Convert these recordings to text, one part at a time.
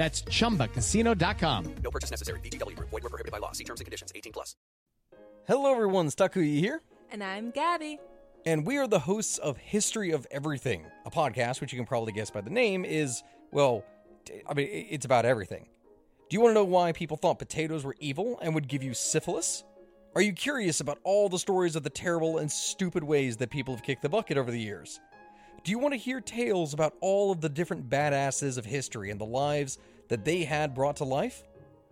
That's chumbacasino.com. No purchase necessary. VGW. Group. Void were prohibited by law. See terms and conditions. 18 plus. Hello, everyone. Stakuyi here, And I'm Gabby. and we are the hosts of History of Everything, a podcast which you can probably guess by the name is, well, I mean, it's about everything. Do you want to know why people thought potatoes were evil and would give you syphilis? Are you curious about all the stories of the terrible and stupid ways that people have kicked the bucket over the years? Do you want to hear tales about all of the different badasses of history and the lives that they had brought to life?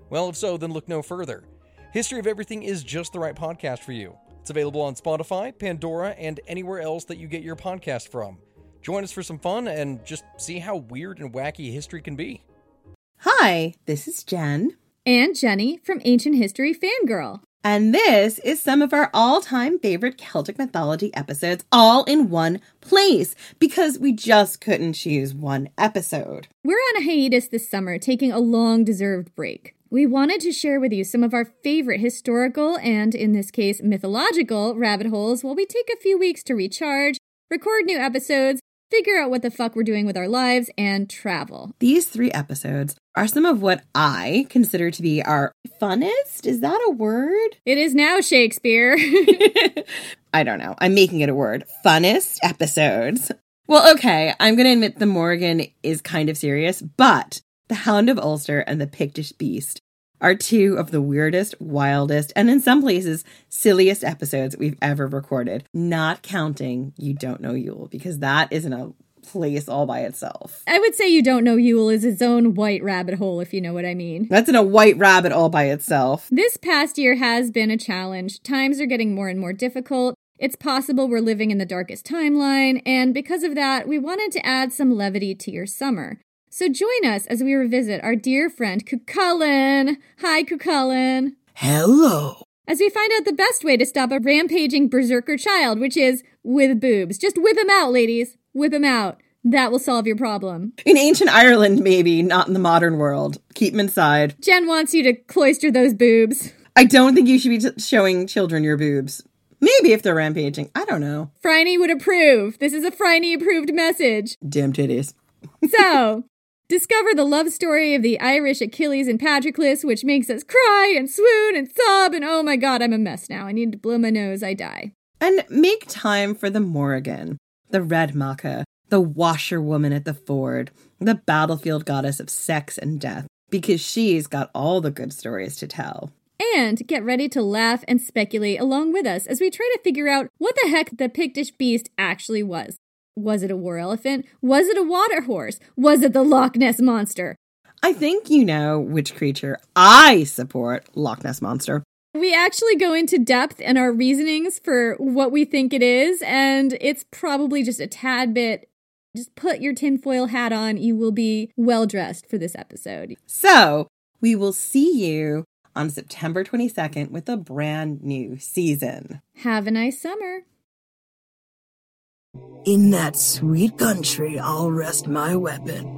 Well, if so, then look no further. History of Everything is just the right podcast for you. It's available on Spotify, Pandora, and anywhere else that you get your podcast from. Join us for some fun and just see how weird and wacky history can be. Hi, this is Jen, And Jenny from Ancient History Fangirl. And this is some of our all time favorite Celtic mythology episodes all in one place because we just couldn't choose one episode. We're on a hiatus this summer, taking a long deserved break. We wanted to share with you some of our favorite historical and, in this case, mythological rabbit holes while we take a few weeks to recharge, record new episodes, figure out what the fuck we're doing with our lives, and travel. These three episodes are some of what I consider to be our funnest. Is that a word? It is now Shakespeare. I don't know. I'm making it a word. Funnest episodes. Well, okay, I'm going to admit the Morrigan is kind of serious, but The Hound of Ulster and The Pictish Beast are two of the weirdest, wildest, and in some places, silliest episodes we've ever recorded. Not counting You Don't Know Yule, because that isn't a place all by itself. I would say you don't know Yule is its own white rabbit hole, if you know what I mean. That's in a white rabbit all by itself. This past year has been a challenge. Times are getting more and more difficult. It's possible we're living in the darkest timeline, and because of that, we wanted to add some levity to your summer. So join us as we revisit our dear friend Cucullin. Hi, Cucullin. Hello. As we find out the best way to stop a rampaging berserker child, which is with boobs. Just whip him out, ladies. Whip him out. That will solve your problem. In ancient Ireland, maybe, not in the modern world. Keep them inside. Jen wants you to cloister those boobs. I don't think you should be t- showing children your boobs. Maybe if they're rampaging. I don't know. Phryne would approve. This is a Phryne approved message. Damn titties. So, discover the love story of the Irish Achilles and Patroclus, which makes us cry and swoon and sob, and oh my god, I'm a mess now. I need to blow my nose, I die. And make time for the Morrigan, the Red Macha, the washerwoman at the ford, the battlefield goddess of sex and death, because she's got all the good stories to tell. And get ready to laugh and speculate along with us as we try to figure out what the heck the Pictish beast actually was. Was it a war elephant? Was it a water horse? Was it the Loch Ness monster? I think you know which creature I support Loch Ness Monster. We actually go into depth in our reasonings for what we think it is, and it's probably just a tad bit. Just put your tinfoil hat on. You will be well dressed for this episode. So, we will see you on September 22nd with a brand new season. Have a nice summer. In that sweet country, I'll rest my weapon.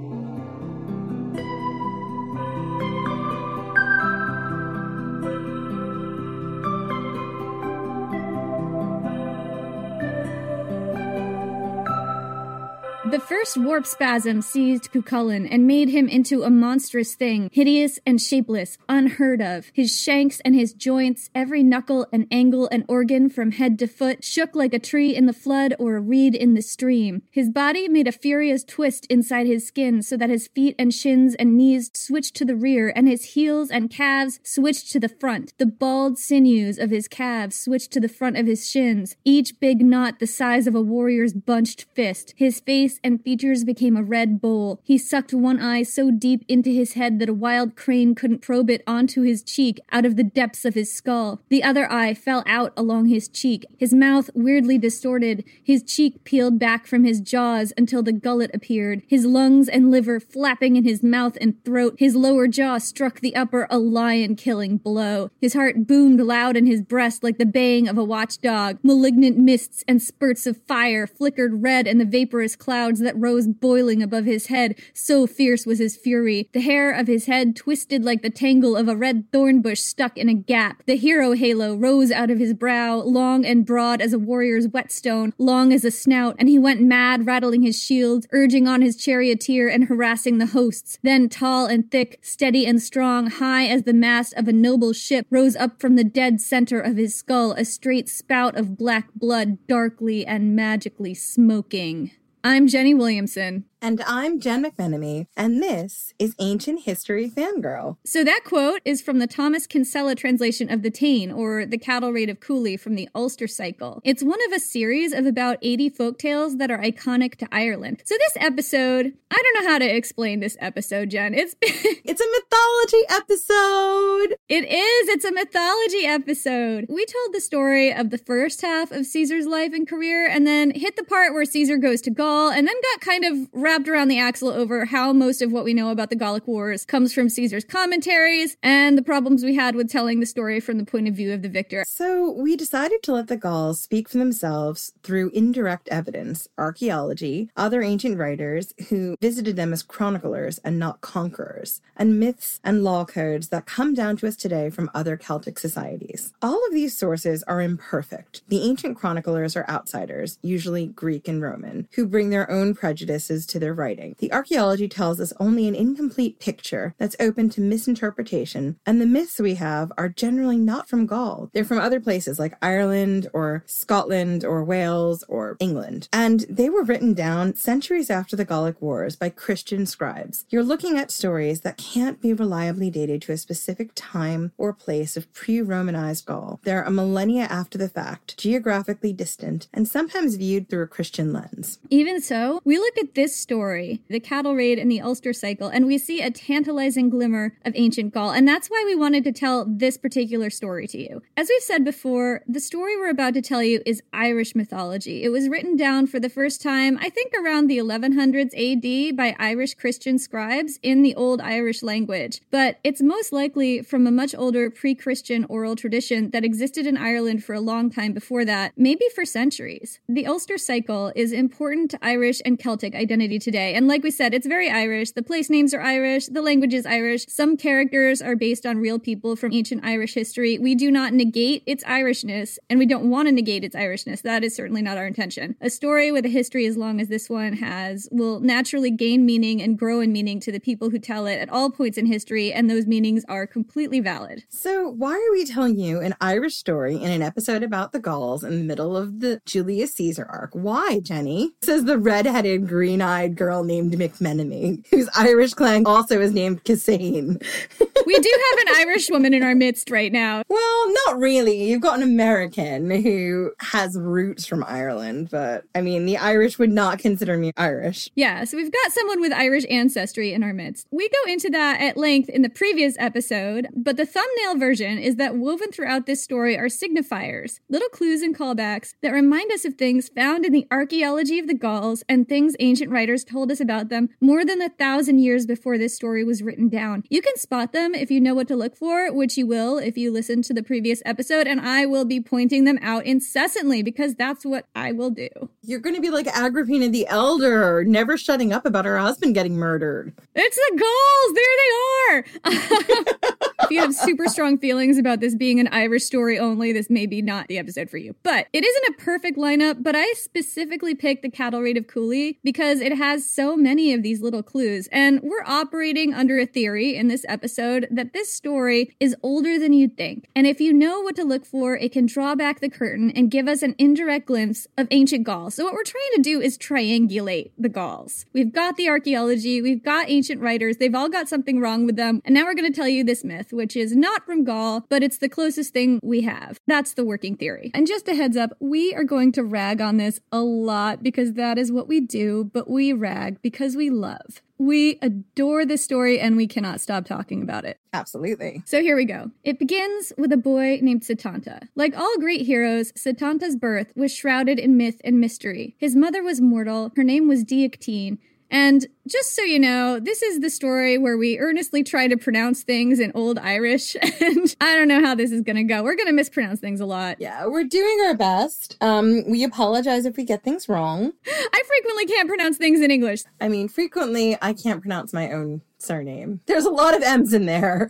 The first warp spasm seized Cucullin and made him into a monstrous thing, hideous and shapeless, unheard of. His shanks and his joints, every knuckle and angle and organ from head to foot, shook like a tree in the flood or a reed in the stream. His body made a furious twist inside his skin so that his feet and shins and knees switched to the rear and his heels and calves switched to the front. The bald sinews of his calves switched to the front of his shins, each big knot the size of a warrior's bunched fist. His face and features became a red bowl. He sucked one eye so deep into his head that a wild crane couldn't probe it onto his cheek out of the depths of his skull. The other eye fell out along his cheek, his mouth weirdly distorted, his cheek peeled back from his jaws until the gullet appeared, his lungs and liver flapping in his mouth and throat. His lower jaw struck the upper a lion killing blow. His heart boomed loud in his breast like the baying of a watchdog. Malignant mists and spurts of fire flickered red in the vaporous clouds that rose boiling above his head. So fierce was his fury. The hair of his head twisted like the tangle of a red thorn bush stuck in a gap. The hero halo rose out of his brow, long and broad as a warrior's whetstone, long as a snout, and he went mad, rattling his shield, urging on his charioteer and harassing the hosts. Then, tall and thick, steady and strong, high as the mast of a noble ship, rose up from the dead center of his skull a straight spout of black blood, darkly and magically smoking. I'm Jenny Williamson. And I'm Jen McMenemy, and this is Ancient History Fangirl. So that quote is from the Thomas Kinsella translation of the Táin, or the Cattle Raid of Cooley from the Ulster Cycle. It's one of a series of about 80 folktales that are iconic to Ireland. So this episode, I don't know how to explain this episode, Jen. It's It's a mythology episode. It is. It's a mythology episode. We told the story of the first half of Caesar's life and career and then hit the part where Caesar goes to Gaul and then got kind of wrapped around the axle over how most of what we know about the Gallic Wars comes from Caesar's commentaries and the problems we had with telling the story from the point of view of the victor. So we decided to let the Gauls speak for themselves through indirect evidence, archaeology, other ancient writers who visited them as chroniclers and not conquerors, and myths and law codes that come down to us today from other Celtic societies. All of these sources are imperfect. The ancient chroniclers are outsiders, usually Greek and Roman, who bring their own prejudices to their writing. The archaeology tells us only an incomplete picture that's open to misinterpretation, and the myths we have are generally not from Gaul. They're from other places like Ireland or Scotland or Wales or England. And they were written down centuries after the Gallic Wars by Christian scribes. You're looking at stories that can't be reliably dated to a specific time or place of pre Romanized Gaul. They're a millennia after the fact, geographically distant, and sometimes viewed through a Christian lens. Even so, we look at this story, the cattle raid and the Ulster cycle, and we see a tantalizing glimmer of ancient Gaul. And that's why we wanted to tell this particular story to you. As we've said before, the story we're about to tell you is Irish mythology. It was written down for the first time, I think, around the 1100s AD by Irish Christian scribes in the Old Irish language. But it's most likely from a much older pre Christian oral tradition that existed in Ireland for a long time before that, maybe for centuries. The Ulster cycle is important to Irish and Celtic identity today. And like we said, it's very Irish. The place names are Irish, the language is Irish. Some characters are based on real people from ancient Irish history. We do not negate its Irishness, and we don't want to negate its Irishness. That is certainly not our intention. A story with a history as long as this one has will naturally gain meaning and grow in meaning to the people who tell it at all points in history, and those meanings are completely valid. So, why are we telling you an Irish story in an episode about the Gauls in the middle of the Julius Caesar arc? Why, Jenny? Says the red-headed, green-eyed girl named McMenemy, whose Irish clan also is named Cassane. we do have an Irish woman in our midst right now. Well, not really. You've got an American who has roots from Ireland, but I mean, the Irish would not consider me Irish. Yeah, so we've got someone with Irish ancestry in our midst. We go into that at length in the previous episode, but the thumbnail version is that woven throughout this story are signifiers, little clues and callbacks that remind us of things found in the archaeology of the Gauls and things ancient writers told us about them more than a thousand years before this story was written down. You can spot them if you know what to look for, which you will if you listen to the previous episode, and I will be pointing them out incessantly because that's what I will do. You're going to be like Agrippina the Elder, never shutting up about her husband getting murdered. It's the Gauls! There they are! if you have super strong feelings about this being an Irish story only, this may be not the episode for you. But it isn't a perfect lineup, but I specifically picked the cattle raid of Cooley because it has so many of these little clues. And we're operating under a theory in this episode that this story is older than you'd think. And if you know what to look for, it can draw back the curtain and give us an indirect glimpse of ancient Gaul. So what we're trying to do is triangulate the Gauls. We've got the archaeology, we've got ancient writers, they've all got something wrong with them. And now we're going to tell you this myth which is not from Gaul, but it's the closest thing we have. That's the working theory. And just a heads up, we are going to rag on this a lot because that is what we do, but we rag because we love. We adore this story and we cannot stop talking about it. Absolutely. So here we go. It begins with a boy named Satanta. Like all great heroes, Satanta's birth was shrouded in myth and mystery. His mother was mortal, her name was Deichtine, and just so you know, this is the story where we earnestly try to pronounce things in Old Irish, and I don't know how this is gonna go. We're gonna mispronounce things a lot. Yeah, we're doing our best. Um, we apologize if we get things wrong. I frequently can't pronounce things in English. I mean, frequently I can't pronounce my own surname. There's a lot of M's in there.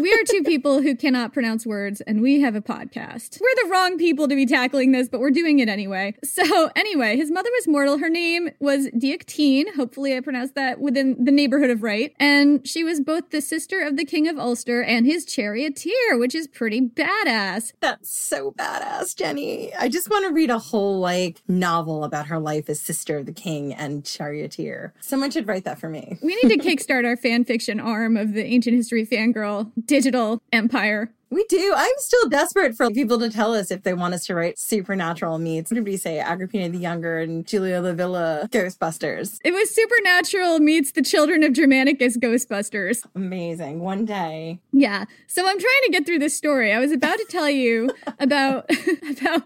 we are two people who cannot pronounce words, and we have a podcast. We're the wrong people to be tackling this, but we're doing it anyway. So, anyway, his mother was mortal. Her name was Deichtine. Hopefully, I pronounced that within the neighborhood of right. And she was both the sister of the King of Ulster and his charioteer, which is pretty badass. That's so badass, Jenny. I just want to read a whole like novel about her life as sister of the king and charioteer. Someone should write that for me. We need to kickstart our fan fiction arm of the ancient history fangirl digital empire. We do. I'm still desperate for people to tell us if they want us to write supernatural meets. What did we say? Agrippina the Younger and Julia Livilla Ghostbusters. It was supernatural meets the children of Germanicus Ghostbusters. Amazing. One day. Yeah. So I'm trying to get through this story. I was about to tell you about about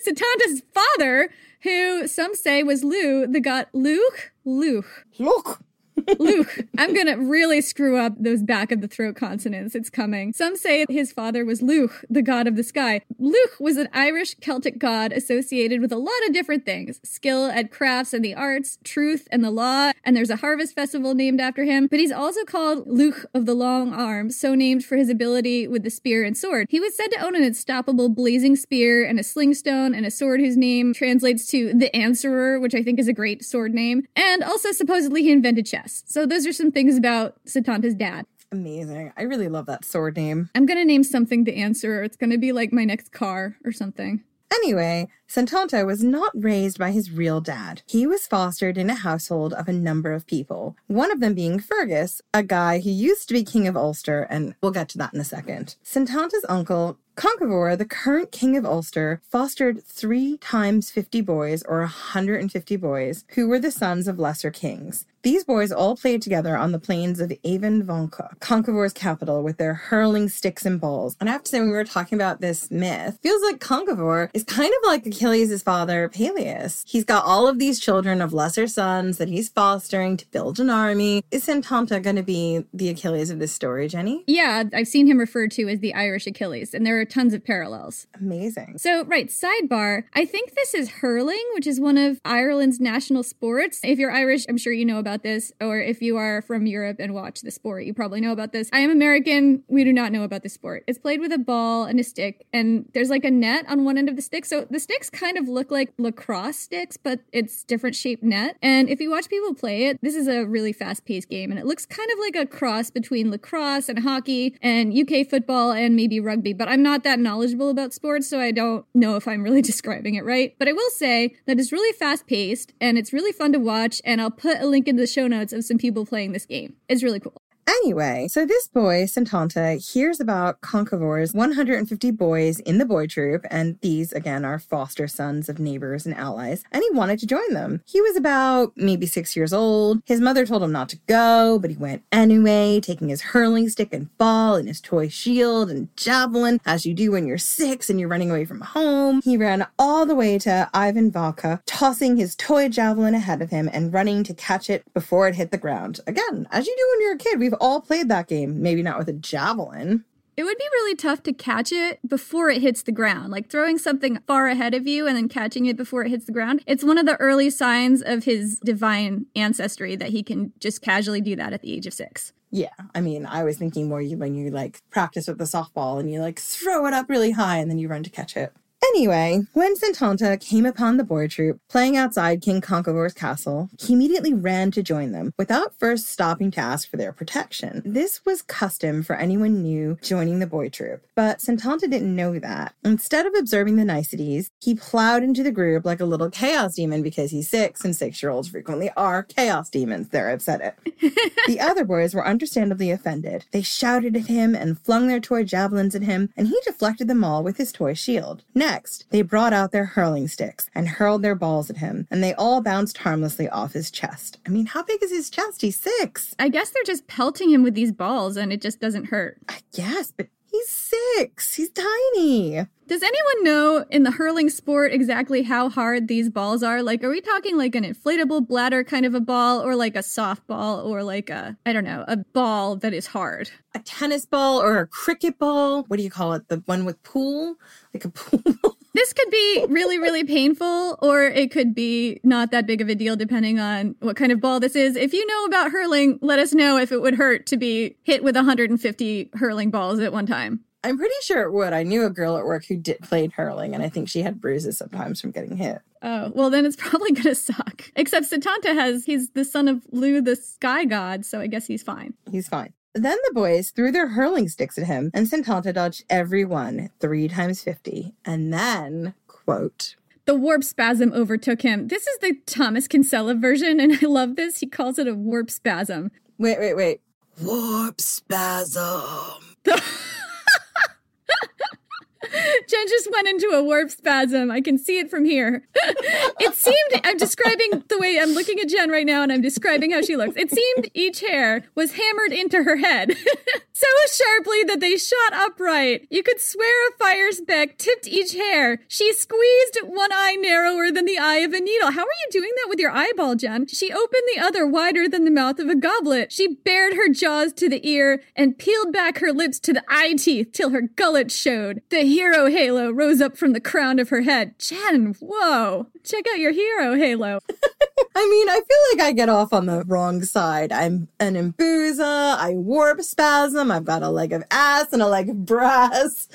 Satanta's father, who some say was Lugh, the god Luke. Luke. Look. Luke. I'm gonna really screw up those back of the throat consonants. It's coming. Some say his father was Lugh, the god of the sky. Lugh was an Irish Celtic god associated with a lot of different things skill at crafts and the arts, truth and the law, and there's a harvest festival named after him. But he's also called Lugh of the long arm, so named for his ability with the spear and sword. He was said to own an unstoppable blazing spear and a slingstone and a sword whose name translates to the Answerer, which I think is a great sword name. And also supposedly he invented chess. So those are some things about Satanta's dad. Amazing. I really love that sword name. I'm gonna name something the answer. It's gonna be like my next car or something. Anyway, Santanta was not raised by his real dad. He was fostered in a household of a number of people, one of them being Fergus, a guy who used to be king of Ulster, and we'll get to that in a second. Santanta's uncle, Conchobar, the current king of Ulster, fostered three times 50 boys, or 150 boys, who were the sons of lesser kings. These boys all played together on the plains of Emain Macha, capital, with their hurling sticks and balls. And I have to say, when we were talking about this myth, feels like Conchobar is kind of like Achilles' father, Peleus. He's got all of these children of lesser sons that he's fostering to build an army. Is Santanta going to be the Achilles of this story, Jenny? Yeah, I've seen him referred to as the Irish Achilles, and there are tons of parallels. Amazing. So, right, sidebar. I think this is hurling, which is one of Ireland's national sports. If you're Irish, I'm sure you know about this, or if you are from Europe and watch the sport, you probably know about this. I am American. We do not know about the sport. It's played with a ball and a stick, and there's like a net on one end of the stick. So the sticks kind of look like lacrosse sticks, but it's different shaped net. And if you watch people play it, this is a really fast paced game, and it looks kind of like a cross between lacrosse and hockey and UK football and maybe rugby. But I'm not that knowledgeable about sports, so I don't know if I'm really describing it right. But I will say that it's really fast paced and it's really fun to watch. And I'll put a link in the show notes of some people playing this game. It's really cool. Anyway, so this boy, Santanta, hears about Conchobar's 150 boys in the boy troop, and these, again, are foster sons of neighbors and allies, and he wanted to join them. He was about maybe six years old. His mother told him not to go, but he went anyway, taking his hurling stick and ball and his toy shield and javelin, as you do when you're six and you're running away from home. He ran all the way to Emain Macha, tossing his toy javelin ahead of him and running to catch it before it hit the ground. Again, as you do when you're a kid, we've all played that game, maybe not with a javelin. It would be really tough to catch it before it hits the ground, like throwing something far ahead of you and then catching it before it hits the ground. It's one of the early signs of his divine ancestry that he can just casually do that at the age of six. Yeah, I mean, I was thinking more you when you like practice with the softball and you like throw it up really high and then you run to catch it. Anyway, when Santanta came upon the boy troop playing outside King Conchobar's castle, he immediately ran to join them without first stopping to ask for their protection. This was custom for anyone new joining the boy troop, but Santanta didn't know that. Instead of observing the niceties, he plowed into the group like a little chaos demon because he's six and six year olds frequently are chaos demons. There, I've said it. the other boys were understandably offended. They shouted at him and flung their toy javelins at him, and he deflected them all with his toy shield. Next, they brought out their hurling sticks and hurled their balls at him, and they all bounced harmlessly off his chest. I mean, how big is his chest? He's six. I guess they're just pelting him with these balls and it just doesn't hurt. I guess, but he's six. He's tiny. Does anyone know in the hurling sport exactly how hard these balls are? Like, are we talking like an inflatable bladder kind of a ball or like a softball or like a, I don't know, a ball that is hard? A tennis ball or a cricket ball? What do you call it? The one with pool? Like a pool? This could be really, really painful, or it could be not that big of a deal depending on what kind of ball this is. If you know about hurling, let us know if it would hurt to be hit with 150 hurling balls at one time. I'm pretty sure it would. I knew a girl at work who did played hurling, and I think she had bruises sometimes from getting hit. Oh, well, then it's probably going to suck. Except Satanta has, he's the son of Lugh, the sky god, so I guess he's fine. He's fine. Then the boys threw their hurling sticks at him, and Santanta dodged every one three times 50. And then, quote, The warp spasm overtook him. This is the Thomas Kinsella version, and I love this. He calls it a warp spasm. wait, wait, wait. Warp spasm. Jen just went into a warp spasm. I can see it from here. it seemed, I'm describing the way I'm looking at Jen right now and I'm describing how she looks. It seemed each hair was hammered into her head so sharply that they shot upright. You could swear a fire speck tipped each hair. She squeezed one eye narrower than the eye of a needle. How are you doing that with your eyeball, Jen? She opened the other wider than the mouth of a goblet. She bared her jaws to the ear and peeled back her lips to the eye teeth till her gullet showed. The hero halo rose up from the crown of her head. Jen, whoa. Check out your hero halo. I mean, I feel like I get off on the wrong side. I'm an Empusa, I warp spasm, I've got a leg of ass and a leg of brass.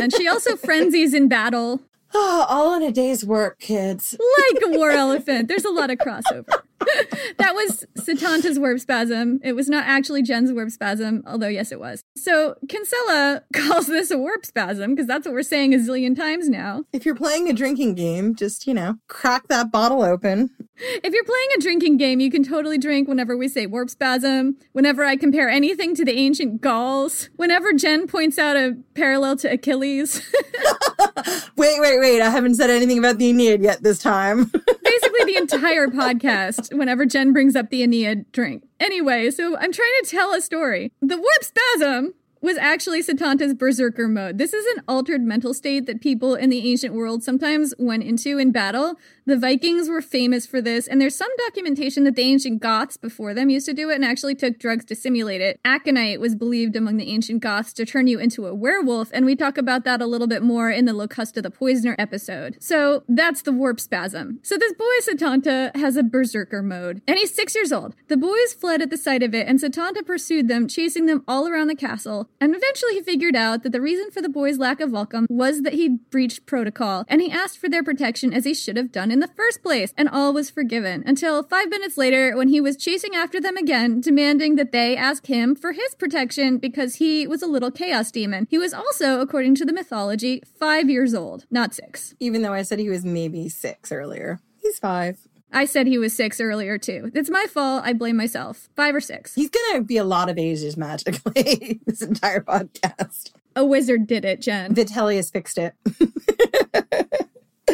and she also frenzies in battle. Oh, all in a day's work, kids. Like a war elephant. There's a lot of crossover. that was Satanta's warp spasm. It was not actually Jen's warp spasm, although yes, it was. So Kinsella calls this a warp spasm because that's what we're saying a zillion times now. If you're playing a drinking game, just, you know, crack that bottle open. If you're playing a drinking game, you can totally drink whenever we say warp spasm, whenever I compare anything to the ancient Gauls, whenever Jen points out a parallel to Achilles. wait, wait, wait. I haven't said anything about the Aeneid yet this time. Basically, the entire podcast, whenever Jen brings up the Aeneid, drink. Anyway, so I'm trying to tell a story. The warp spasm was actually Satanta's berserker mode. This is an altered mental state that people in the ancient world sometimes went into in battle. The Vikings were famous for this, and there's some documentation that the ancient Goths before them used to do it and actually took drugs to simulate it. Aconite was believed among the ancient Goths to turn you into a werewolf, and we talk about that a little bit more in the Locusta the Poisoner episode. So that's the warp spasm. So this boy Satanta has a berserker mode, and he's six years old. The boys fled at the sight of it, and Satanta pursued them, chasing them all around the castle. And eventually he figured out that the reason for the boys' lack of welcome was that he'd breached protocol, and he asked for their protection as he should have done in the first place, and all was forgiven. Until five minutes later, when he was chasing after them again, demanding that they ask him for his protection because he was a little chaos demon. He was also, according to the mythology, five years old, not six. Even though I said he was maybe six earlier. He's five. I said he was six earlier too. It's my fault. I blame myself. Five or six. He's gonna be a lot of ages magically this entire podcast. A wizard did it, Jen. Vitellius fixed it.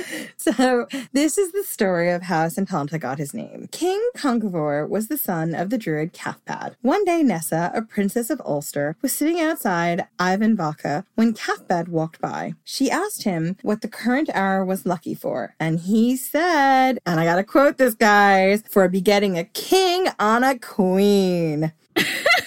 So, this is the story of how Santanta got his name. King Conchobar was the son of the druid Cathbad. One day, Nessa, a princess of Ulster, was sitting outside Emain Macha when Cathbad walked by. She asked him what the current hour was lucky for, and he said, and I gotta quote this, guys, for begetting a king on a queen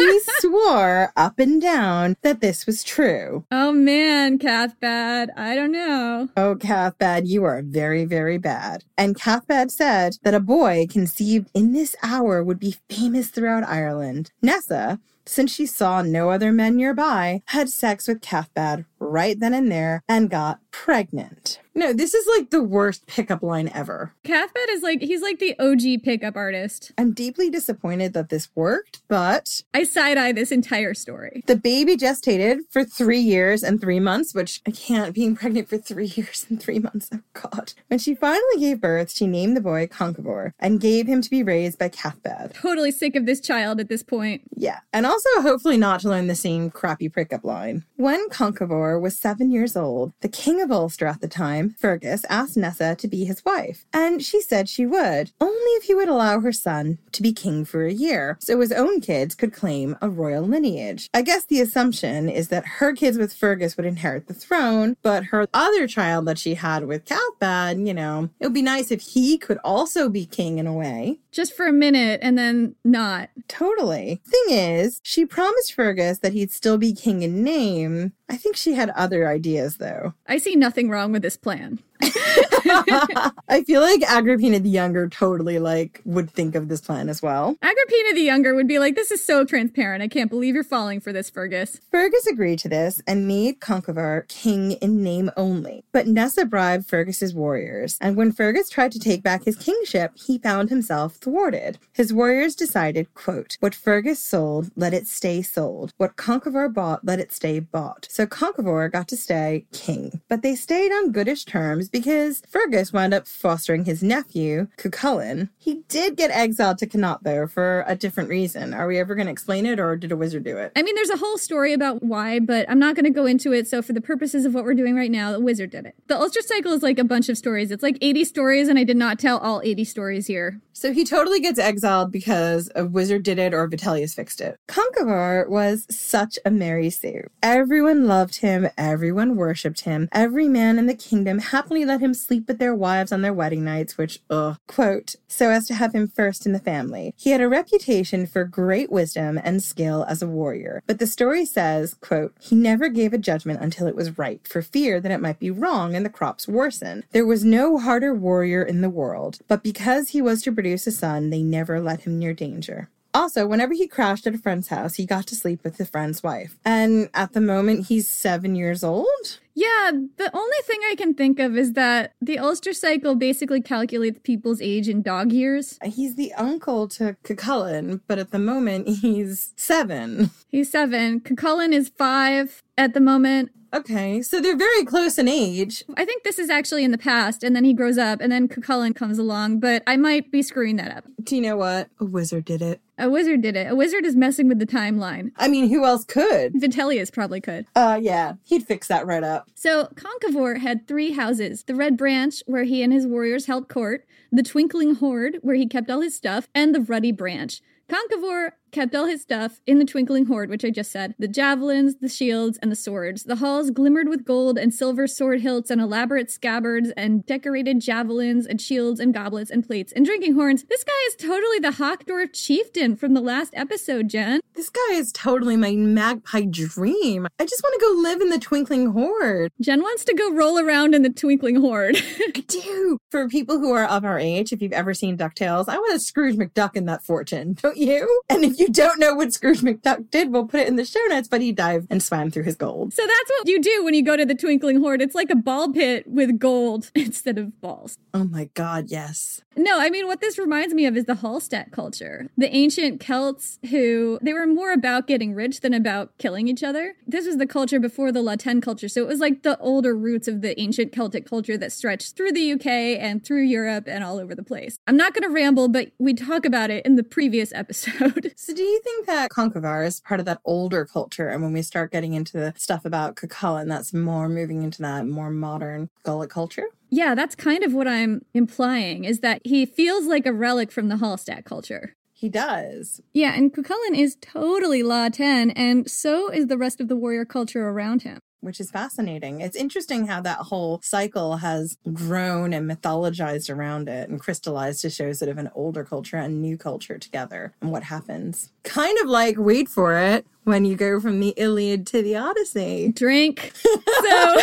he swore up and down that this was true. Oh man, Cathbad, I don't know. Oh, Cathbad, you are very, very bad. And Cathbad said that a boy conceived in this hour would be famous throughout Ireland. Nessa, since she saw no other men nearby, had sex with Cathbad right then and there and got pregnant. No, this is like the worst pickup line ever. Cathbad is like, he's like the OG pickup artist. I'm deeply disappointed that this worked, but I side eye this entire story. the baby gestated for three years and three months, which I can't, being pregnant for three years and three months. Oh, God. When she finally gave birth, she named the boy Conchobar and gave him to be raised by Cathbad. Totally sick of this child at this point. Yeah, and also hopefully not to learn the same crappy pickup line. When Conchobar was seven years old, the king of Ulster at the time, Fergus, asked Nessa to be his wife, and she said she would, only if he would allow her son to be king for a year, so his own kids could claim a royal lineage. I guess the assumption is that her kids with Fergus would inherit the throne, but her other child that she had with Cathbad, you know, it would be nice if he could also be king in a way. Just for a minute and then not. Totally. Thing is, she promised Fergus that he'd still be king in name. I think she had other ideas, though. I see nothing wrong with this plan plan. I feel like Agrippina the Younger totally like would think of this plan as well. Agrippina the Younger would be like, This is so transparent. I can't believe you're falling for this, Fergus. Fergus agreed to this and made Conchobar king in name only. But Nessa bribed Fergus's warriors, and when Fergus tried to take back his kingship, he found himself thwarted. His warriors decided, quote, What Fergus sold, let it stay sold. What Conchobar bought, let it stay bought. So Conchobar got to stay king. But they stayed on goodish terms because Fergus wound up fostering his nephew, Cucullin. He did get exiled to Connaught, though, for a different reason. Are we ever going to explain it, or did a wizard do it? I mean, there's a whole story about why, but I'm not going to go into it. So, for the purposes of what we're doing right now, the wizard did it. The Ulster cycle is like a bunch of stories. It's like 80 stories, and I did not tell all 80 stories here. So he totally gets exiled because a wizard did it or Vitellius fixed it. Conchobar was such a Mary Sue. Everyone loved him, everyone worshipped him. Every man in the kingdom happily let him sleep with their wives on their wedding nights, which, ugh, quote, so as to have him first in the family. He had a reputation for great wisdom and skill as a warrior, but the story says, quote, he never gave a judgment until it was right, for fear that it might be wrong and the crops worsen. There was no harder warrior in the world, but because he was to produce a son, they never let him near danger. Also, whenever he crashed at a friend's house, he got to sleep with the friend's wife. And at the moment, he's seven years old. Yeah, the only thing I can think of is that the Ulster cycle basically calculates people's age in dog years. He's the uncle to Cucullin, but at the moment, he's seven. He's seven. Cucullin is five at the moment. Okay, so they're very close in age. I think this is actually in the past, and then he grows up, and then Cucullin comes along, but I might be screwing that up. Do you know what? A wizard did it. A wizard did it. A wizard is messing with the timeline. I mean, who else could? Vitellius probably could. Uh, yeah, he'd fix that right up. So Conchobar had three houses the Red Branch, where he and his warriors held court, the Twinkling Horde, where he kept all his stuff, and the Ruddy Branch. Conchobar kept all his stuff in the Twinkling Horde, which I just said the javelins, the shields, and the swords. The halls glimmered with gold and silver sword hilts and elaborate scabbards and decorated javelins and shields and goblets and plates and drinking horns. This guy is totally the Hochdorf chieftain from the last episode, Jen. This guy is totally my magpie dream. I just want to go live in the Twinkling Horde. Jen wants to go roll around in the Twinkling Horde. I do. For people who are of our age, if you've ever seen DuckTales, I want a Scrooge McDuck in that fortune, don't you? And if you don't know what Scrooge McDuck did, we'll put it in the show notes, but he dived and swam through his gold. So that's what you do when you go to the Twinkling Horde. It's like a ball pit with gold instead of balls. Oh my god, yes. No, I mean, what this reminds me of is the Hallstatt culture. The ancient Celts who, they were more about getting rich than about killing each other. This was the culture before the La Tène culture. So it was like the older roots of the ancient Celtic culture that stretched through the UK and through Europe and all over the place. I'm not going to ramble, but we talk about it in the previous episode. So do you think that Conchobar is part of that older culture? And when we start getting into the stuff about Cucullin, that's more moving into that more modern Gallic culture? yeah, that's kind of what I'm implying is that he feels like a relic from the Hallstatt culture. He does. Yeah, and Cucullin is totally La Tène, and so is the rest of the warrior culture around him. Which is fascinating. It's interesting how that whole cycle has grown and mythologized around it and crystallized to show sort of an older culture and new culture together and what happens. Kind of like, wait for it, when you go from the Iliad to the Odyssey. Drink. So.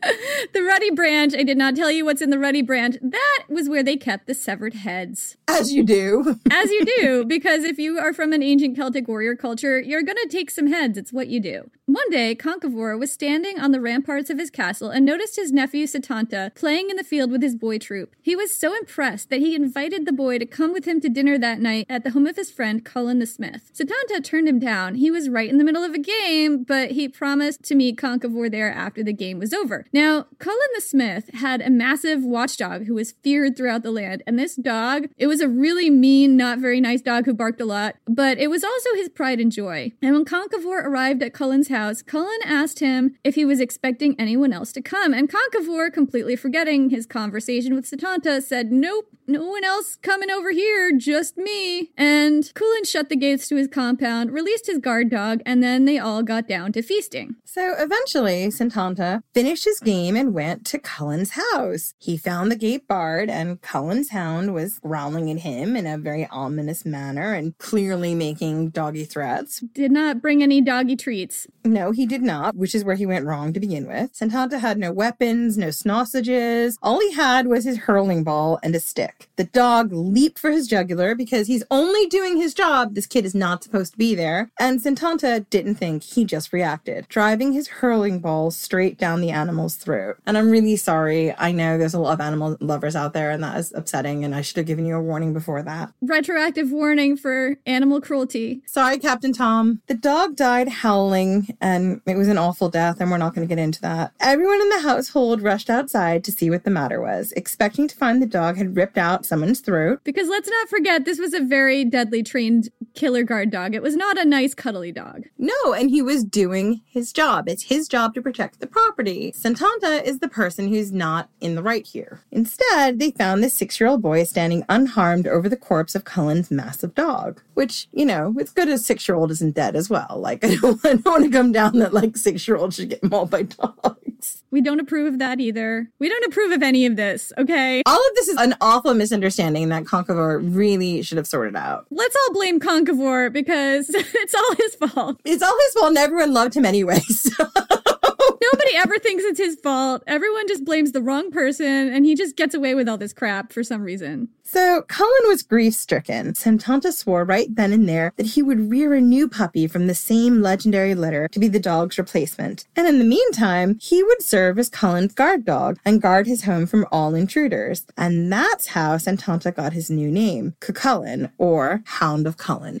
the ruddy branch, I did not tell you what's in the ruddy branch. That was where they kept the severed heads. As you do. As you do, because if you are from an ancient Celtic warrior culture, you're going to take some heads. It's what you do. One day, Conchobar was standing on the ramparts of his castle and noticed his nephew Satanta playing in the field with his boy troop. He was so impressed that he invited the boy to come with him to dinner that night at the home of his friend Cullen the Smith. Satanta turned him down. He was right in the middle of a game, but he promised to meet Conchobar there after the game was over. Now, Cullen the Smith had a massive watchdog who was feared throughout the land, and this dog, it was a really mean, not very nice dog who barked a lot, but it was also his pride and joy. And when Conchobar arrived at Cullen's house, Cullen asked him if he was expecting anyone else to come, and Conchobar, completely forgetting his conversation with Satanta, said, Nope, no one else coming over here, just me. And Cullen shut the gates to his compound, released his guard dog, and then they all got down to feasting. So eventually, Santanta finished his game and went to Cullen's house. He found the gate barred, and Cullen's hound was growling at him in a very ominous manner and clearly making doggy threats. Did not bring any doggy treats. No, he did not, which is where he went wrong to begin with. Santanta had no weapons, no sausages. All he had was his hurling ball and a stick. The dog leaped for his jugular because he's only doing his job. This kid is not supposed to be there. And Santanta didn't think, he just reacted, driving his hurling ball straight down the animal's throat. And I'm really sorry. I know there's a lot of animal lovers out there, and that is upsetting, and I should have given you a warning before that. Retroactive warning for animal cruelty. Sorry, Captain Tom. The dog died howling, and it was an awful death, and we're not going to get into that. Everyone in the household rushed outside to see what the matter was, expecting to find the dog had ripped out someone's throat. Because let's not forget, this was a very deadly trained killer guard dog. It was not a nice, cuddly dog. No, and he was doing his job. It's his job to protect the property. Santanta is the person who's not in the right here. Instead, they found this six year old boy standing unharmed over the corpse of Cullen's massive dog, which, you know, it's good a six year old isn't dead as well. Like, I don't, I don't want to come down that, like, six year olds should get mauled by dogs. We don't approve of that either. We don't approve of any of this, okay? All of this is an awful misunderstanding that Conchobar really should have sorted out. Let's all blame Conchobar because it's all his fault. It's all his fault, and everyone loved him anyway. So. Nobody ever thinks it's his fault. Everyone just blames the wrong person, and he just gets away with all this crap for some reason. So Cullen was grief stricken. Santanta swore right then and there that he would rear a new puppy from the same legendary litter to be the dog's replacement. And in the meantime, he would serve as Cullen's guard dog and guard his home from all intruders. And that's how Santanta got his new name, Cucullin, or Hound of Cullen.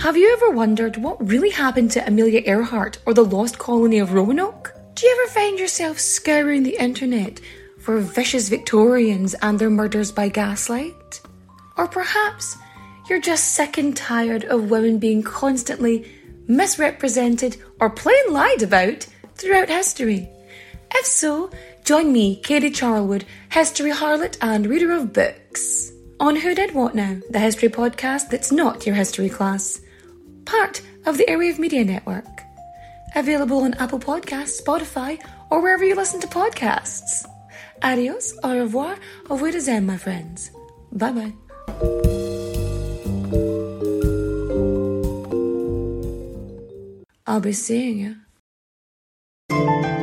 Have you ever wondered what really happened to Amelia Earhart or the lost colony of Roanoke? Do you ever find yourself scouring the internet for vicious Victorians and their murders by gaslight? Or perhaps you're just sick and tired of women being constantly misrepresented or plain lied about throughout history? If so, join me, Katie Charlwood, history harlot and reader of books, on Who Did What Now, the history podcast that's not your history class. Part of the Airwave Media Network. Available on Apple Podcasts, Spotify, or wherever you listen to podcasts. Adios, au revoir, au revoir, my friends. Bye bye. I'll be seeing you.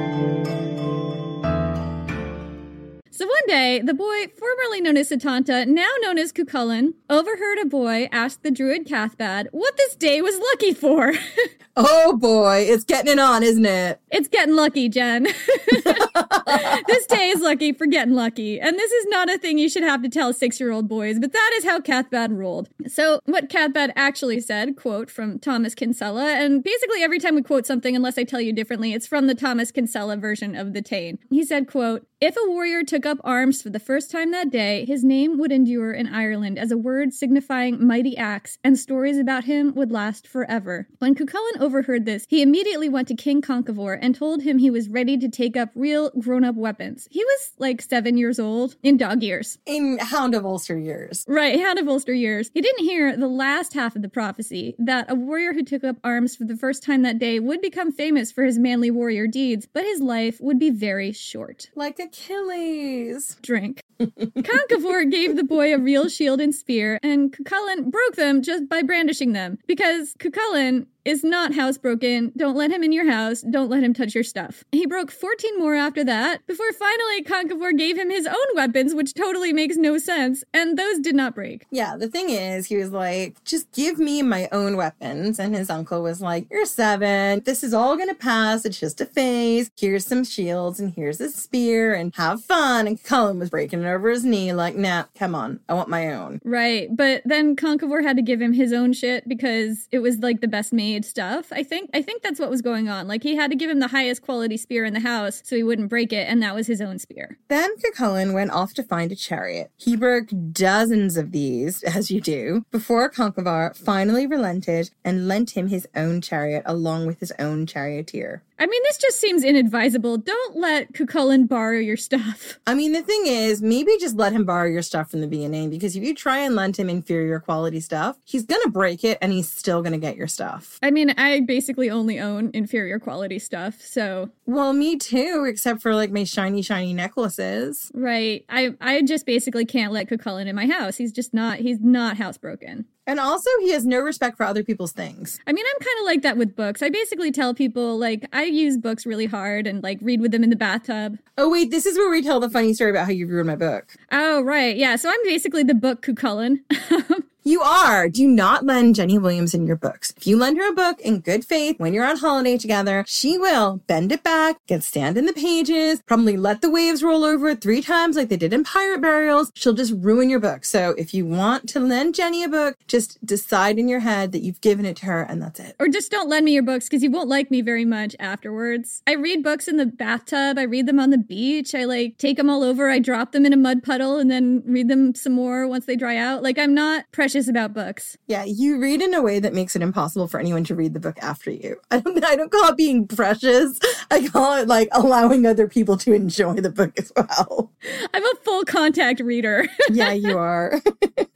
One day, the boy, formerly known as Satanta, now known as Cucullin, overheard a boy ask the druid Cathbad what this day was lucky for. oh boy, it's getting it on, isn't it? It's getting lucky, Jen. this day is lucky for getting lucky. And this is not a thing you should have to tell six year old boys, but that is how Cathbad ruled. So, what Cathbad actually said, quote from Thomas Kinsella, and basically every time we quote something, unless I tell you differently, it's from the Thomas Kinsella version of the Táin. He said, quote, if a warrior took up arms for the first time that day, his name would endure in Ireland as a word signifying mighty acts, and stories about him would last forever. When Cucullin overheard this, he immediately went to King Conchobar and told him he was ready to take up real grown up weapons. He was like seven years old, in dog years. In Hound of Ulster years. Right, Hound of Ulster years. He didn't hear the last half of the prophecy that a warrior who took up arms for the first time that day would become famous for his manly warrior deeds, but his life would be very short. Like Achilles. Drink. Conchobar gave the boy a real shield and spear, and Cucullin broke them just by brandishing them. Because Cucullin is not housebroken. Don't let him in your house. Don't let him touch your stuff. He broke 14 more after that, before finally Conchobar gave him his own weapons, which totally makes no sense, and those did not break. Yeah, the thing is, he was like, just give me my own weapons. And his uncle was like, You're seven. This is all gonna pass. It's just a phase. Here's some shields and here's a spear and have fun. And Cullen was breaking over his knee, like, nah, come on. I want my own. Right. But then Conchobar had to give him his own shit because it was like the best made stuff. I think I think that's what was going on. Like he had to give him the highest quality spear in the house so he wouldn't break it, and that was his own spear. Then Cucullin went off to find a chariot. He broke dozens of these, as you do, before Conchobar finally relented and lent him his own chariot along with his own charioteer. I mean, this just seems inadvisable. Don't let Cucullin borrow your stuff. I mean, the thing is, maybe just let him borrow your stuff from the beginning because if you try and lend him inferior quality stuff, he's going to break it and he's still going to get your stuff. I mean, I basically only own inferior quality stuff, so. Well, me too, except for like my shiny, shiny necklaces. Right. I, I just basically can't let Cucullin in my house. He's just not, he's not housebroken. And also, he has no respect for other people's things. I mean, I'm kind of like that with books. I basically tell people, like, I use books really hard and, like, read with them in the bathtub. Oh, wait, this is where we tell the funny story about how you ruined my book. Oh, right. Yeah. So I'm basically the book Cucullin. You are. Do not lend Jenny Williamson your books. If you lend her a book in good faith when you're on holiday together, she will bend it back, get stand in the pages, probably let the waves roll over it three times like they did in Pirate Burials. She'll just ruin your book. So if you want to lend Jenny a book, just decide in your head that you've given it to her and that's it. Or just don't lend me your books because you won't like me very much afterwards. I read books in the bathtub. I read them on the beach. I like take them all over. I drop them in a mud puddle and then read them some more once they dry out. Like I'm not precious about books. Yeah, you read in a way that makes it impossible for anyone to read the book after you. I don't I don't call it being precious. I call it like allowing other people to enjoy the book as well. I'm a full contact reader. yeah, you are.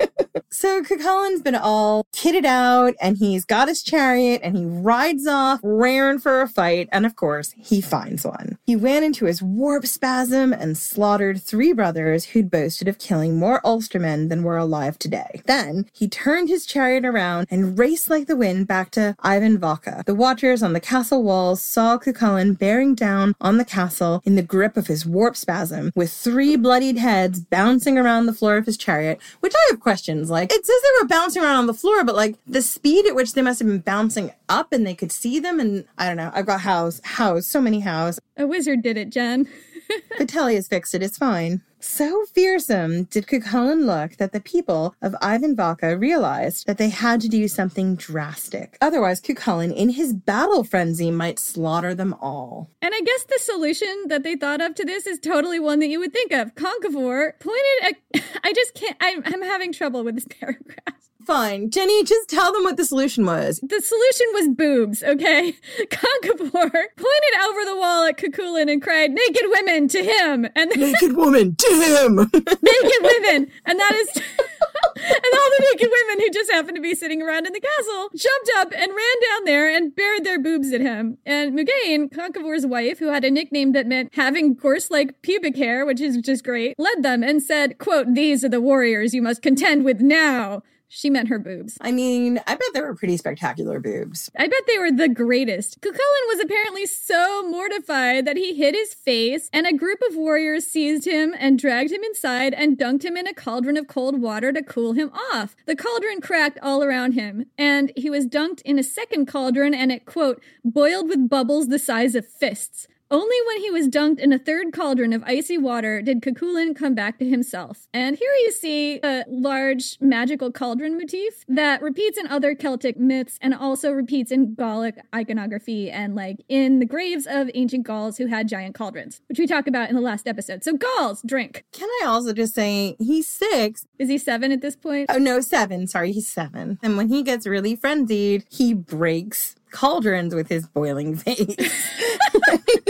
so Cucullin's been all kitted out and he's got his chariot and he rides off raring for a fight and of course he finds one. He ran into his warp spasm and slaughtered three brothers who'd boasted of killing more Ulstermen than were alive today. Then he turned his chariot around and raced like the wind back to Emain Macha. The watchers on the castle walls saw Cucullin bearing down on the castle in the grip of his warp spasm with three bloodied heads bouncing around the floor of his chariot, which I have questions like it says they were bouncing around on the floor, but like the speed at which they must have been bouncing up and they could see them and I don't know. I've got house, house, so many house. A wizard did it, Jen. Vitellius fixed it. It's fine. So fearsome did Cucullin look that the people of Emain Macha realized that they had to do something drastic. Otherwise, Cucullin, in his battle frenzy, might slaughter them all. And I guess the solution that they thought of to this is totally one that you would think of. Conchobar pointed at. I just can't. I'm, I'm having trouble with this paragraph. Fine. Jenny, just tell them what the solution was. The solution was boobs, okay? Conchobar pointed over the wall at Cucullin and cried, Naked women to him! And Naked woman to him! naked women! And that is. and all the naked women who just happened to be sitting around in the castle jumped up and ran down there and bared their boobs at him. And Mugain, Conchobar's wife, who had a nickname that meant having coarse like pubic hair, which is just great, led them and said, quote, These are the warriors you must contend with now. She meant her boobs. I mean, I bet they were pretty spectacular boobs. I bet they were the greatest. Cucullin was apparently so mortified that he hid his face, and a group of warriors seized him and dragged him inside and dunked him in a cauldron of cold water to cool him off. The cauldron cracked all around him, and he was dunked in a second cauldron, and it, quote, boiled with bubbles the size of fists. Only when he was dunked in a third cauldron of icy water did Cuchulainn come back to himself. And here you see a large magical cauldron motif that repeats in other Celtic myths and also repeats in Gallic iconography and like in the graves of ancient Gauls who had giant cauldrons, which we talked about in the last episode. So Gauls, drink. Can I also just say he's six? Is he seven at this point? Oh no, seven. Sorry, he's seven. And when he gets really frenzied, he breaks cauldrons with his boiling face.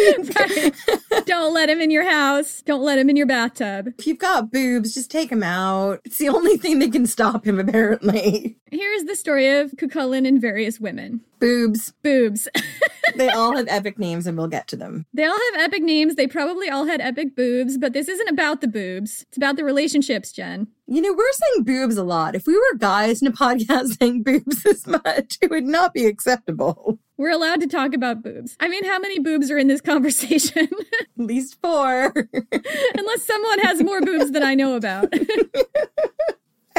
Don't let him in your house. Don't let him in your bathtub. If you've got boobs, just take him out. It's the only thing that can stop him, apparently. Here's the story of Cucullin and various women. Boobs. Boobs. they all have epic names, and we'll get to them. They all have epic names. They probably all had epic boobs, but this isn't about the boobs. It's about the relationships, Jen. You know, we're saying boobs a lot. If we were guys in a podcast saying boobs this much, it would not be acceptable. We're allowed to talk about boobs. I mean, how many boobs are in this conversation? At least four. Unless someone has more boobs than I know about.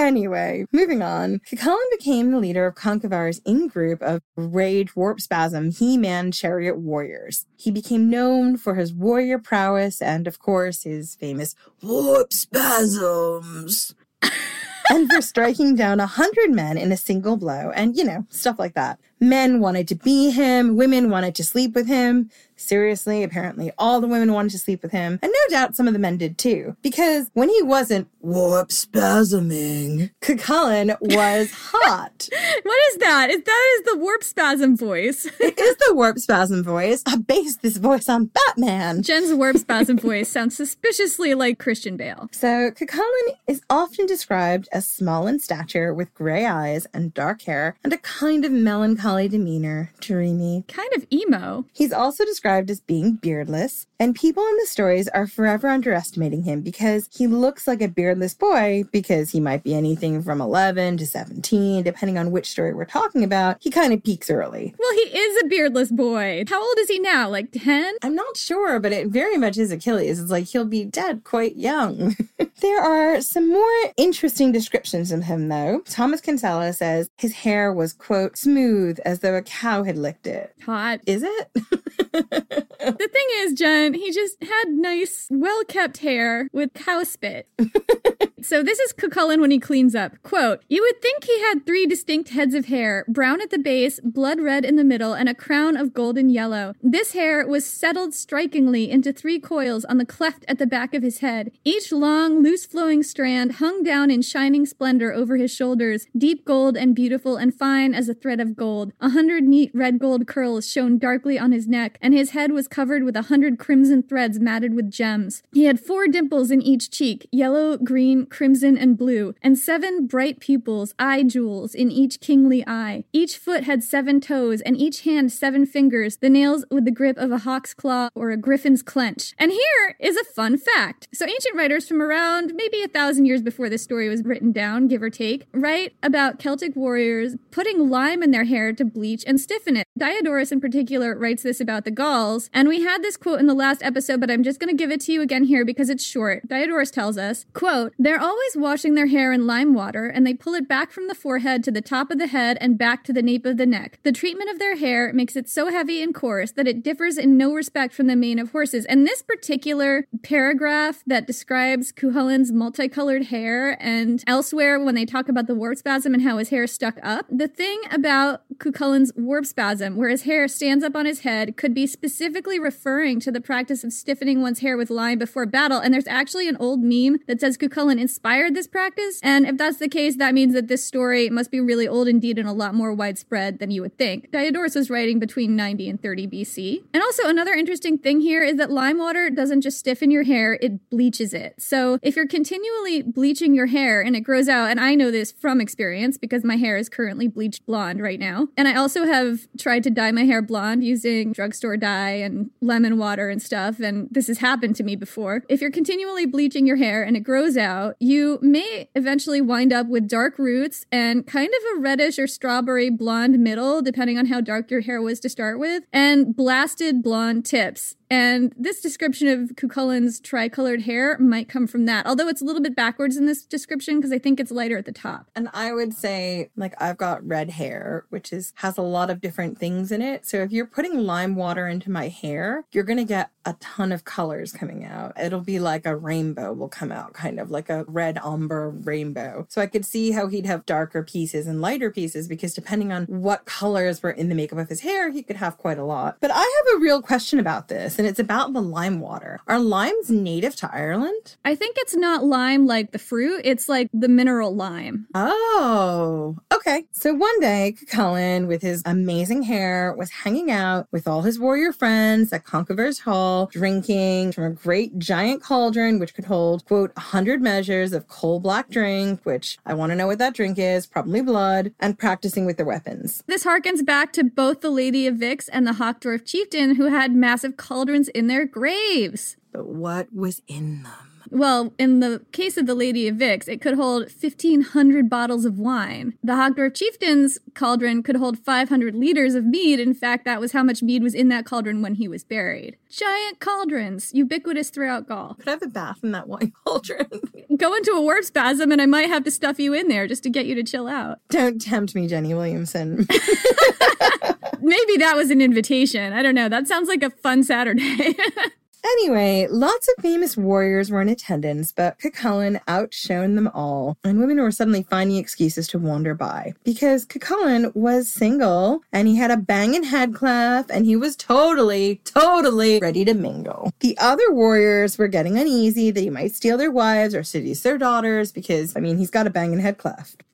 Anyway, moving on. Cuchulainn became the leader of Conchobar's in-group of Rage Warp Spasm He-Man Chariot Warriors. He became known for his warrior prowess and, of course, his famous Warp Spasms. and for striking down a hundred men in a single blow, and you know, stuff like that. Men wanted to be him, women wanted to sleep with him. Seriously, apparently all the women wanted to sleep with him, and no doubt some of the men did too. Because when he wasn't warp spasming, Cucullin was hot. what is that? Is that is the warp spasm voice? it is the warp spasm voice. I based this voice on Batman. Jen's warp spasm voice sounds suspiciously like Christian Bale. So Cucullin is often described as small in stature with gray eyes and dark hair and a kind of melancholy demeanor, dreamy. Kind of emo. He's also described as being beardless, and people in the stories are forever underestimating him because he looks like a beardless boy because he might be anything from 11 to 17, depending on which story we're talking about. He kind of peaks early. Well, he is a beardless boy. How old is he now? Like 10? I'm not sure, but it very much is Achilles. It's like he'll be dead quite young. there are some more interesting descriptions of him, though. Thomas Kinsella says his hair was, quote, smooth as though a cow had licked it. Hot. Is it? the thing is, Jen, he just had nice, well kept hair with cow spit. so this is Cucullin when he cleans up. Quote, You would think he had three distinct heads of hair, brown at the base, blood red in the middle, and a crown of golden yellow. This hair was settled strikingly into three coils on the cleft at the back of his head. Each long, loose flowing strand hung down in shining splendor over his shoulders, deep gold and beautiful and fine as a thread of gold. A hundred neat red gold curls shone darkly on his neck, and his head was covered with a hundred crimson threads matted with gems. He had four dimples in each cheek, yellow, green, crimson, and blue, and seven bright pupils, eye jewels, in each kingly eye. Each foot had seven toes, and each hand seven fingers, the nails with the grip of a hawk's claw or a griffin's clench. And here is a fun fact. So ancient writers from around maybe a thousand years before this story was written down, give or take, write about Celtic warriors putting lime in their hair to bleach and stiffen it. Diodorus in particular writes this about the Gauls, and we had this quote in the last episode, but I'm just going to give it to you again here because it's short. Diodorus tells us, quote, They're always washing their hair in lime water, and they pull it back from the forehead to the top of the head and back to the nape of the neck. The treatment of their hair makes it so heavy and coarse that it differs in no respect from the mane of horses. And this particular paragraph that describes Cuchulainn's multicolored hair and elsewhere when they talk about the warp spasm and how his hair stuck up, the thing about Cuchulainn's warp spasm, where his hair stands up on his head, could be specifically referring to the practice of stiffening one's hair with lime before battle. And there's actually an old meme that says Cuchulainn inspired this practice. And if that's the case, that means that this story must be really old indeed and a lot more widespread than you would think. Diodorus was writing between 90 and 30 BC. And also, another interesting thing here is that lime water doesn't just stiffen your hair, it bleaches it. So if you're continually bleaching your hair and it grows out, and I know this from experience because my hair is currently bleached blonde right now. And I also have tried to dye my hair blonde using drugstore dye and lemon water and stuff, and this has happened to me before. If you're continually bleaching your hair and it grows out, you may eventually wind up with dark roots and kind of a reddish or strawberry blonde middle, depending on how dark your hair was to start with, and blasted blonde tips. And this description of Cucullin's tricolored hair might come from that, although it's a little bit backwards in this description because I think it's lighter at the top. And I would say, like, I've got red hair, which is has a lot of different things in it. So if you're putting lime water into my hair, you're gonna get a ton of colors coming out. It'll be like a rainbow will come out, kind of like a red umber rainbow. So I could see how he'd have darker pieces and lighter pieces because depending on what colors were in the makeup of his hair, he could have quite a lot. But I have a real question about this and it's about the lime water. Are limes native to Ireland? I think it's not lime like the fruit, it's like the mineral lime. Oh, okay. So one day, Cuchulainn, with his amazing hair, was hanging out with all his warrior friends at Conchobar's Hall, drinking from a great giant cauldron, which could hold, quote, 100 measures of coal black drink, which I want to know what that drink is, probably blood, and practicing with their weapons. This harkens back to both the Lady of Vix and the Hochdorf chieftain who had massive cauldrons in their graves. But what was in them? Well, in the case of the Lady of Vix, it could hold 1,500 bottles of wine. The Hochdorf chieftain's cauldron could hold 500 liters of mead. In fact, that was how much mead was in that cauldron when he was buried. Giant cauldrons, ubiquitous throughout Gaul. Could I have a bath in that wine cauldron? Go into a warp spasm and I might have to stuff you in there just to get you to chill out. Don't tempt me, Jenny Williamson. Maybe that was an invitation. I don't know. That sounds like a fun Saturday. Anyway, lots of famous warriors were in attendance, but Cuchulainn outshone them all, and women were suddenly finding excuses to wander by. Because Cuchulainn was single, and he had a banging head clef, and he was totally, totally ready to mingle. The other warriors were getting uneasy that he might steal their wives or seduce their daughters, because, I mean, he's got a banging head.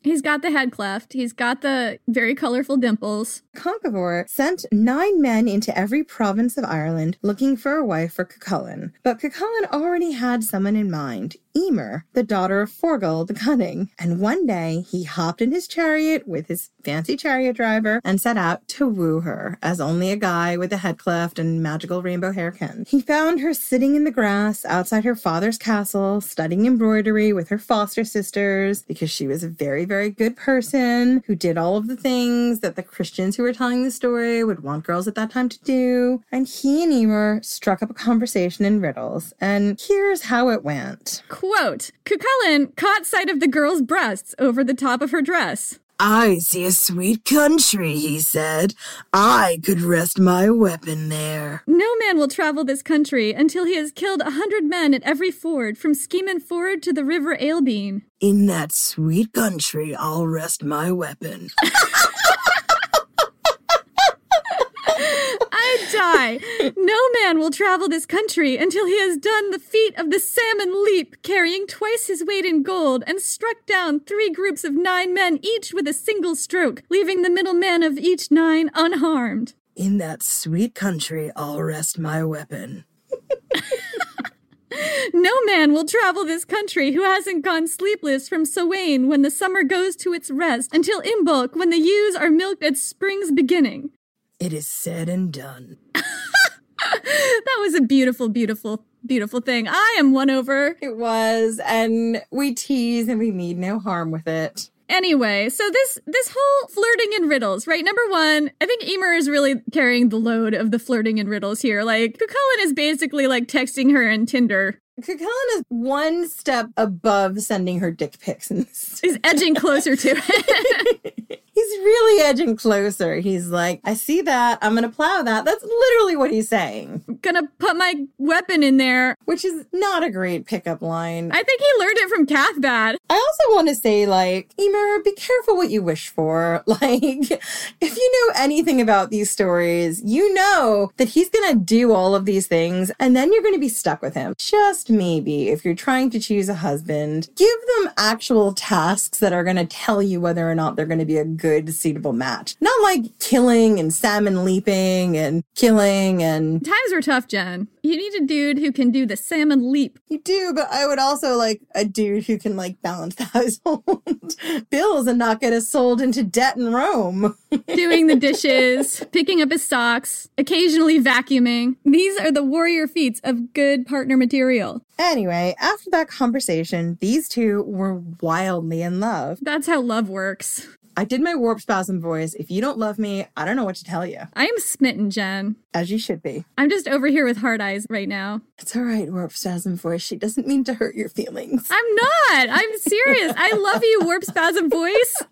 He's got the head cleft. He's got the very colorful dimples. Conchobar sent nine men into every province of Ireland looking for a wife for Cuchulainn. But Cuchulainn already had someone in mind, Emer, the daughter of Forgal the Cunning. And one day he hopped in his chariot with his fancy chariot driver and set out to woo her, as only a guy with a head cleft and magical rainbow hair can. He found her sitting in the grass outside her father's castle, studying embroidery with her foster sisters, because she was a very, very good person who did all of the things that the Christians who were telling the story would want girls at that time to do. And he and Emer struck up a conversation in riddles. And here's how it went. Quote Cucullin caught sight of the girl's breasts over the top of her dress. I see a sweet country, he said. I could rest my weapon there. No man will travel this country until he has killed a hundred men at every ford, from Skeeman Ford to the River Ailbine. In that sweet country, I'll rest my weapon. I die. No man will travel this country until he has done the feat of the salmon leap, carrying twice his weight in gold, and struck down three groups of nine men each with a single stroke, leaving the middle man of each nine unharmed. In that sweet country, I'll rest my weapon. No man will travel this country who hasn't gone sleepless from Samhain when the summer goes to its rest until Imbolc when the ewes are milked at spring's beginning. It is said and done. that was a beautiful, beautiful, beautiful thing. I am won over. It was, and we tease and we mean no harm with it. Anyway, so this this whole flirting and riddles, right? Number one, I think Emer is really carrying the load of the flirting and riddles here. Like Cuchulainn is basically like texting her in Tinder. Cuchulainn is one step above sending her dick pics. And He's edging closer to it. he's really edging closer. He's like, I see that. I'm going to plow that. That's literally what he's saying. Gonna put my weapon in there. Which is not a great pickup line. I think he learned it from Cathbad. I also want to say, like, Emer, be careful what you wish for. Like, if you know anything about these stories, you know that he's going to do all of these things and then you're going to be stuck with him. Just maybe, if you're trying to choose a husband, give them actual tasks that are going to tell you whether or not they're going to be a good very deceitable match. Not like killing and salmon leaping and killing and. Times were tough, Jen. You need a dude who can do the salmon leap. You do, but I would also like a dude who can like balance the household bills and not get us sold into debt in Rome. Doing the dishes, picking up his socks, occasionally vacuuming. These are the warrior feats of good partner material. Anyway, after that conversation, these two were wildly in love. That's how love works. I did my warp spasm voice. If you don't love me, I don't know what to tell you. I am smitten, Jen. As you should be. I'm just over here with hard eyes right now. It's all right, warp spasm voice. She doesn't mean to hurt your feelings. I'm not. I'm serious. I love you, warp spasm voice.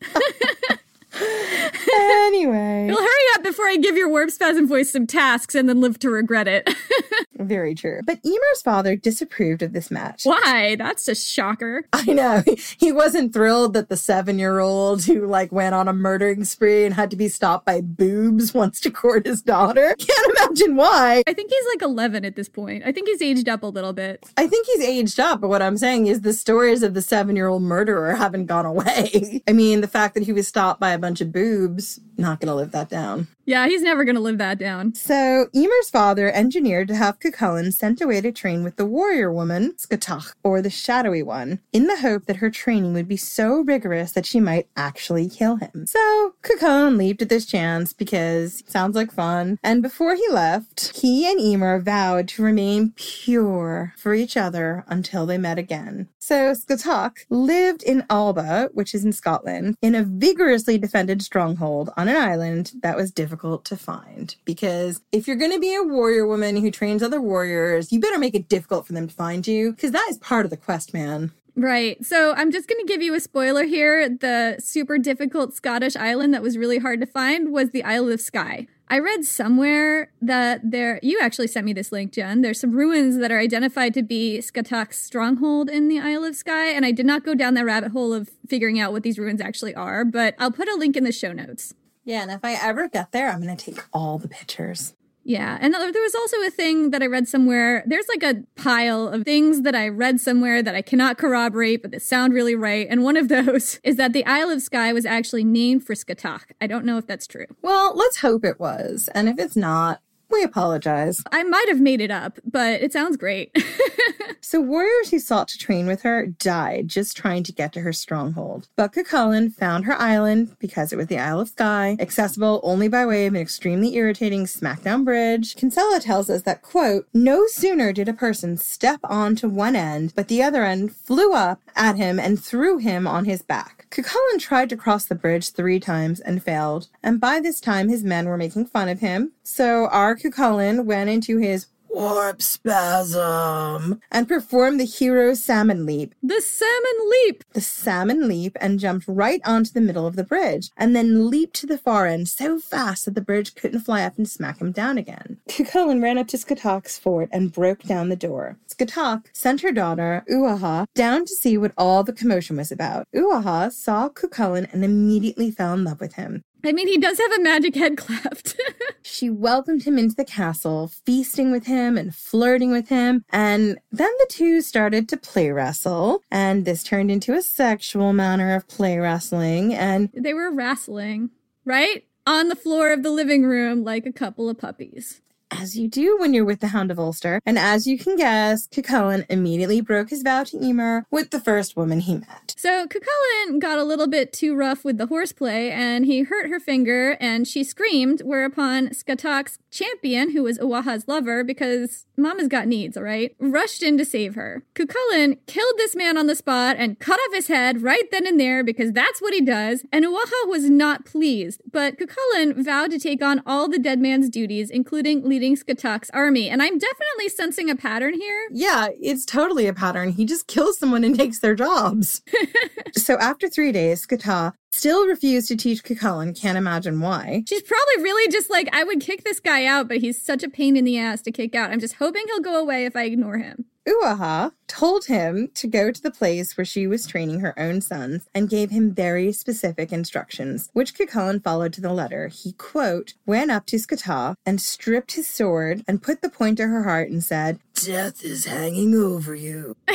anyway. Well, hurry up before I give your warp spasm voice some tasks and then live to regret it. Very true. But Emer's father disapproved of this match. Why? That's a shocker. I know. He wasn't thrilled that the seven year old who like went on a murdering spree and had to be stopped by boobs wants to court his daughter. Can't imagine why. I think he's like 11 at this point. I think he's aged up a little bit. I think he's aged up, but what I'm saying is the stories of the seven year old murderer haven't gone away. I mean, the fact that he was stopped by a bunch of boobs, not gonna live that down. Yeah, he's never going to live that down. So, Emer's father engineered to have Cuchulainn sent away to train with the warrior woman, Scáthach, or the shadowy one, in the hope that her training would be so rigorous that she might actually kill him. So, Cuchulainn leaped at this chance because it sounds like fun. And before he left, he and Emer vowed to remain pure for each other until they met again. So, Scáthach lived in Alba, which is in Scotland, in a vigorously defended stronghold on an island that was difficult to find because if you're going to be a warrior woman who trains other warriors, you better make it difficult for them to find you because that is part of the quest, man. Right. So I'm just going to give you a spoiler here. The super difficult Scottish island that was really hard to find was the Isle of Skye. I read somewhere that there, you actually sent me this link, Jen. There's some ruins that are identified to be Scáthach's stronghold in the Isle of Skye. And I did not go down that rabbit hole of figuring out what these ruins actually are, but I'll put a link in the show notes. Yeah, and if I ever get there, I'm going to take all the pictures. Yeah, and there was also a thing that I read somewhere. There's like a pile of things that I read somewhere that I cannot corroborate, but that sound really right. And one of those is that the Isle of Skye was actually named for. I don't know if that's true. Well, let's hope it was. And if it's not, we apologize. I might have made it up, but it sounds great. so, warriors who sought to train with her died just trying to get to her stronghold. But Cuchulainn found her island because it was the Isle of Skye, accessible only by way of an extremely irritating smackdown bridge. Kinsella tells us that, quote, no sooner did a person step onto one end, but the other end flew up at him and threw him on his back. Cuchulainn tried to cross the bridge three times and failed, and by this time his men were making fun of him. So our Cuchulainn went into his warp spasm and performed the hero salmon leap. The salmon leap! The salmon leap and jumped right onto the middle of the bridge and then leaped to the far end so fast that the bridge couldn't fly up and smack him down again. Cuchulainn ran up to Scáthach's fort and broke down the door. Scáthach sent her daughter, Uathach, down to see what all the commotion was about. Uathach saw Cucullin and immediately fell in love with him. I mean, he does have a magic head cleft. she welcomed him into the castle, feasting with him and flirting with him. And then the two started to play wrestle. And this turned into a sexual manner of play wrestling. And they were wrestling, right? On the floor of the living room like a couple of puppies as you do when you're with the Hound of Ulster. And as you can guess, Cuchulainn immediately broke his vow to Emer with the first woman he met. So Cuchulainn got a little bit too rough with the horseplay and he hurt her finger and she screamed, whereupon Scáthach's champion, who was Uathach's lover, because Mama's got needs, all right, rushed in to save her. Cuchulainn killed this man on the spot and cut off his head right then and there because that's what he does. And Uathach was not pleased, but Cuchulainn vowed to take on all the dead man's duties, including leading Scáthach's army. And I'm definitely sensing a pattern here. Yeah, it's totally a pattern. He just kills someone and takes their jobs. so after three days, Scáthach still refused to teach Cuchulainn. Can't imagine why. She's probably really just like, I would kick this guy out, but he's such a pain in the ass to kick out. I'm just hoping he'll go away if I ignore him. Uathach told him to go to the place where she was training her own sons and gave him very specific instructions, which Cuchulainn followed to the letter. He, quote, went up to Scáthach and stripped his sword and put the point to her heart and said, Death is hanging over you.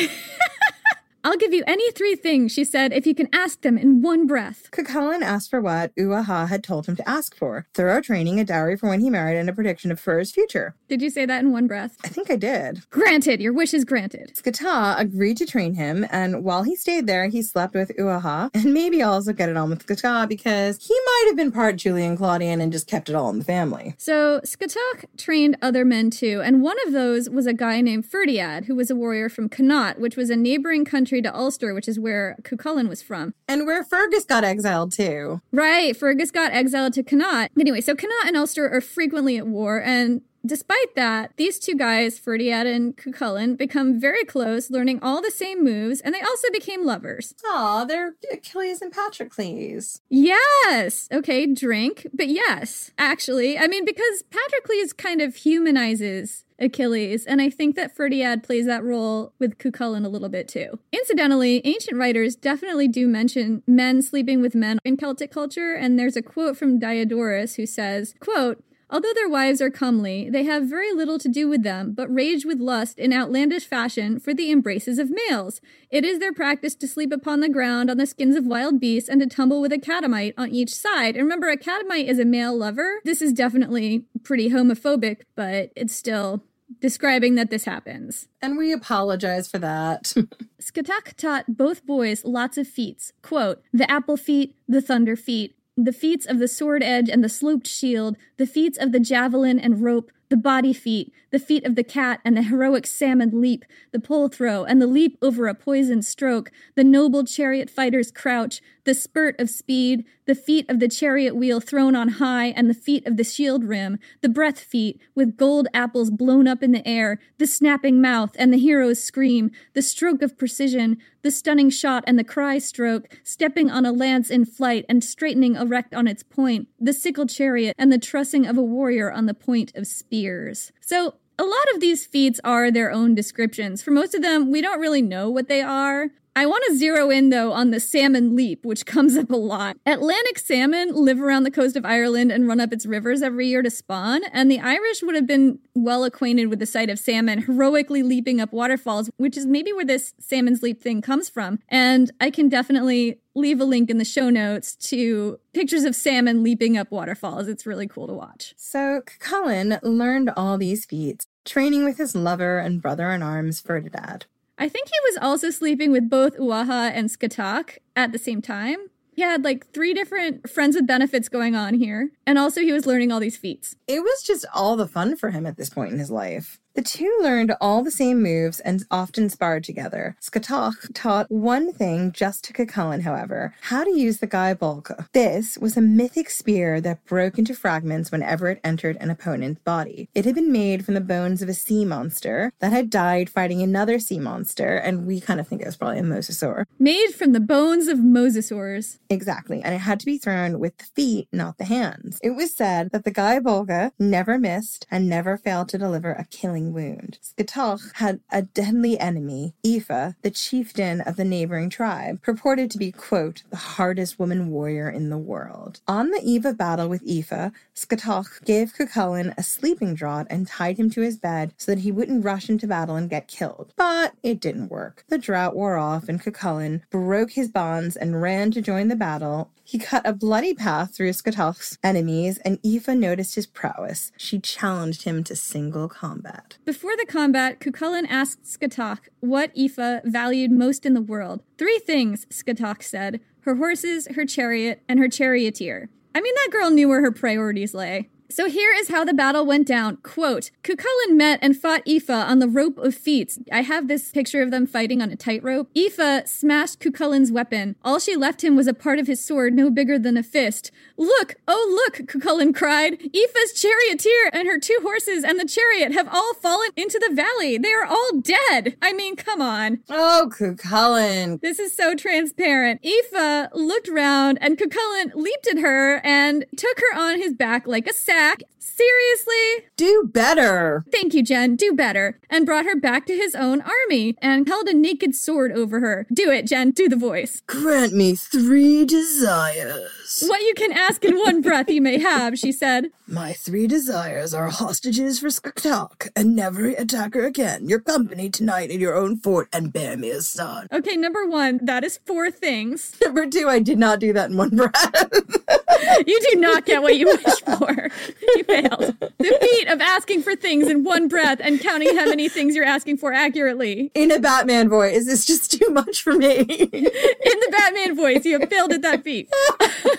I'll give you any three things, she said, if you can ask them in one breath. Cucullin asked for what Uathach had told him to ask for thorough training, a dowry for when he married, and a prediction of Fur's future. Did you say that in one breath? I think I did. Granted, your wish is granted. Scáthach agreed to train him, and while he stayed there, he slept with Uathach, and maybe also get it on with Scáthach because he might have been part Julio Claudian and just kept it all in the family. So Scáthach trained other men too, and one of those was a guy named Ferdiad, who was a warrior from Connaught, which was a neighboring country to Ulster, which is where Cucullin was from. And where Fergus got exiled too. Right, Fergus got exiled to Connaught. Anyway, so Connaught and Ulster are frequently at war, and Despite that, these two guys, Ferdiad and Cucullin, become very close, learning all the same moves, and they also became lovers. Aw, they're Achilles and Patroclus. Yes! Okay, drink, but yes, actually. I mean, because Patroclus kind of humanizes Achilles, and I think that Ferdiad plays that role with Cucullin a little bit too. Incidentally, ancient writers definitely do mention men sleeping with men in Celtic culture, and there's a quote from Diodorus who says, quote, Although their wives are comely, they have very little to do with them, but rage with lust in outlandish fashion for the embraces of males. It is their practice to sleep upon the ground on the skins of wild beasts and to tumble with a catamite on each side. And remember, a catamite is a male lover. This is definitely pretty homophobic, but it's still describing that this happens. And we apologize for that. Scáthach taught both boys lots of feats. Quote, the apple feat, the thunder feat, the feats of the sword edge and the sloped shield, the feats of the javelin and rope, the body feat, the feat of the cat and the heroic salmon leap, the pole throw and the leap over a poisoned stroke, the noble chariot fighter's crouch, the spurt of speed, the feat of the chariot wheel thrown on high and the feat of the shield rim, the breath feet with gold apples blown up in the air, the snapping mouth and the hero's scream, the stroke of precision, the stunning shot and the cry stroke, stepping on a lance in flight and straightening erect on its point, the sickle chariot and the trussing of a warrior on the point of spears. So a lot of these feats are their own descriptions. For most of them, we don't really know what they are. I want to zero in though on the salmon leap, which comes up a lot. Atlantic salmon live around the coast of Ireland and run up its rivers every year to spawn, and the Irish would have been well acquainted with the sight of salmon heroically leaping up waterfalls, which is maybe where this salmon's leap thing comes from. And I can definitely leave a link in the show notes to pictures of salmon leaping up waterfalls. It's really cool to watch. So Cullen learned all these feats, training with his lover and brother in arms, Ferdiad. I think he was also sleeping with both Uathach and Scáthach at the same time. He had like three different friends with benefits going on here. And also, he was learning all these feats. It was just all the fun for him at this point in his life. The two learned all the same moves and often sparred together. Scáthach taught one thing just to Cucullin, however how to use the Gáe Bulga. This was a mythic spear that broke into fragments whenever it entered an opponent's body. It had been made from the bones of a sea monster that had died fighting another sea monster, and we kind of think it was probably a mosasaur. Made from the bones of mosasaurs. Exactly, and it had to be thrown with the feet, not the hands. It was said that the Gáe Bulga never missed and never failed to deliver a killing wound. Scáthach had a deadly enemy, Aoife, the chieftain of the neighboring tribe, purported to be, quote, the hardest woman warrior in the world. On the eve of battle with Aoife, Scáthach gave Cucullin a sleeping draught and tied him to his bed so that he wouldn't rush into battle and get killed. But it didn't work. The drought wore off and Cucullin broke his bonds and ran to join the battle. He cut a bloody path through Scáthach's enemies, and Aoife noticed his prowess. She challenged him to single combat. Before the combat, Cucullin asked Scáthach what Aoife valued most in the world. Three things, Scáthach said her horses, her chariot, and her charioteer. I mean, that girl knew where her priorities lay. So here is how the battle went down. Quote, Cucullin met and fought Aoife on the rope of feats. I have this picture of them fighting on a tightrope. Aoife smashed Cucullin's weapon. All she left him was a part of his sword no bigger than a fist. Look, oh look, Cucullin cried. Aoife's charioteer and her two horses and the chariot have all fallen into the valley. They are all dead. I mean, come on. Oh, Cucullin. This is so transparent. Aoife looked round and Cucullin leaped at her and took her on his back like a sack back. Seriously? Do better. Thank you, Jen. Do better. And brought her back to his own army and held a naked sword over her. Do it, Jen. Do the voice. Grant me three desires. What you can ask in one breath you may have, she said. My three desires are hostages for Scáthach and never attack her again. Your company tonight in your own fort and bear me a son. Okay, number one, that is four things. Number two, I did not do that in one breath. you do not get what you wish for. You failed. The feat of asking for things in one breath and counting how many things you're asking for accurately. In a Batman voice is just too much for me. in the Batman voice, you have failed at that feat.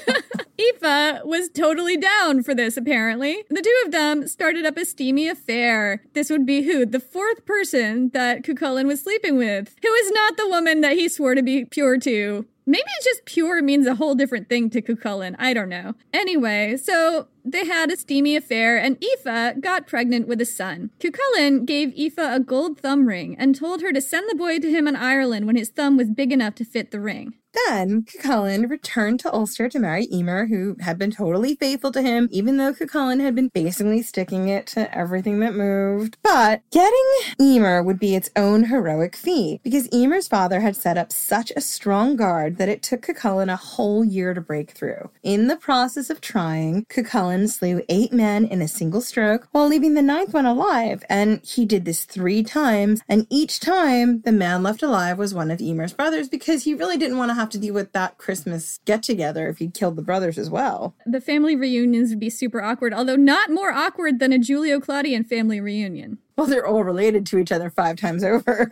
Aoife was totally down for this, apparently. The two of them started up a steamy affair. This would be who? The fourth person that Cucullin was sleeping with, who is not the woman that he swore to be pure to. Maybe just pure means a whole different thing to Cucullin. I don't know. Anyway, so they had a steamy affair, and Aoife got pregnant with a son. Cucullin gave Aoife a gold thumb ring and told her to send the boy to him in Ireland when his thumb was big enough to fit the ring. Then Cucullin returned to Ulster to marry Emer, who had been totally faithful to him, even though Cucullin had been basically sticking it to everything that moved. But getting Emer would be its own heroic feat, because Emer's father had set up such a strong guard that it took Cucullin a whole year to break through. In the process of trying, Cucullin slew eight men in a single stroke while leaving the ninth one alive, and he did this three times, and each time the man left alive was one of Emer's brothers because he really didn't want to have to deal with that Christmas get together if he'd killed the brothers as well. The family reunions would be super awkward, although not more awkward than a Julio Claudian family reunion. Well, they're all related to each other five times over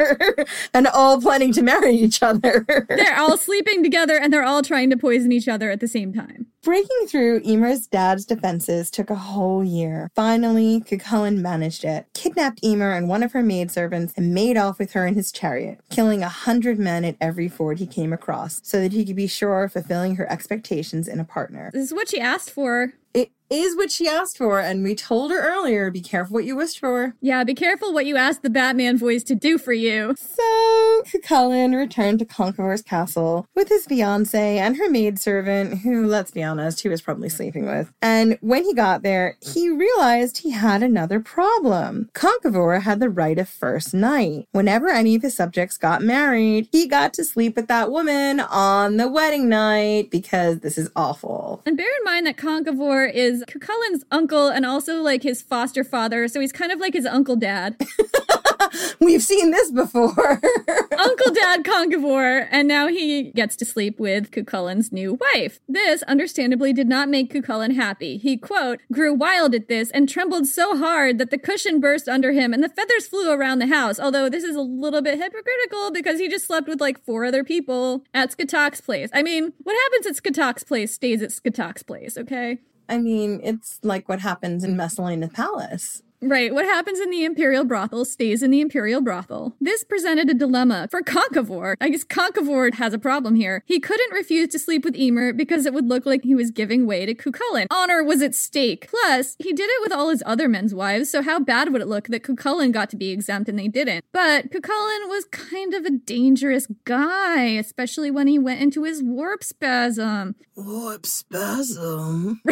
and all planning to marry each other. they're all sleeping together and they're all trying to poison each other at the same time. Breaking through Emer's dad's defenses took a whole year. Finally, Cucullin managed it, kidnapped Emer and one of her maidservants, and made off with her in his chariot, killing a hundred men at every ford he came across, so that he could be sure of fulfilling her expectations in a partner. This is what she asked for. It is what she asked for, and we told her earlier be careful what you wish for. Yeah, be careful what you ask the Batman voice to do for you. So, Cucullin returned to Conchobar's castle with his fiancee and her maidservant, who, let's be honest, he was probably sleeping with. And when he got there, he realized he had another problem. Conchobar had the right of first night. Whenever any of his subjects got married, he got to sleep with that woman on the wedding night because this is awful. And bear in mind that Conchobar is Cucullin's uncle and also like his foster father, so he's kind of like his uncle dad. We've seen this before. uncle Dad Conchobar, and now he gets to sleep with Cucullin's new wife. This, understandably, did not make Cucullin happy. He, quote, grew wild at this and trembled so hard that the cushion burst under him and the feathers flew around the house. Although this is a little bit hypocritical because he just slept with like four other people at Scáthach's place. I mean, what happens at Scáthach's place stays at Scáthach's place, okay? I mean, it's like what happens in Messalina Palace. Right. What happens in the Imperial brothel stays in the Imperial brothel. This presented a dilemma for Conchobar. I guess Conchobar has a problem here. He couldn't refuse to sleep with Emer because it would look like he was giving way to Cucullin. Honor was at stake. Plus, he did it with all his other men's wives, so how bad would it look that Cucullin got to be exempt and they didn't? But Cucullin was kind of a dangerous guy, especially when he went into his warp spasm. Warp spasm?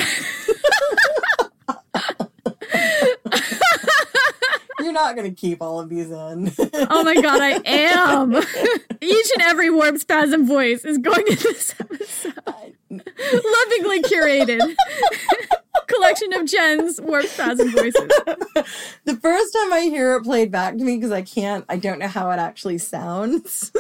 You're not going to keep all of these in. oh my god, I am. Each and every warp spasm voice is going in this episode. Lovingly curated. Collection of Jen's warp spasm voices. the first time I hear it played back to me, because I can't, I don't know how it actually sounds.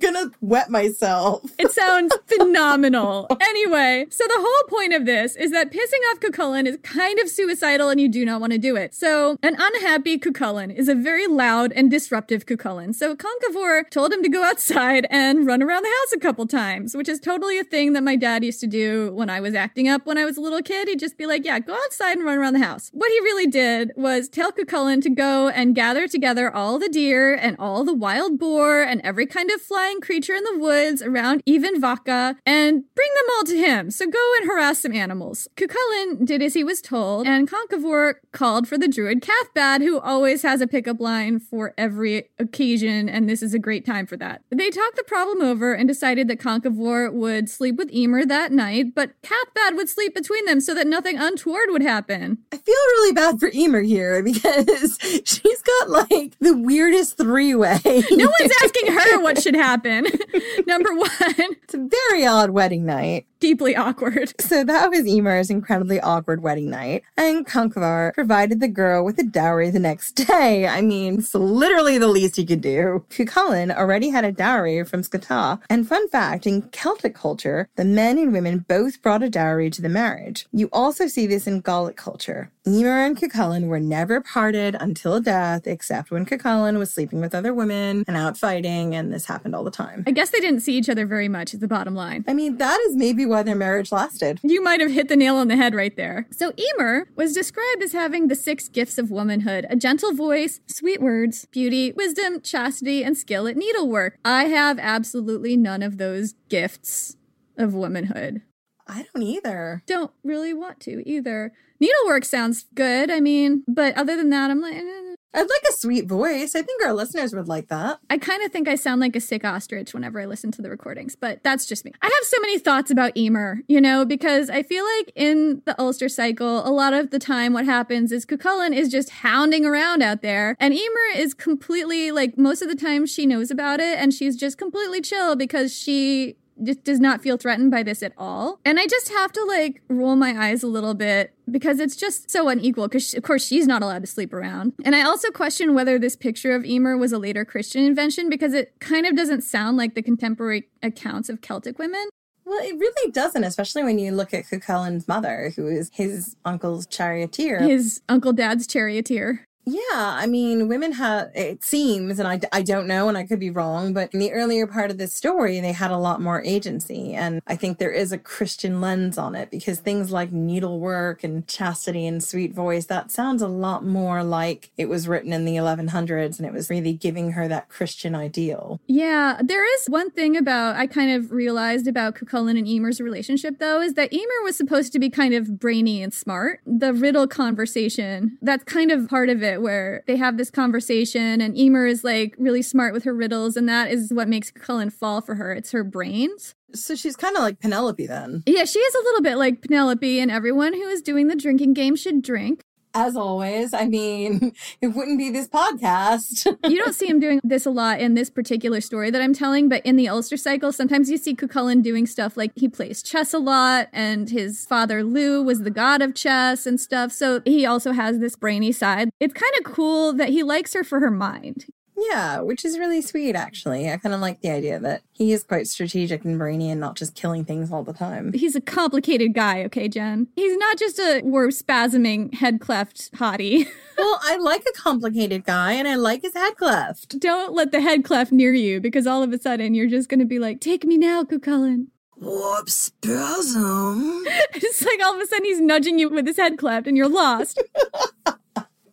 Gonna wet myself. It sounds phenomenal. Anyway, so the whole point of this is that pissing off Cucullin is kind of suicidal and you do not want to do it. So, an unhappy Cucullin is a very loud and disruptive Cucullin. So, Conchobar told him to go outside and run around the house a couple times, which is totally a thing that my dad used to do when I was acting up when I was a little kid. He'd just be like, Yeah, go outside and run around the house. What he really did was tell Cucullin to go and gather together all the deer and all the wild boar and every kind of flying flying creature in the woods around Emain Macha and bring them all to him. So go and harass some animals. Cucullin did as he was told, and Conchobar called for the druid Cathbad, who always has a pickup line for every occasion, and this is a great time for that. They talked the problem over and decided that Conchobar would sleep with Emer that night, but Cathbad would sleep between them so that nothing untoward would happen. I feel really bad for Emer here because she's got like the weirdest three way. No one's asking her what should happen. Number one, it's a very odd wedding night. Deeply awkward. So that was Emer's incredibly awkward wedding night. And Conchobar provided the girl with a dowry the next day. I mean, it's literally the least he could do. Cuchulainn already had a dowry from Scáthach. And fun fact, in Celtic culture, the men and women both brought a dowry to the marriage. You also see this in Gallic culture. Emer and Cuchulainn were never parted until death, except when Cuchulainn was sleeping with other women and out fighting, and this happened all the time. I guess they didn't see each other very much, is the bottom line. I mean, that is maybe why their marriage lasted. You might have hit the nail on the head right there. So, Emer was described as having the six gifts of womanhood a gentle voice, sweet words, beauty, wisdom, chastity, and skill at needlework. I have absolutely none of those gifts of womanhood. I don't either. Don't really want to either. Needlework sounds good. I mean, but other than that, I'm like, eh. I'd like a sweet voice. I think our listeners would like that. I kind of think I sound like a sick ostrich whenever I listen to the recordings, but that's just me. I have so many thoughts about Emer, you know, because I feel like in the Ulster cycle, a lot of the time what happens is Cuchulainn is just hounding around out there, and Emer is completely like most of the time she knows about it, and she's just completely chill because she just does not feel threatened by this at all. And I just have to like roll my eyes a little bit because it's just so unequal because of course she's not allowed to sleep around. And I also question whether this picture of Emer was a later Christian invention because it kind of doesn't sound like the contemporary accounts of Celtic women. Well, it really doesn't, especially when you look at Cuchulainn's mother, who is his uncle's charioteer. His uncle dad's charioteer. Yeah, I mean, women have, it seems, and I, I don't know, and I could be wrong, but in the earlier part of this story, they had a lot more agency. And I think there is a Christian lens on it because things like needlework and chastity and sweet voice, that sounds a lot more like it was written in the 1100s and it was really giving her that Christian ideal. Yeah, there is one thing about, I kind of realized about Cuchulainn and Emer's relationship, though, is that Emer was supposed to be kind of brainy and smart. The riddle conversation, that's kind of part of it where they have this conversation and Emer is like really smart with her riddles and that is what makes Cullen fall for her. It's her brains. So she's kind of like Penelope then. Yeah, she is a little bit like Penelope and everyone who is doing the drinking game should drink as always, I mean, it wouldn't be this podcast. you don't see him doing this a lot in this particular story that I'm telling, but in the Ulster cycle, sometimes you see Cuchulainn doing stuff like he plays chess a lot, and his father Lugh was the god of chess and stuff. So he also has this brainy side. It's kind of cool that he likes her for her mind. Yeah, which is really sweet, actually. I kind of like the idea that he is quite strategic and brainy and not just killing things all the time. He's a complicated guy, okay, Jen? He's not just a warp spasming head cleft hottie. well, I like a complicated guy and I like his head cleft. Don't let the head cleft near you because all of a sudden you're just going to be like, take me now, Cucullin. Warp spasm. it's like all of a sudden he's nudging you with his head cleft and you're lost.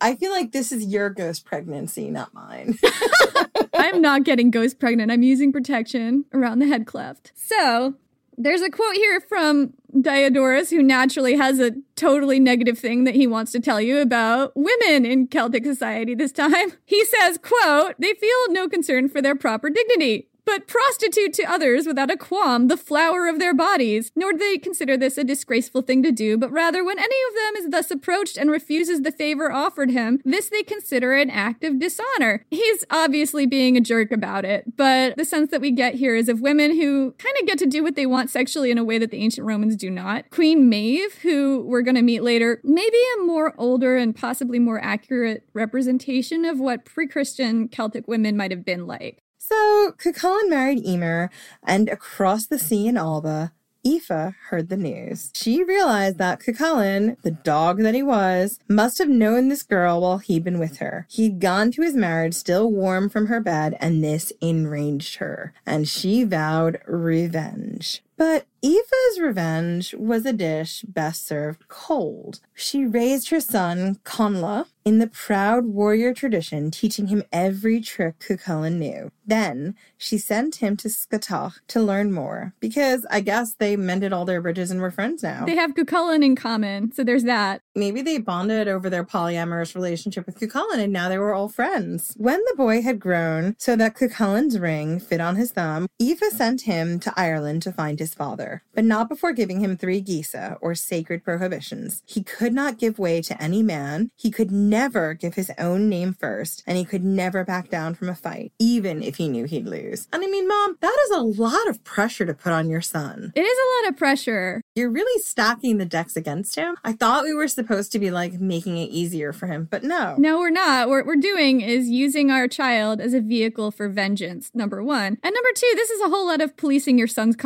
I feel like this is your ghost pregnancy, not mine. I'm not getting ghost pregnant. I'm using protection around the head cleft. So there's a quote here from Diodorus, who naturally has a totally negative thing that he wants to tell you about women in Celtic society this time. He says, quote, they feel no concern for their proper dignity but prostitute to others without a qualm the flower of their bodies. Nor do they consider this a disgraceful thing to do, but rather when any of them is thus approached and refuses the favor offered him, this they consider an act of dishonor. He's obviously being a jerk about it, but the sense that we get here is of women who kind of get to do what they want sexually in a way that the ancient Romans do not. Queen Maeve, who we're going to meet later, maybe a more older and possibly more accurate representation of what pre Christian Celtic women might have been like. So Cuchulainn married Emer, and across the sea in Alba, Aoife heard the news. She realized that Cuchulainn, the dog that he was, must have known this girl while he'd been with her. He'd gone to his marriage still warm from her bed, and this enraged her, and she vowed revenge. But Aoife's revenge was a dish best served cold. She raised her son, Conla, in the proud warrior tradition, teaching him every trick Cuchulainn knew. Then she sent him to Scáthach to learn more, because I guess they mended all their bridges and were friends now. They have Cuchulainn in common, so there's that. Maybe they bonded over their polyamorous relationship with Cuchulainn and now they were all friends. When the boy had grown so that Cuchulainn's ring fit on his thumb, Aoife sent him to Ireland to find his father, but not before giving him three geasa, or sacred prohibitions. He could not give way to any man, he could never give his own name first, and he could never back down from a fight, even if he knew he'd lose. And I mean, Mom, that is a lot of pressure to put on your son. It is a lot of pressure. You're really stacking the decks against him. I thought we were supposed to be like making it easier for him, but no. No, we're not. What we're doing is using our child as a vehicle for vengeance, number one. And number two, this is a whole lot of policing your son's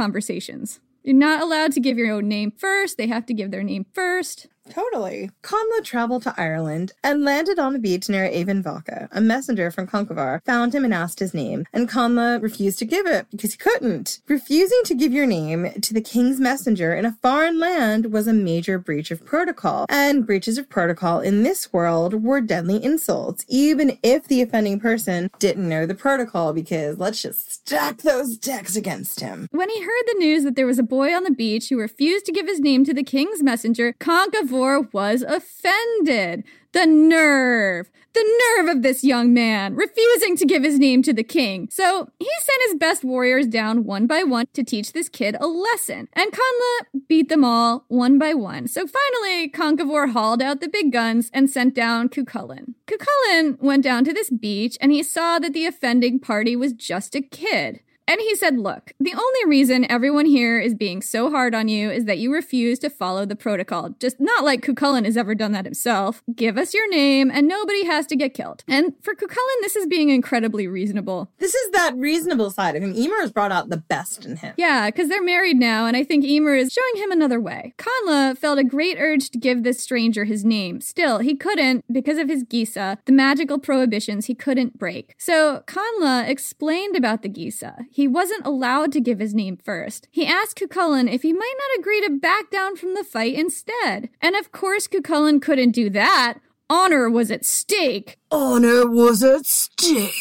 You're not allowed to give your own name first. They have to give their name first. Totally. Conla traveled to Ireland and landed on a beach near Emain Macha. A messenger from Conchobar found him and asked his name, and Conla refused to give it because he couldn't. Refusing to give your name to the king's messenger in a foreign land was a major breach of protocol, and breaches of protocol in this world were deadly insults, even if the offending person didn't know the protocol, because let's just stack those decks against him. When he heard the news that there was a boy on the beach who refused to give his name to the king's messenger, Conchobar was offended. The nerve! The nerve of this young man, refusing to give his name to the king. So he sent his best warriors down one by one to teach this kid a lesson. And Conla beat them all one by one. So finally, Conchobar hauled out the big guns and sent down Cuchulainn. Cuchulainn went down to this beach and he saw that the offending party was just a kid. And he said, Look, the only reason everyone here is being so hard on you is that you refuse to follow the protocol. Just not like Cuchulainn has ever done that himself. Give us your name and nobody has to get killed. And for Cuchulainn, this is being incredibly reasonable. This is that reasonable side of him. Emer has brought out the best in him. Yeah, because they're married now, and I think Emer is showing him another way. Conla felt a great urge to give this stranger his name. Still, he couldn't because of his Geasa, the magical prohibitions he couldn't break. So Conla explained about the Geasa. He wasn't allowed to give his name first. He asked Cuchulainn if he might not agree to back down from the fight instead. And of course, Cuchulainn couldn't do that. Honor was at stake. Honor was at stake.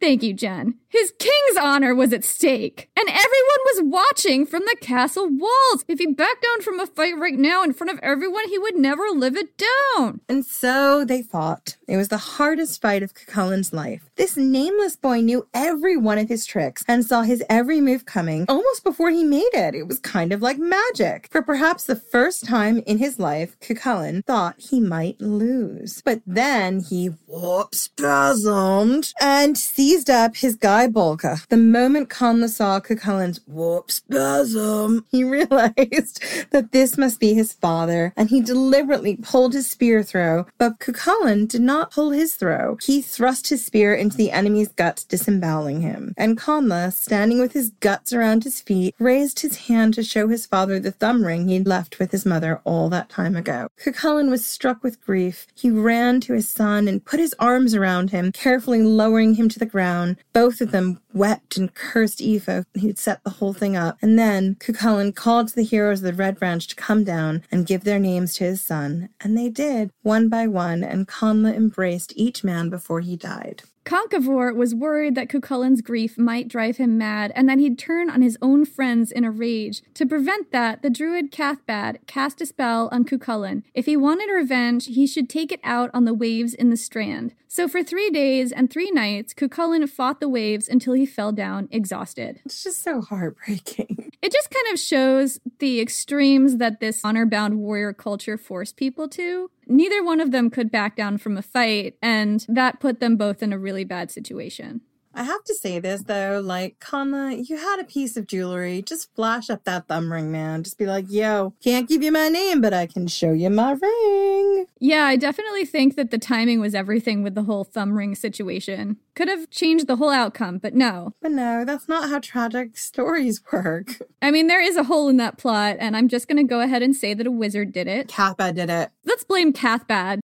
Thank you, Jen. His king's honor was at stake, and everyone was watching from the castle walls. If he backed down from a fight right now in front of everyone, he would never live it down. And so they fought. It was the hardest fight of Cuchulainn's life. This nameless boy knew every one of his tricks and saw his every move coming almost before he made it. It was kind of like magic. For perhaps the first time in his life, Cuchulainn thought he might lose. But then he Warp spasmed. and seized up his Gáe Bulga. The moment Conla saw Cuchulainn's Warp spasm. he realized that this must be his father, and he deliberately pulled his spear throw. But Cuchulainn did not pull his throw. He thrust his spear into the enemy's guts, disemboweling him. And Conla, standing with his guts around his feet, raised his hand to show his father the thumb ring he'd left with his mother all that time ago. Cuchulainn was struck with grief. He ran to his son and put his arms around him, carefully lowering him to the ground. Both of them wept and cursed Aoife, who'd set the whole thing up. And then Cuchulainn called to the heroes of the Red Branch to come down and give their names to his son. And they did, one by one, and Conla embraced each man before he died. Conchobar was worried that Cuchulainn's grief might drive him mad and that he'd turn on his own friends in a rage. To prevent that, the druid Cathbad cast a spell on Cuchulainn. If he wanted revenge, he should take it out on the waves in the strand. So for three days and three nights, Cuchulainn fought the waves until he fell down exhausted. It's just so heartbreaking. It just kind of shows the extremes that this honor bound warrior culture forced people to. Neither one of them could back down from a fight, and that put them both in a really bad situation. I have to say this though, like Conla, you had a piece of jewelry. Just flash up that thumb ring, man. Just be like, yo, can't give you my name, but I can show you my ring. Yeah, I definitely think that the timing was everything with the whole thumb ring situation. Could have changed the whole outcome, but no. But no, that's not how tragic stories work. I mean, there is a hole in that plot, and I'm just gonna go ahead and say that a wizard did it. Cathbad did it. Let's blame Cathbad.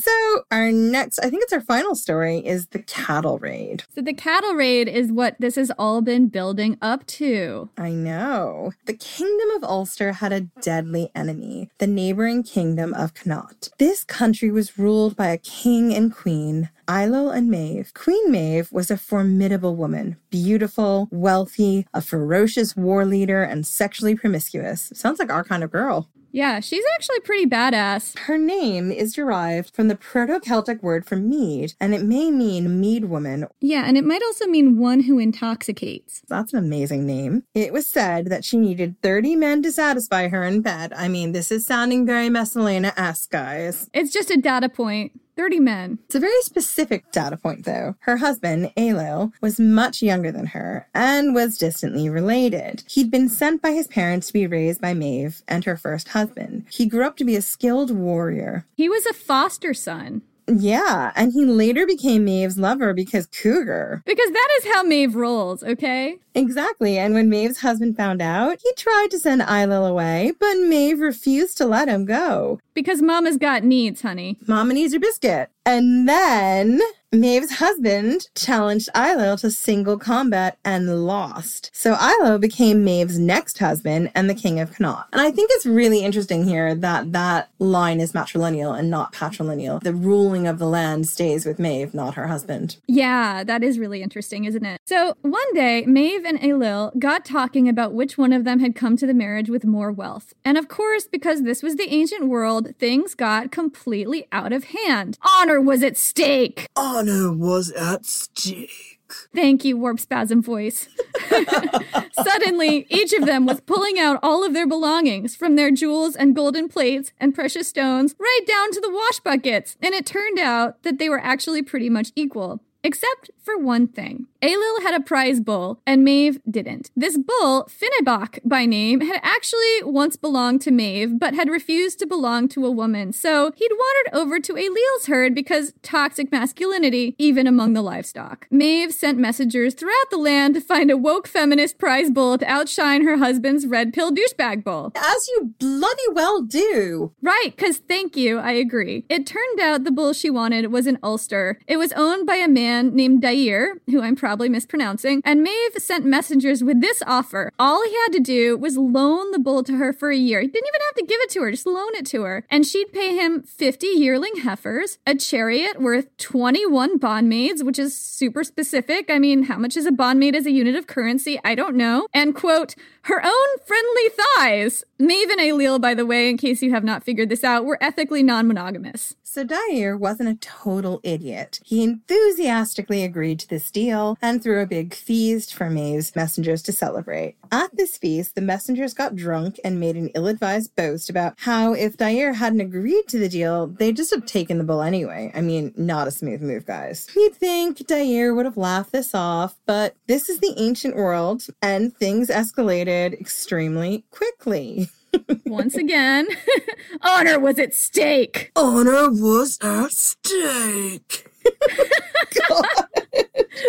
So our next, I think it's our final story, is the cattle raid. So the cattle raid is what this has all been building up to. I know. The kingdom of Ulster had a deadly enemy, the neighboring kingdom of Connaught. This country was ruled by a king and queen, Ailill and Maeve. Queen Maeve was a formidable woman, beautiful, wealthy, a ferocious war leader, and sexually promiscuous. Sounds like our kind of girl. Yeah, she's actually pretty badass. Her name is derived from the Proto Celtic word for mead, and it may mean mead woman. Yeah, and it might also mean one who intoxicates. That's an amazing name. It was said that she needed 30 men to satisfy her in bed. I mean, this is sounding very Messalina esque, guys. It's just a data point. 30 men. It's a very specific data point, though. Her husband, Ailill, was much younger than her and was distantly related. He'd been sent by his parents to be raised by Maeve and her first husband. He grew up to be a skilled warrior. He was a foster son. Yeah, and he later became Maeve's lover because Cougar. Because that is how Maeve rolls, okay? Exactly, and when Maeve's husband found out, he tried to send Ailill away, but Maeve refused to let him go. Because Mama's got needs, honey. Mama needs her biscuit. And then Maeve's husband challenged Ailill to single combat and lost. So Ailill became Maeve's next husband and the king of Connaught. And I think it's really interesting here that that line is matrilineal and not patrilineal. The ruling of the land stays with Maeve, not her husband. Yeah, that is really interesting, isn't it? So one day, Maeve and Ailill got talking about which one of them had come to the marriage with more wealth. And of course, because this was the ancient world, things got completely out of hand. Honor was at stake. Honor was at stake. Thank you, Warp Spasm voice. Suddenly, each of them was pulling out all of their belongings, from their jewels and golden plates and precious stones, right down to the wash buckets. And it turned out that they were actually pretty much equal. Except for one thing. Ailill had a prize bull, and Maeve didn't. This bull, Finnebach by name, had actually once belonged to Maeve, but had refused to belong to a woman. So he'd wandered over to Ailill's herd because toxic masculinity, even among the livestock. Maeve sent messengers throughout the land to find a woke feminist prize bull to outshine her husband's red pill douchebag bull. As you bloody well do. Right, because thank you, I agree. It turned out the bull she wanted was an Ulster. It was owned by a man named Dair, who I'm probably mispronouncing, and Maeve sent messengers with this offer. All he had to do was loan the bull to her for a year. He didn't even have to give it to her, just loan it to her. And she'd pay him 50 yearling heifers, a chariot worth 21 bondmaids, which is super specific. I mean, how much is a bondmaid as a unit of currency? I don't know. And quote, her own friendly thighs. Maeve and Ailill, by the way, in case you have not figured this out, were ethically non monogamous. So Dair wasn't a total idiot. He enthusiastically agreed to this deal and threw a big feast for Maeve's messengers to celebrate. At this feast, the messengers got drunk and made an ill advised boast about how if Dair hadn't agreed to the deal, they'd just have taken the bull anyway. I mean, not a smooth move, guys. You'd think Dair would have laughed this off, but this is the ancient world and things escalated extremely quickly. Once again, honor was at stake. Honor was at stake.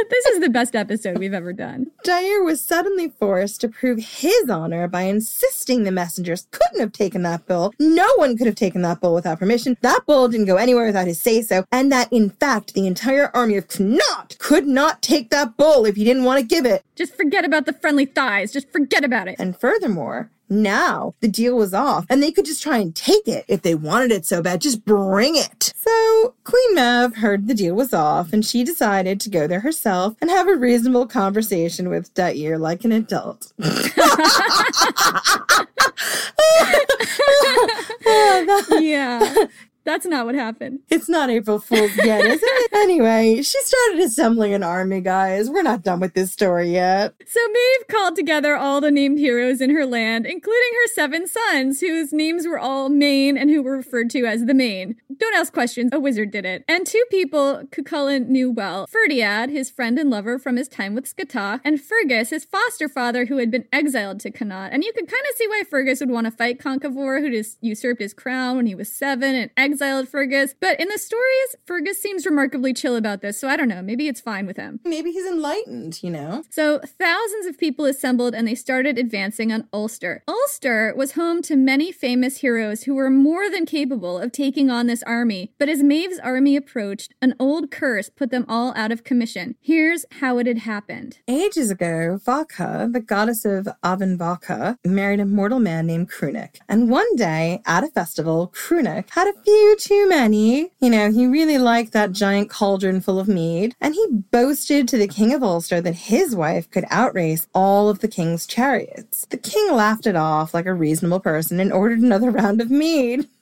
This is the best episode we've ever done. Dair was suddenly forced to prove his honor by insisting the messengers couldn't have taken that bull. No one could have taken that bull without permission. That bull didn't go anywhere without his say so, and that in fact the entire army of Connaught could not take that bull if he didn't want to give it. Just forget about the friendly thighs. Just forget about it. And furthermore, now the deal was off, and they could just try and take it if they wanted it so bad. Just bring it. So Queen Maeve heard the deal was off, and she decided to go there herself and have a reasonable conversation with Dair like an adult. Oh, yeah. That's not what happened. It's not April Fool's yet, is it? anyway, she started assembling an army, guys. We're not done with this story yet. So Maeve called together all the named heroes in her land, including her seven sons, whose names were all Main and who were referred to as the Main. Don't ask questions, a wizard did it. And two people Cuchulainn knew well Ferdiad, his friend and lover from his time with Scáthach, and Fergus, his foster father who had been exiled to Connaught. And you could kind of see why Fergus would want to fight Conchobar, who just usurped his crown when he was seven and exiled exiled Fergus. But in the stories, Fergus seems remarkably chill about this, so I don't know. Maybe it's fine with him. Maybe he's enlightened, you know? So thousands of people assembled and they started advancing on Ulster. Ulster was home to many famous heroes who were more than capable of taking on this army. But as Maeve's army approached, an old curse put them all out of commission. Here's how it had happened. Ages ago, Vaka, the goddess of Emain Macha, married a mortal man named Krunuk. And one day, at a festival, Krunuk had a few too many. You know, he really liked that giant cauldron full of mead, and he boasted to the king of Ulster that his wife could outrace all of the king's chariots. The king laughed it off like a reasonable person and ordered another round of mead.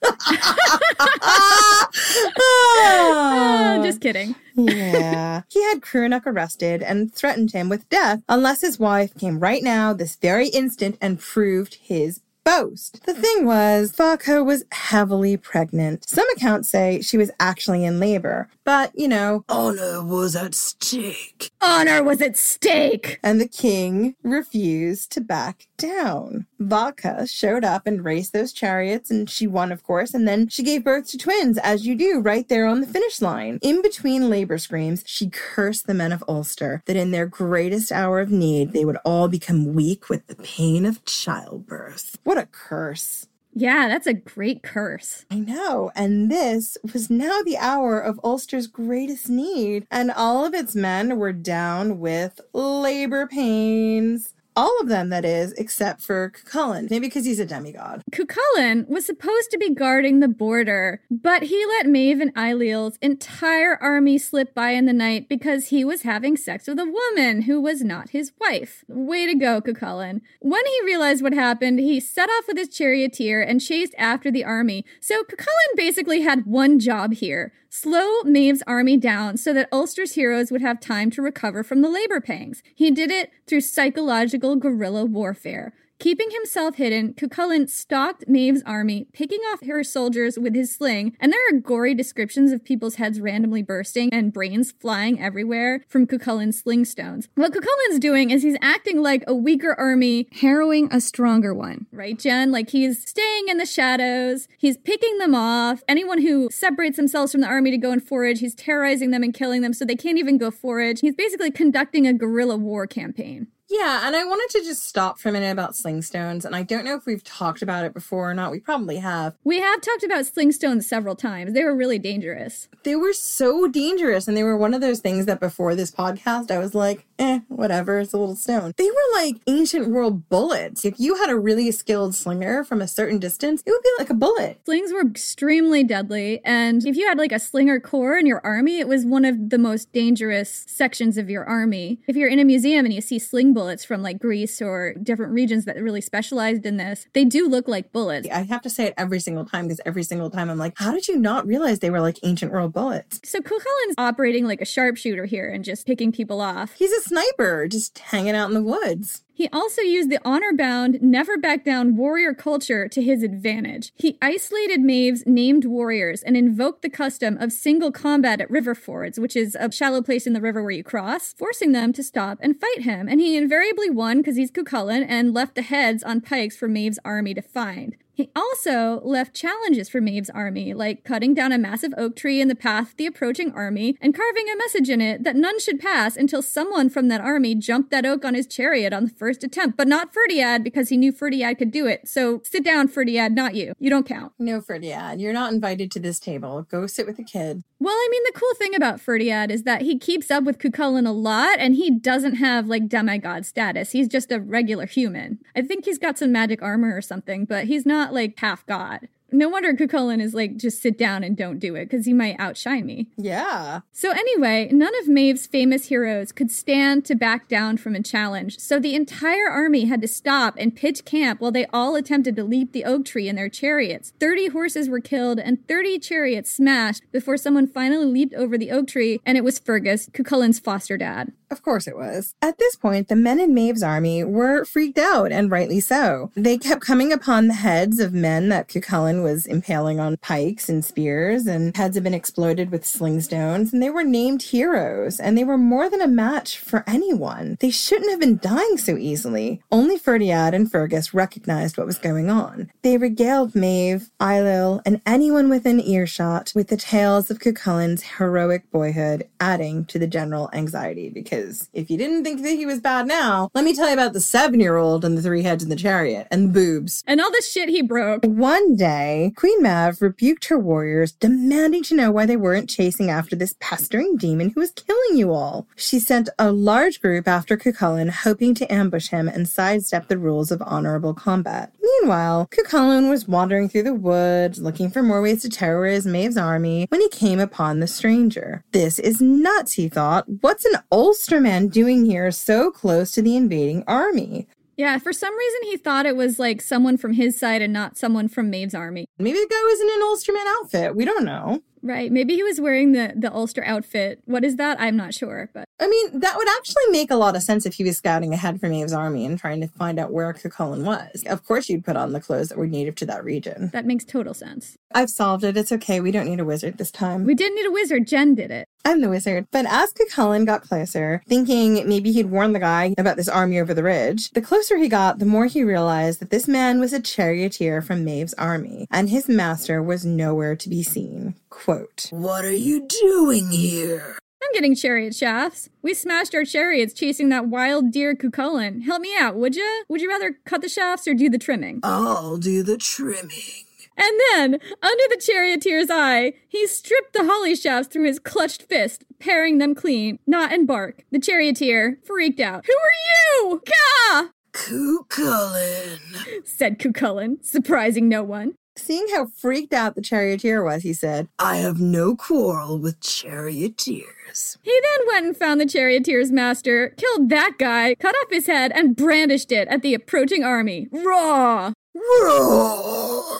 Ah, just kidding. yeah. He had Krunuk arrested and threatened him with death unless his wife came right now, this very instant, and proved his boast. The thing was, Vaka was heavily pregnant. Some accounts say she was actually in labor, but you know, honor was at stake. Honor was at stake. And the king refused to back down. Vaka showed up and raced those chariots, and she won, of course, and then she gave birth to twins, as you do, right there on the finish line. In between labor screams, she cursed the men of Ulster that in their greatest hour of need, they would all become weak with the pain of childbirth. What a curse. Yeah, that's a great curse. I know. And this was now the hour of Ulster's greatest need, and all of its men were down with labor pains. All of them, that is, except for Cuchulainn, maybe because he's a demigod. Cuchulainn was supposed to be guarding the border, but he let Maeve and Ailill's entire army slip by in the night because he was having sex with a woman who was not his wife. Way to go, Cuchulainn. When he realized what happened, he set off with his charioteer and chased after the army. So Cuchulainn basically had one job here slow Maeve's army down so that Ulster's heroes would have time to recover from the labor pangs. He did it through psychological guerrilla warfare. Keeping himself hidden, Cuchulainn stalked Maeve's army, picking off her soldiers with his sling, and there are gory descriptions of people's heads randomly bursting and brains flying everywhere from Cuchulainn's sling stones. What Cuchulainn's doing is he's acting like a weaker army, harrowing a stronger one, right, Jen? Like he's staying in the shadows, he's picking them off. Anyone who separates themselves from the army to go and forage, he's terrorizing them and killing them so they can't even go forage. He's basically conducting a guerrilla war campaign. Yeah, and I wanted to just stop for a minute about slingstones, and I don't know if we've talked about it before or not. We probably have. We have talked about slingstones several times. They were really dangerous. They were so dangerous, and they were one of those things that before this podcast, I was like, eh, whatever, it's a little stone. They were like ancient world bullets. If you had a really skilled slinger from a certain distance, it would be like a bullet. Slings were extremely deadly, and if you had like a slinger corps in your army, it was one of the most dangerous sections of your army. If you're in a museum and you see sling bullets from like Greece or different regions that really specialized in this, they do look like bullets. I have to say it every single time because every single time I'm like, how did you not realize they were like ancient world bullets? So Cuchulainn's operating like a sharpshooter here and just picking people off. He's a sniper, just hanging out in the woods. He also used the honor bound, never back down warrior culture to his advantage. He isolated Maeve's named warriors and invoked the custom of single combat at river fords, which is a shallow place in the river where you cross, forcing them to stop and fight him. And he invariably won because he's Cuchulainn and left the heads on pikes for Maeve's army to find. He also left challenges for Maeve's army, like cutting down a massive oak tree in the path of the approaching army and carving a message in it that none should pass until someone from that army jumped that oak on his chariot on the first attempt, but not Ferdiad because he knew Ferdiad could do it. So sit down, Ferdiad, not you. You don't count. No, Ferdiad, you're not invited to this table. Go sit with the kid. Well, I mean, the cool thing about Ferdiad is that he keeps up with Cuchulainn a lot and he doesn't have like demigod status. He's just a regular human. I think he's got some magic armor or something, but he's not like half god. No wonder Cuchulainn is like, just sit down and don't do it because he might outshine me. Yeah. So, anyway, none of Maeve's famous heroes could stand to back down from a challenge. So, the entire army had to stop and pitch camp while they all attempted to leap the oak tree in their chariots. 30 horses were killed and 30 chariots smashed before someone finally leaped over the oak tree, and it was Fergus, Cuchulainn's foster dad. Of course it was. At this point, the men in Maeve's army were freaked out, and rightly so. They kept coming upon the heads of men that Cuchulainn was impaling on pikes and spears, and heads had been exploded with sling stones, and they were named heroes, and they were more than a match for anyone. They shouldn't have been dying so easily. Only Ferdiad and Fergus recognized what was going on. They regaled Maeve, Ailill, and anyone within earshot with the tales of Cuchulainn's heroic boyhood, adding to the general anxiety. Because if you didn't think that he was bad now, let me tell you about the seven year old and the three heads in the chariot and the boobs. And all the shit he broke. One day, Queen Maeve rebuked her warriors, demanding to know why they weren't chasing after this pestering demon who was killing you all. She sent a large group after Cuchulainn, hoping to ambush him and sidestep the rules of honorable combat. Meanwhile, Cuchulainn was wandering through the woods, looking for more ways to terrorize Maeve's army, when he came upon the stranger. This is nuts, he thought. What's an Ulsterman doing here so close to the invading army? Yeah, for some reason he thought it was like someone from his side and not someone from Maeve's army. Maybe the guy was in an Ulsterman outfit. We don't know. Right. Maybe he was wearing the the Ulster outfit. What is that? I'm not sure, but I mean, that would actually make a lot of sense if he was scouting ahead for Maeve's army and trying to find out where Cuchulainn was. Of course, you'd put on the clothes that were native to that region. that makes total sense. I've solved it. It's okay. We don't need a wizard this time. We didn't need a wizard. Jen did it. I'm the wizard. But as Cuchulainn got closer, thinking maybe he'd warn the guy about this army over the ridge, the closer he got, the more he realized that this man was a charioteer from Maeve's army, and his master was nowhere to be seen. Quote, What are you doing here? I'm getting chariot shafts. We smashed our chariots chasing that wild deer Cuchulainn. Help me out, would ya? Would you rather cut the shafts or do the trimming? I'll do the trimming. And then, under the charioteer's eye, he stripped the holly shafts through his clutched fist, paring them clean, knot and bark. The charioteer freaked out. Who are you? Gah! Cuchulainn, said Cuchulainn, surprising no one. Seeing how freaked out the charioteer was, he said, I have no quarrel with charioteers. He then went and found the charioteer's master, killed that guy, cut off his head, and brandished it at the approaching army. Raw!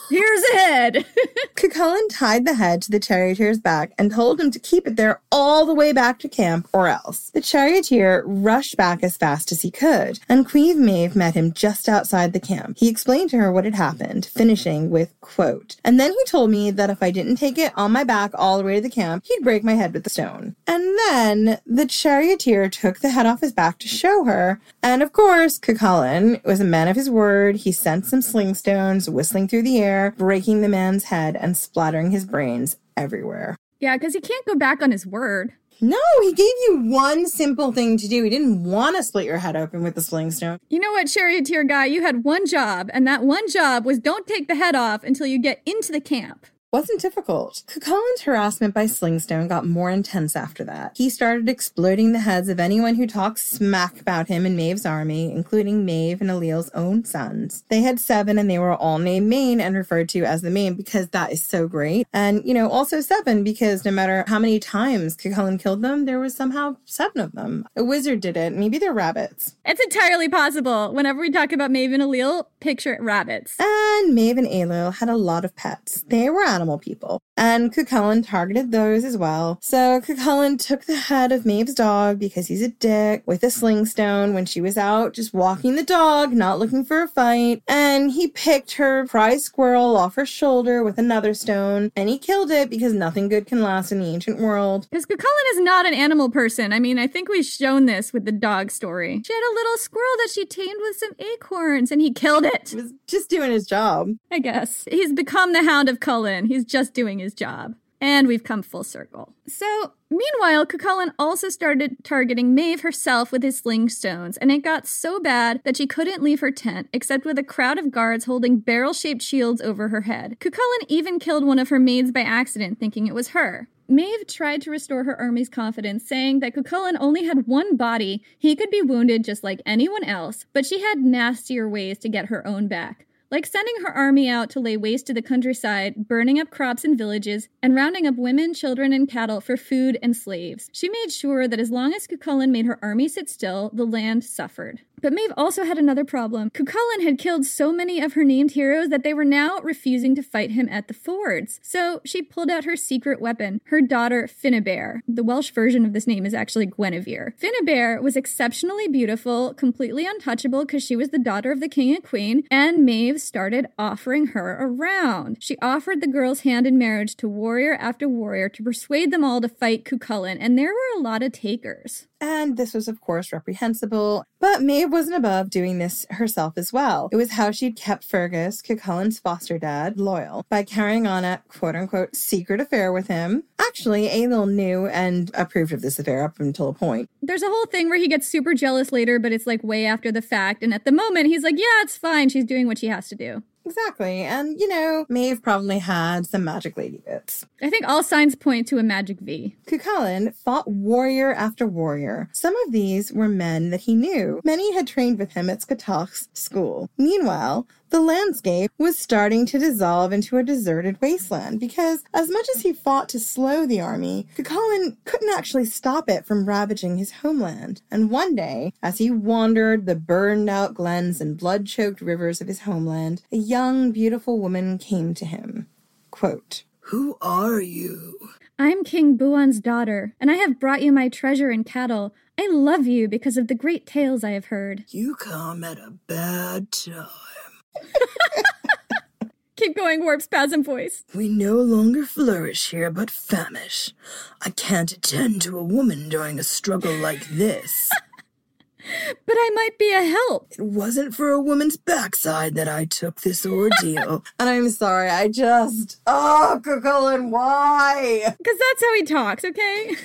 Here's a head! Cuchulainn tied the head to the charioteer's back and told him to keep it there all the way back to camp or else. The charioteer rushed back as fast as he could, and Queen Maeve met him just outside the camp. He explained to her what had happened, finishing with, quote, And then he told me that if I didn't take it on my back all the way to the camp, he'd break my head with the stone. And then the charioteer took the head off his back to show her, and of course, Cuchulainn was a man of his word. He sent some sling stones whistling through the air, breaking the man's head and splattering his brains everywhere. yeah, because he can't go back on his word. No, he gave you one simple thing to do. He didn't want to split your head open with the sling stone. You know what, charioteer guy? You had one job, and that one job was don't take the head off until you get into the camp. Wasn't difficult. Cuchulainn's harassment by Slingstone got more intense after that. He started exploding the heads of anyone who talked smack about him in Maeve's army, including Maeve and Ailill's own sons. They had seven and they were all named Main and referred to as the Main because that is so great. And, you know, also seven because no matter how many times Cuchulainn killed them, there was somehow seven of them. A wizard did it. Maybe they're rabbits. It's entirely possible. Whenever we talk about Maeve and Ailill, picture rabbits. And Maeve and Ailill had a lot of pets. They were animal people. And Cuchulainn targeted those as well. So Cuchulainn took the head of Maeve's dog because he's a dick with a sling stone when she was out just walking the dog, not looking for a fight. And he picked her prize squirrel off her shoulder with another stone and he killed it because nothing good can last in the ancient world. Because Cuchulainn is not an animal person. I mean, I think we've shown this with the dog story. She had a little squirrel that she tamed with some acorns and he killed it. He was just doing his job. I guess. He's become the Hound of Cullen. He's just doing his job. And we've come full circle. So, meanwhile, Cuchulainn also started targeting Maeve herself with his sling stones, and it got so bad that she couldn't leave her tent except with a crowd of guards holding barrel shaped shields over her head. Cuchulainn even killed one of her maids by accident, thinking it was her. Maeve tried to restore her army's confidence, saying that Cuchulainn only had one body, he could be wounded just like anyone else, but she had nastier ways to get her own back like sending her army out to lay waste to the countryside, burning up crops and villages, and rounding up women, children, and cattle for food and slaves. She made sure that as long as Cuchulainn made her army sit still, the land suffered. But Maeve also had another problem. Cuchulainn had killed so many of her named heroes that they were now refusing to fight him at the fords. So she pulled out her secret weapon, her daughter Finnabair. The Welsh version of this name is actually Guinevere. Finnabair was exceptionally beautiful, completely untouchable because she was the daughter of the king and queen, and Maeve started offering her around. She offered the girl's hand in marriage to warrior after warrior to persuade them all to fight Cuchulainn, and there were a lot of takers. And this was, of course, reprehensible, but Maeve wasn't above doing this herself as well. It was how she'd kept Fergus, Cuchulainn's foster dad, loyal by carrying on a quote unquote secret affair with him. Actually, Ailill knew and approved of this affair up until a point. There's a whole thing where he gets super jealous later, but it's like way after the fact. And at the moment, he's like, yeah, it's fine. She's doing what she has to do. Exactly. And, you know, Maeve probably had some magic lady bits. I think all signs point to a magic V. Cuchulainn fought warrior after warrior. Some of these were men that he knew. Many had trained with him at Scáthach's school. Meanwhile, the landscape was starting to dissolve into a deserted wasteland because, as much as he fought to slow the army, Cuchulainn couldn't actually stop it from ravaging his homeland. And one day, as he wandered the burned out glens and blood choked rivers of his homeland, a young, beautiful woman came to him. Quote, Who are you? I'm King Buon's daughter, and I have brought you my treasure and cattle. I love you because of the great tales I have heard. You come at a bad time. Keep going, warp spasm voice. We no longer flourish here, but famish. I can't attend to a woman during a struggle like this. But I might be a help. It wasn't for a woman's backside that I took this ordeal. and I'm sorry, I just. Oh, Cuchulainn, why? Because that's how he talks, okay?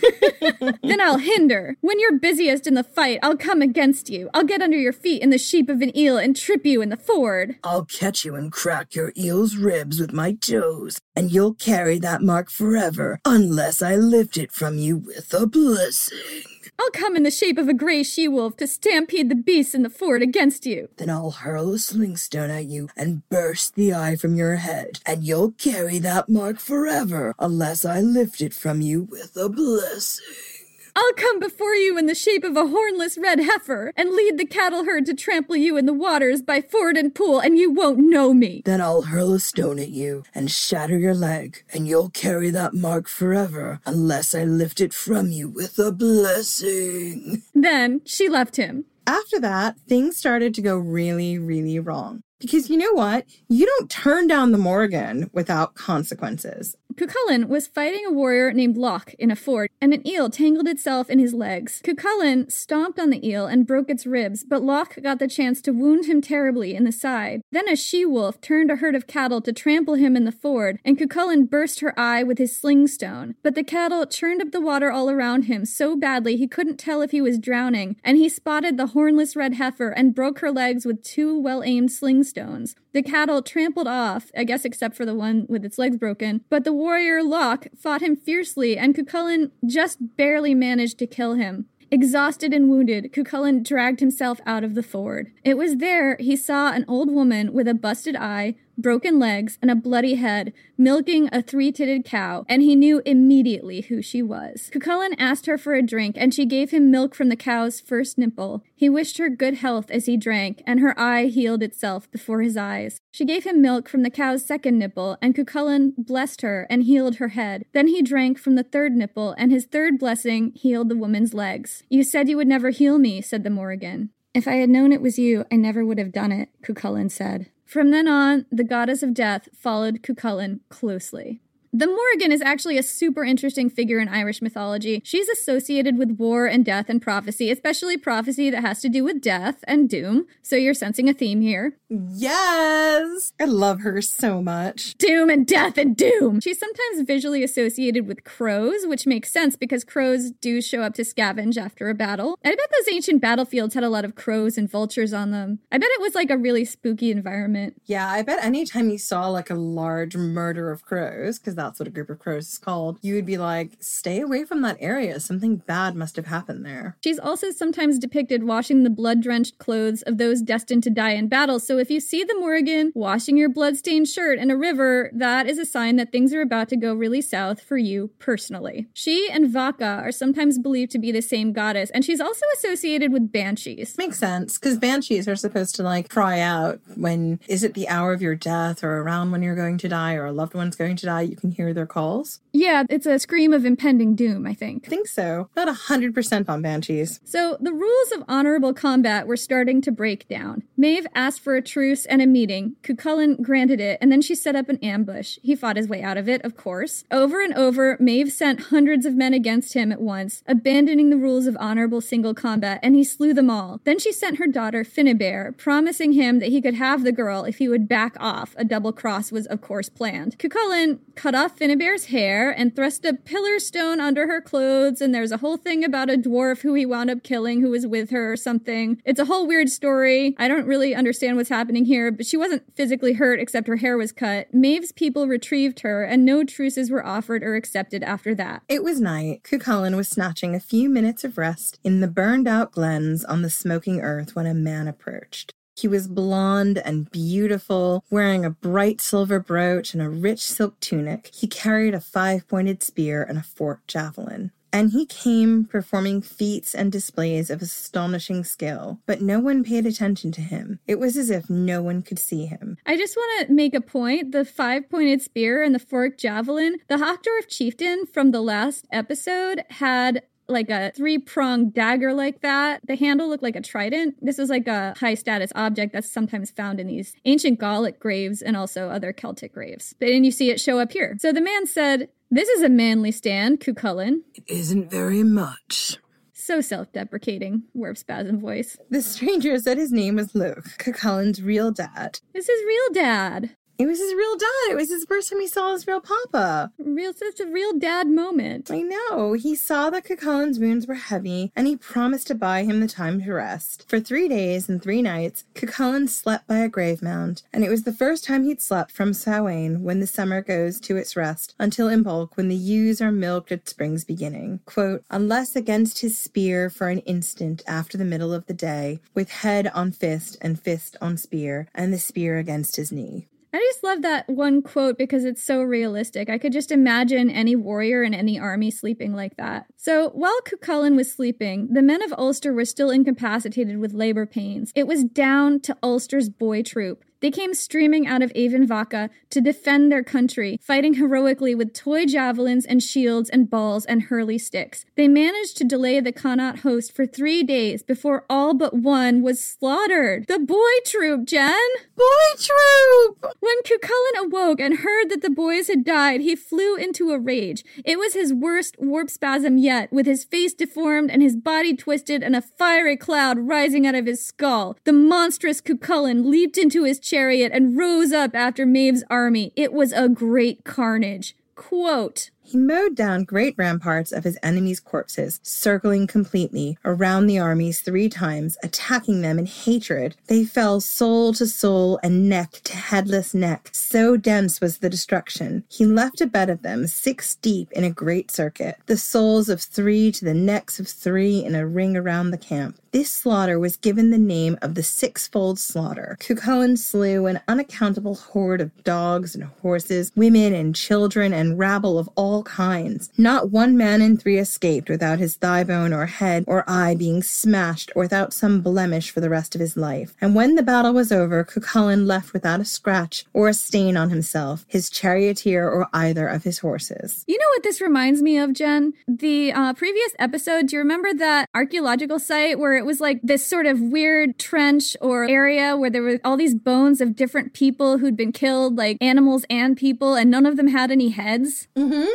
then I'll hinder. When you're busiest in the fight, I'll come against you. I'll get under your feet in the sheep of an eel and trip you in the ford. I'll catch you and crack your eel's ribs with my toes, and you'll carry that mark forever unless I lift it from you with a blessing. I'll come in the shape of a gray she wolf to stampede the beasts in the fort against you. Then I'll hurl a sling stone at you and burst the eye from your head, and you'll carry that mark forever unless I lift it from you with a blessing. I'll come before you in the shape of a hornless red heifer and lead the cattle herd to trample you in the waters by ford and pool, and you won't know me. Then I'll hurl a stone at you and shatter your leg, and you'll carry that mark forever unless I lift it from you with a blessing. Then she left him. After that, things started to go really, really wrong. Because you know what? You don't turn down the Morrigan without consequences. Cuchulainn was fighting a warrior named Lóch in a ford, and an eel tangled itself in his legs. Cuchulainn stomped on the eel and broke its ribs, but Lóch got the chance to wound him terribly in the side. Then a she wolf turned a herd of cattle to trample him in the ford, and Cuchulainn burst her eye with his sling stone. But the cattle churned up the water all around him so badly he couldn't tell if he was drowning, and he spotted the hornless red heifer and broke her legs with two well aimed sling stones. The cattle trampled off, I guess except for the one with its legs broken, but the warrior Lóch fought him fiercely, and Cuchulainn just barely managed to kill him. Exhausted and wounded, Cuchulainn dragged himself out of the ford. It was there he saw an old woman with a busted eye, broken legs, and a bloody head, milking a three titted cow, and he knew immediately who she was. Cuchulainn asked her for a drink, and she gave him milk from the cow's first nipple. He wished her good health as he drank, and her eye healed itself before his eyes. She gave him milk from the cow's second nipple, and Cuchulainn blessed her and healed her head. Then he drank from the third nipple, and his third blessing healed the woman's legs. You said you would never heal me, said the Morrigan. If I had known it was you, I never would have done it, Cuchulainn said. From then on, the goddess of death followed Cuchulainn closely. The Morrigan is actually a super interesting figure in Irish mythology. She's associated with war and death and prophecy, especially prophecy that has to do with death and doom. So you're sensing a theme here. Yes! I love her so much. Doom and death and doom! She's sometimes visually associated with crows, which makes sense because crows do show up to scavenge after a battle. I bet those ancient battlefields had a lot of crows and vultures on them. I bet it was like a really spooky environment. Yeah, I bet anytime you saw like a large murder of crows, because that's what a group of crows is called, you would be like, stay away from that area. Something bad must have happened there. She's also sometimes depicted washing the blood drenched clothes of those destined to die in battle. So if you see the Morrigan washing your blood-stained shirt in a river, that is a sign that things are about to go really south for you personally. She and Vaka are sometimes believed to be the same goddess, and she's also associated with banshees. Makes sense because banshees are supposed to like cry out when is it the hour of your death or around when you're going to die or a loved one's going to die. You can hear their calls. Yeah, it's a scream of impending doom, I think. I think so. Not 100% on banshees. So the rules of honorable combat were starting to break down. Maeve asked for a truce and a meeting. Cuchulainn granted it, and then she set up an ambush. He fought his way out of it, of course. Over and over, Maeve sent hundreds of men against him at once, abandoning the rules of honorable single combat, and he slew them all. Then she sent her daughter Finnabair, promising him that he could have the girl if he would back off. A double cross was, of course, planned. Cuchulainn cut off Finnabair's hair and thrust a pillar stone under her clothes, and there's a whole thing about a dwarf who he wound up killing who was with her or something. It's a whole weird story. I don't really understand what's happening here, but she wasn't physically hurt except her hair was cut. Maeve's people retrieved her, and no truces were offered or accepted after that. It was night. Cuchulainn was snatching a few minutes of rest in the burned out glens on the smoking earth when a man approached. He was blond and beautiful, wearing a bright silver brooch and a rich silk tunic. He carried a five pointed spear and a forked javelin. And he came performing feats and displays of astonishing skill, but no one paid attention to him. It was as if no one could see him. I just want to make a point. The five pointed spear and the forked javelin, the Hochdorf chieftain from the last episode had like a three pronged dagger like that. The handle looked like a trident. This was like a high status object that's sometimes found in these ancient Gallic graves and also other Celtic graves. And you see it show up here. So the man said, This is a manly stand, Cuchulainn. It isn't very much. So self deprecating, warp spasm voice. The stranger said his name was Lugh, Cuchulainn's real dad. This is real dad. It was his real dad. It was his first time he saw his real papa. Real, such a real dad moment. I know. He saw that Cuchulainn's wounds were heavy, and he promised to buy him the time to rest. For three days and three nights, Cuchulainn slept by a grave mound, and it was the first time he'd slept from Samhain when the summer goes to its rest, until Imbolc when the ewes are milked at spring's beginning. Quote, unless against his spear for an instant after the middle of the day, with head on fist and fist on spear, and the spear against his knee. I just love that one quote because it's so realistic. I could just imagine any warrior in any army sleeping like that. So while Cuchulainn was sleeping, the men of Ulster were still incapacitated with labor pains. It was down to Ulster's boy troop. They came streaming out of Emain Macha to defend their country, fighting heroically with toy javelins and shields and balls and hurley sticks. They managed to delay the Connaught host for three days before all but one was slaughtered. The boy troop, Jen! Boy troop! When Cuchulainn awoke and heard that the boys had died, he flew into a rage. It was his worst warp spasm yet, with his face deformed and his body twisted and a fiery cloud rising out of his skull. The monstrous Cuchulainn leaped into his chariot and rose up after Maeve's army. It was a great carnage. Quote, he mowed down great ramparts of his enemies' corpses, circling completely around the armies three times, attacking them in hatred. They fell soul to soul and neck to headless neck. So dense was the destruction. He left a bed of them, six deep in a great circuit, the souls of three to the necks of three in a ring around the camp. This slaughter was given the name of the sixfold slaughter. Cuchulainn slew an unaccountable horde of dogs and horses, women and children, and rabble of all kinds. Not one man in three escaped without his thigh bone or head or eye being smashed or without some blemish for the rest of his life. And when the battle was over, Cuchulainn left without a scratch or a stain on himself, his charioteer or either of his horses. You know what this reminds me of, Jen? The uh, previous episode, do you remember that archaeological site where it was like this sort of weird trench or area where there were all these bones of different people who'd been killed, like animals and people, and none of them had any heads? Mm-hmm.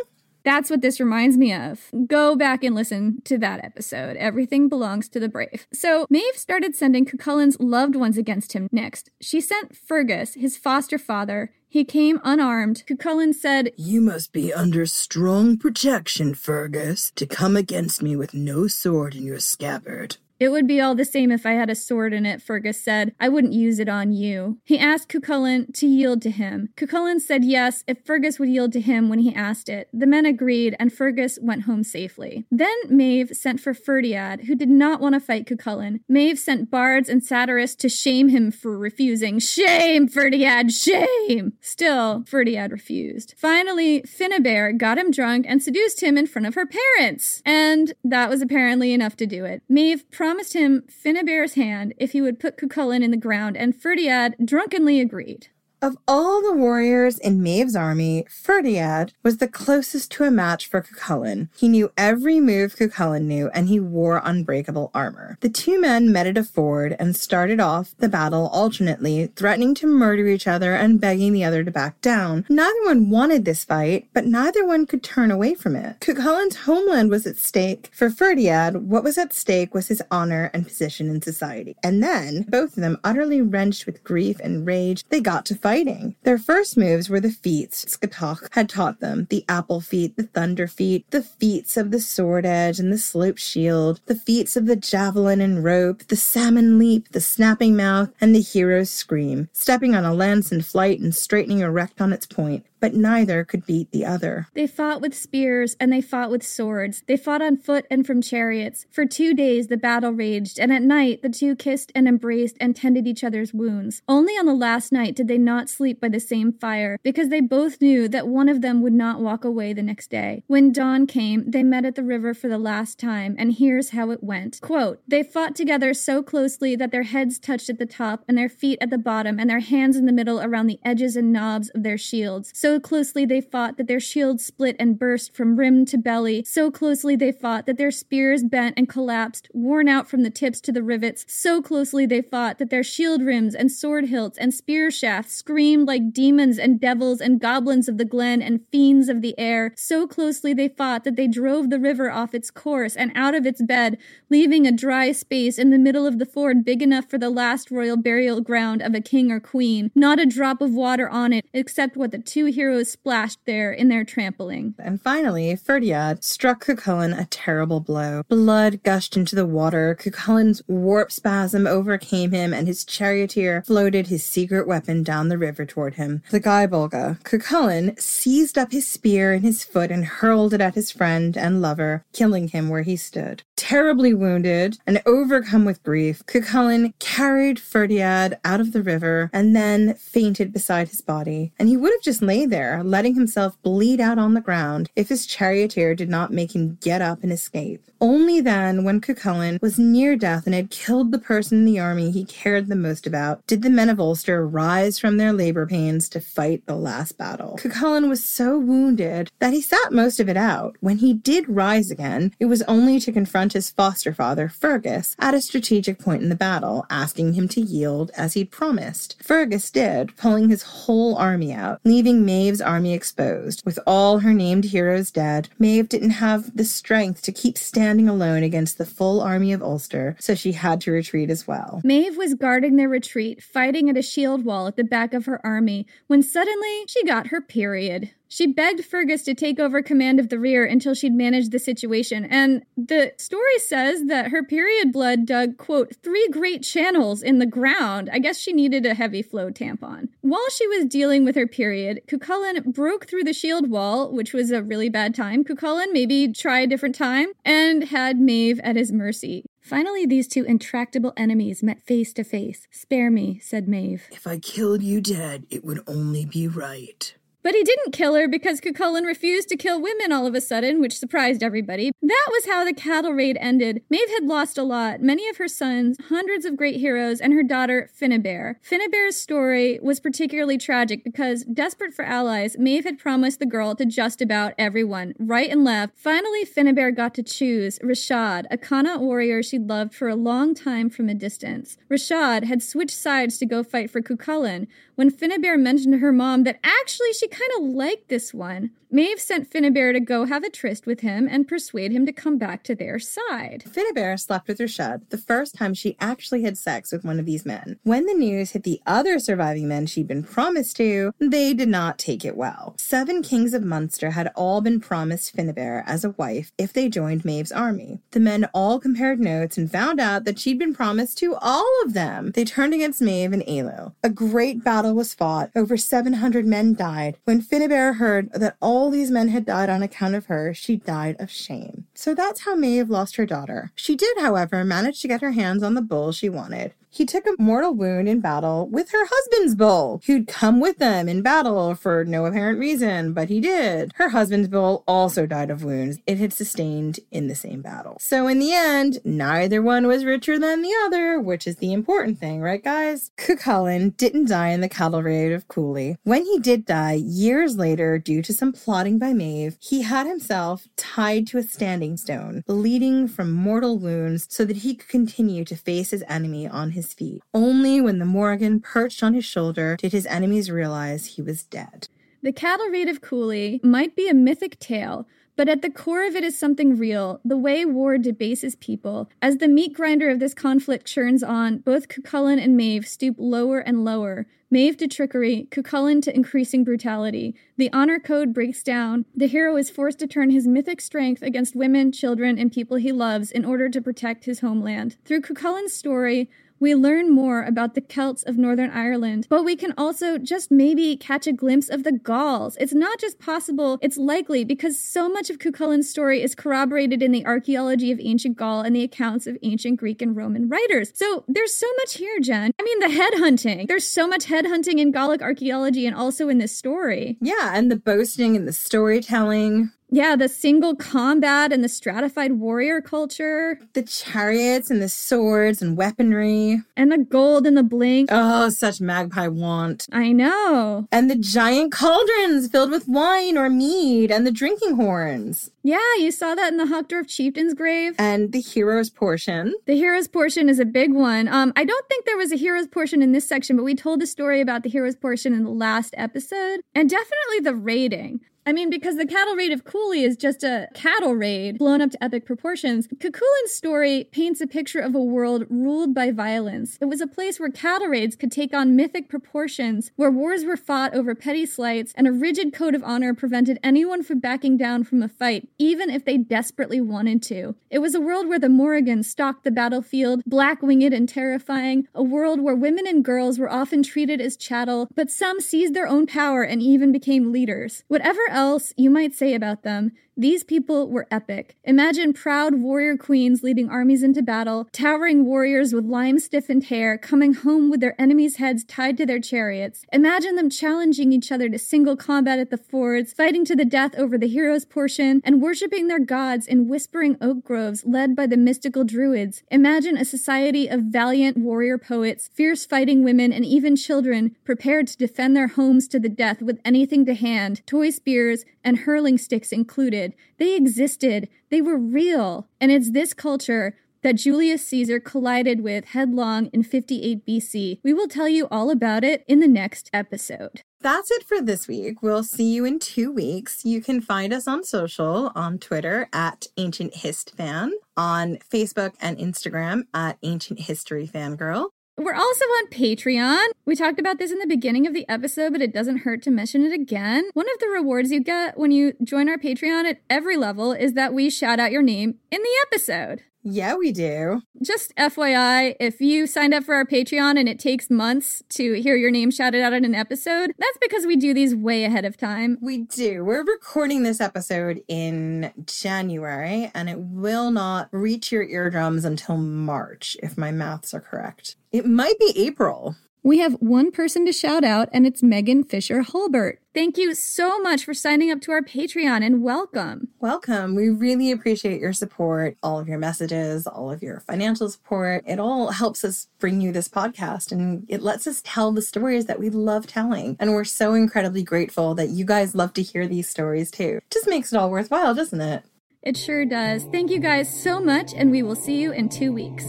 That's what this reminds me of. Go back and listen to that episode. Everything belongs to the brave. So Maeve started sending Cuchulainn's loved ones against him next. She sent Fergus, his foster father. He came unarmed. Cuchulainn said, You must be under strong protection, Fergus, to come against me with no sword in your scabbard. It would be all the same if I had a sword in it, Fergus said. I wouldn't use it on you. He asked Cuchulainn to yield to him. Cuchulainn said yes if Fergus would yield to him when he asked it. The men agreed, and Fergus went home safely. Then Maeve sent for Ferdiad, who did not want to fight Cuchulainn. Maeve sent bards and satirists to shame him for refusing. Shame, Ferdiad, shame! Still, Ferdiad refused. Finally, Finnabair got him drunk and seduced him in front of her parents. And that was apparently enough to do it. Maeve promised him Finnabair's hand if he would put Cuchulainn in the ground, and Ferdiad drunkenly agreed. Of all the warriors in Maeve's army, Ferdiad was the closest to a match for Cuchulainn. He knew every move Cuchulainn knew, and he wore unbreakable armor. The two men met at a ford and started off the battle alternately, threatening to murder each other and begging the other to back down. Neither one wanted this fight, but neither one could turn away from it. Cuchulainn's homeland was at stake. For Ferdiad, what was at stake was his honor and position in society. And then, both of them utterly wrenched with grief and rage, they got to fight Their first moves were the feats Scáthach had taught them. The apple feet, the thunder feet, the feats of the sword edge and the slope shield, the feats of the javelin and rope, the salmon leap, the snapping mouth, and the hero's scream, stepping on a lance in flight and straightening erect on its point but neither could beat the other. They fought with spears and they fought with swords. They fought on foot and from chariots. For two days the battle raged, and at night the two kissed and embraced and tended each other's wounds. Only on the last night did they not sleep by the same fire, because they both knew that one of them would not walk away the next day. When dawn came, they met at the river for the last time, and here's how it went. Quote, They fought together so closely that their heads touched at the top and their feet at the bottom and their hands in the middle around the edges and knobs of their shields. So so closely they fought that their shields split and burst from rim to belly. So closely they fought that their spears bent and collapsed, worn out from the tips to the rivets. So closely they fought that their shield rims and sword hilts and spear shafts screamed like demons and devils and goblins of the glen and fiends of the air. So closely they fought that they drove the river off its course and out of its bed, leaving a dry space in the middle of the ford big enough for the last royal burial ground of a king or queen. Not a drop of water on it, except what the two heroes heroes splashed there in their trampling. And finally, Ferdiad struck Cuchulainn a terrible blow. Blood gushed into the water. Cuchulainn's warp spasm overcame him, and his charioteer floated his secret weapon down the river toward him. The Gaibolga. Cuchulainn seized up his spear in his foot and hurled it at his friend and lover, killing him where he stood. Terribly wounded and overcome with grief, Cuchulainn carried Ferdiad out of the river and then fainted beside his body. And he would have just laid there, letting himself bleed out on the ground if his charioteer did not make him get up and escape. Only then, when Cuchulainn was near death and had killed the person in the army he cared the most about, did the men of Ulster rise from their labor pains to fight the last battle. Cuchulainn was so wounded that he sat most of it out. When he did rise again, it was only to confront his foster father, Fergus, at a strategic point in the battle, asking him to yield as he'd promised. Fergus did, pulling his whole army out, leaving May Maeve's army exposed. With all her named heroes dead, Maeve didn't have the strength to keep standing alone against the full army of Ulster, so she had to retreat as well. Maeve was guarding their retreat, fighting at a shield wall at the back of her army, when suddenly she got her period. She begged Fergus to take over command of the rear until she'd managed the situation, and the story says that her period blood dug, quote, three great channels in the ground. I guess she needed a heavy flow tampon. While she was dealing with her period, Cuchulainn broke through the shield wall, which was a really bad time. Cuchulainn maybe try a different time, and had Maeve at his mercy. Finally, these two intractable enemies met face to face. Spare me, said Maeve. If I killed you dead, it would only be right. But he didn't kill her because Cuchulainn refused to kill women all of a sudden, which surprised everybody. That was how the cattle raid ended. Maeve had lost a lot many of her sons, hundreds of great heroes, and her daughter, Finnabair. Finnabair's story was particularly tragic because, desperate for allies, Maeve had promised the girl to just about everyone, right and left. Finally, Finnabair got to choose Rashad, a Connaught warrior she'd loved for a long time from a distance. Rashad had switched sides to go fight for Cuchulainn when Finnabair mentioned to her mom that actually she kind of like this one. Maeve sent Finnabair to go have a tryst with him and persuade him to come back to their side. Finnabair slept with Rashad the first time she actually had sex with one of these men. When the news hit the other surviving men she'd been promised to, they did not take it well. Seven kings of Munster had all been promised Finnabair as a wife if they joined Maeve's army. The men all compared notes and found out that she'd been promised to all of them. They turned against Maeve and Ailill. A great battle was fought. Over 700 men died. When Finnabair heard that all these men had died on account of her, she died of shame. So that's how Maeve lost her daughter. She did, however, manage to get her hands on the bull she wanted. He took a mortal wound in battle with her husband's bull, who'd come with them in battle for no apparent reason, but he did. Her husband's bull also died of wounds it had sustained in the same battle. So in the end, neither one was richer than the other, which is the important thing, right, guys? Cuchulainn didn't die in the cattle raid of Cooley. When he did die, years later, due to some plotting by Maeve, he had himself tied to a standing stone, bleeding from mortal wounds so that he could continue to face his enemy on his feet. Only when the Morrigan perched on his shoulder did his enemies realize he was dead. The cattle raid of Cooley might be a mythic tale, but at the core of it is something real the way war debases people. As the meat grinder of this conflict churns on, both Cuchulainn and Maeve stoop lower and lower. Maeve to trickery, Cuchulainn to increasing brutality. The honor code breaks down. The hero is forced to turn his mythic strength against women, children, and people he loves in order to protect his homeland. Through Cuchulainn's story, we learn more about the Celts of Northern Ireland, but we can also just maybe catch a glimpse of the Gauls. It's not just possible, it's likely because so much of Cuchulainn's story is corroborated in the archaeology of ancient Gaul and the accounts of ancient Greek and Roman writers. So there's so much here, Jen. I mean, the head hunting. There's so much head hunting in Gallic archaeology and also in this story. Yeah, and the boasting and the storytelling. Yeah, the single combat and the stratified warrior culture. The chariots and the swords and weaponry. And the gold and the blink. Oh, such magpie want. I know. And the giant cauldrons filled with wine or mead and the drinking horns. Yeah, you saw that in the Hochdorf chieftain's grave. And the hero's portion. The hero's portion is a big one. Um, I don't think there was a hero's portion in this section, but we told a story about the hero's portion in the last episode. And definitely the raiding. I mean, because the cattle raid of Cooley is just a cattle raid blown up to epic proportions. Cuchulainn's story paints a picture of a world ruled by violence. It was a place where cattle raids could take on mythic proportions, where wars were fought over petty slights, and a rigid code of honor prevented anyone from backing down from a fight, even if they desperately wanted to. It was a world where the Morrigan stalked the battlefield, black winged and terrifying, a world where women and girls were often treated as chattel, but some seized their own power and even became leaders. Whatever else you might say about them, these people were epic. Imagine proud warrior queens leading armies into battle, towering warriors with lime stiffened hair coming home with their enemies' heads tied to their chariots. Imagine them challenging each other to single combat at the fords, fighting to the death over the hero's portion, and worshipping their gods in whispering oak groves led by the mystical druids. Imagine a society of valiant warrior poets, fierce fighting women, and even children prepared to defend their homes to the death with anything to hand, toy spears, and hurling sticks included. They existed. They were real. And it's this culture that Julius Caesar collided with headlong in 58 BC. We will tell you all about it in the next episode. That's it for this week. We'll see you in two weeks. You can find us on social on Twitter at Ancient Hist Fan, on Facebook and Instagram at Ancient History Fangirl. We're also on Patreon. We talked about this in the beginning of the episode, but it doesn't hurt to mention it again. One of the rewards you get when you join our Patreon at every level is that we shout out your name in the episode. Yeah, we do. Just FYI, if you signed up for our Patreon and it takes months to hear your name shouted out in an episode, that's because we do these way ahead of time. We do. We're recording this episode in January, and it will not reach your eardrums until March, if my maths are correct. It might be April. We have one person to shout out, and it's Megan Fisher Hulbert. Thank you so much for signing up to our Patreon and welcome. Welcome. We really appreciate your support, all of your messages, all of your financial support. It all helps us bring you this podcast and it lets us tell the stories that we love telling. And we're so incredibly grateful that you guys love to hear these stories too. Just makes it all worthwhile, doesn't it? It sure does. Thank you guys so much, and we will see you in two weeks.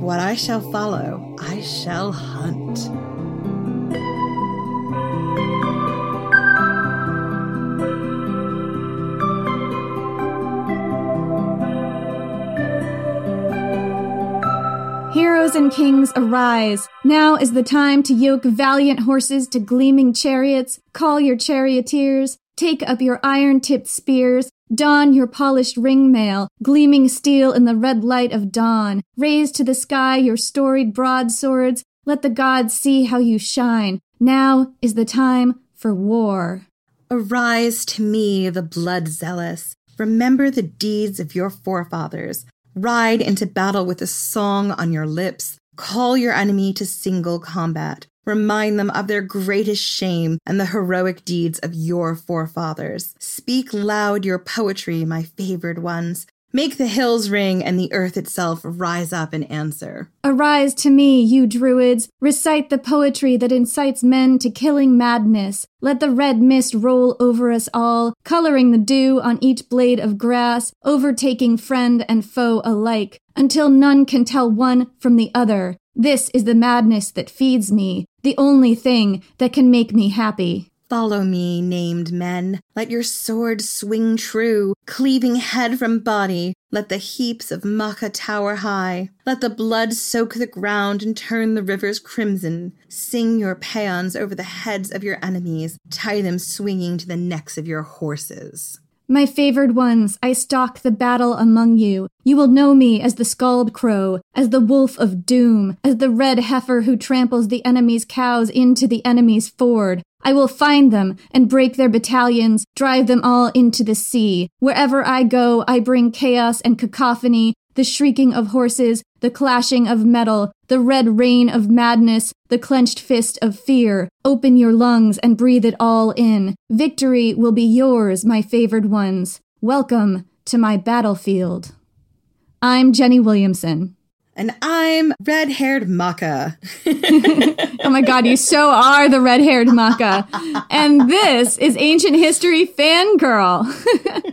What I shall follow, I shall hunt. Heroes and kings arise. Now is the time to yoke valiant horses to gleaming chariots. Call your charioteers. Take up your iron tipped spears. Don your polished ring mail, gleaming steel in the red light of dawn. Raise to the sky your storied broadswords. Let the gods see how you shine. Now is the time for war. Arise to me, the blood zealous. Remember the deeds of your forefathers. Ride into battle with a song on your lips. Call your enemy to single combat. Remind them of their greatest shame and the heroic deeds of your forefathers. Speak loud your poetry, my favored ones. Make the hills ring and the earth itself rise up and answer. Arise to me, you druids. Recite the poetry that incites men to killing madness. Let the red mist roll over us all, coloring the dew on each blade of grass, overtaking friend and foe alike, until none can tell one from the other. This is the madness that feeds me, the only thing that can make me happy. Follow me, named men. Let your sword swing true, cleaving head from body. Let the heaps of Macha tower high. Let the blood soak the ground and turn the rivers crimson. Sing your paeans over the heads of your enemies. Tie them swinging to the necks of your horses. My favored ones, I stalk the battle among you. You will know me as the scald crow, as the wolf of doom, as the red heifer who tramples the enemy's cows into the enemy's ford. I will find them and break their battalions, drive them all into the sea. Wherever I go, I bring chaos and cacophony, the shrieking of horses, the clashing of metal, the red rain of madness, the clenched fist of fear. Open your lungs and breathe it all in. Victory will be yours, my favored ones. Welcome to my battlefield. I'm Jenny Williamson. And I'm red haired Macha. oh my god, you so are the red haired Macha. And this is Ancient History Fangirl.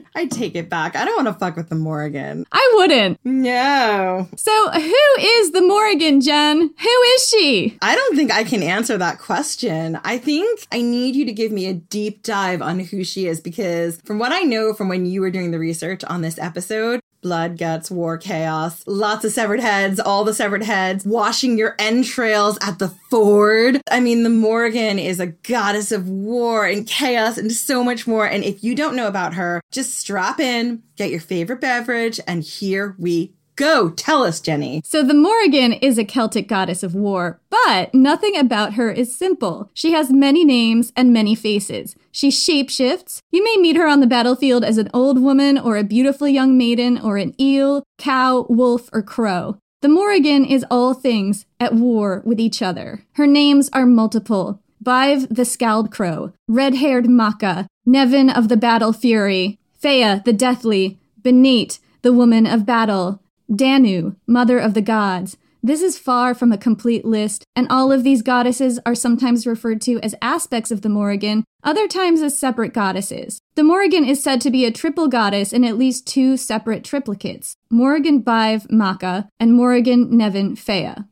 I take it back. I don't want to fuck with the Morrigan. I wouldn't. No. So, who is the Morrigan, Jen? Who is she? I don't think I can answer that question. I think I need you to give me a deep dive on who she is because, from what I know from when you were doing the research on this episode, blood, guts, war, chaos, lots of severed heads, all the severed heads, washing your entrails at the ford. I mean, the Morrigan is a goddess of war and chaos and so much more. And if you don't know about her, just strap in, get your favorite beverage, and here we Go, tell us, Jenny. So, the Morrigan is a Celtic goddess of war, but nothing about her is simple. She has many names and many faces. She shapeshifts. You may meet her on the battlefield as an old woman, or a beautiful young maiden, or an eel, cow, wolf, or crow. The Morrigan is all things at war with each other. Her names are multiple. Badb the Scald Crow, Red Haired Macha, Nemain of the Battle Fury, Fea the Deathly, Beneit, the Woman of Battle, Danu, mother of the gods. This is far from a complete list, and all of these goddesses are sometimes referred to as aspects of the Morrigan, other times as separate goddesses. The Morrigan is said to be a triple goddess in at least two separate triplicates Morrigan Badb Macha and Morrigan Nemain Fea.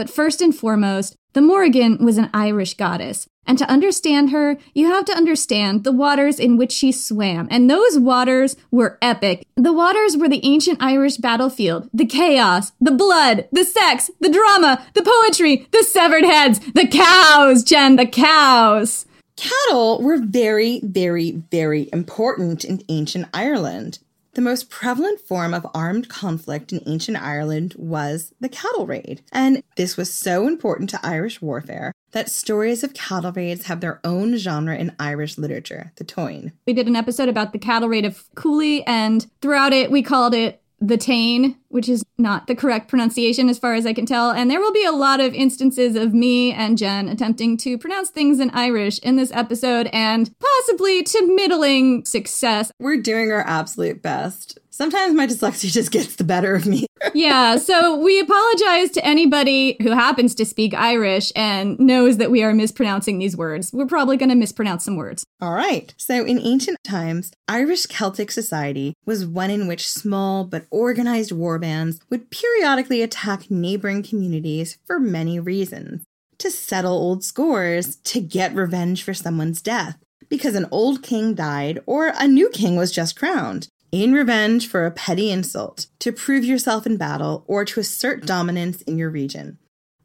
But first and foremost, the Morrigan was an Irish goddess, and to understand her, you have to understand the waters in which she swam, and those waters were epic. The waters were the ancient Irish battlefield, the chaos, the blood, the sex, the drama, the poetry, the severed heads, the cows, Jen, the cows. Cattle were very, very, very important in ancient Ireland. The most prevalent form of armed conflict in ancient Ireland was the cattle raid. And this was so important to Irish warfare that stories of cattle raids have their own genre in Irish literature, the Táin. We did an episode about the cattle raid of Cooley, and throughout it, we called it the Táin, which is not the correct pronunciation as far as I can tell. And there will be a lot of instances of me and Jen attempting to pronounce things in Irish in this episode and possibly to middling success. We're doing our absolute best. Sometimes my dyslexia just gets the better of me. yeah, so we apologize to anybody who happens to speak Irish and knows that we are mispronouncing these words. We're probably going to mispronounce some words. All right. So, in ancient times, Irish Celtic society was one in which small but organized war bands would periodically attack neighboring communities for many reasons to settle old scores, to get revenge for someone's death, because an old king died or a new king was just crowned, in revenge for a petty insult, to prove yourself in battle, or to assert dominance in your region.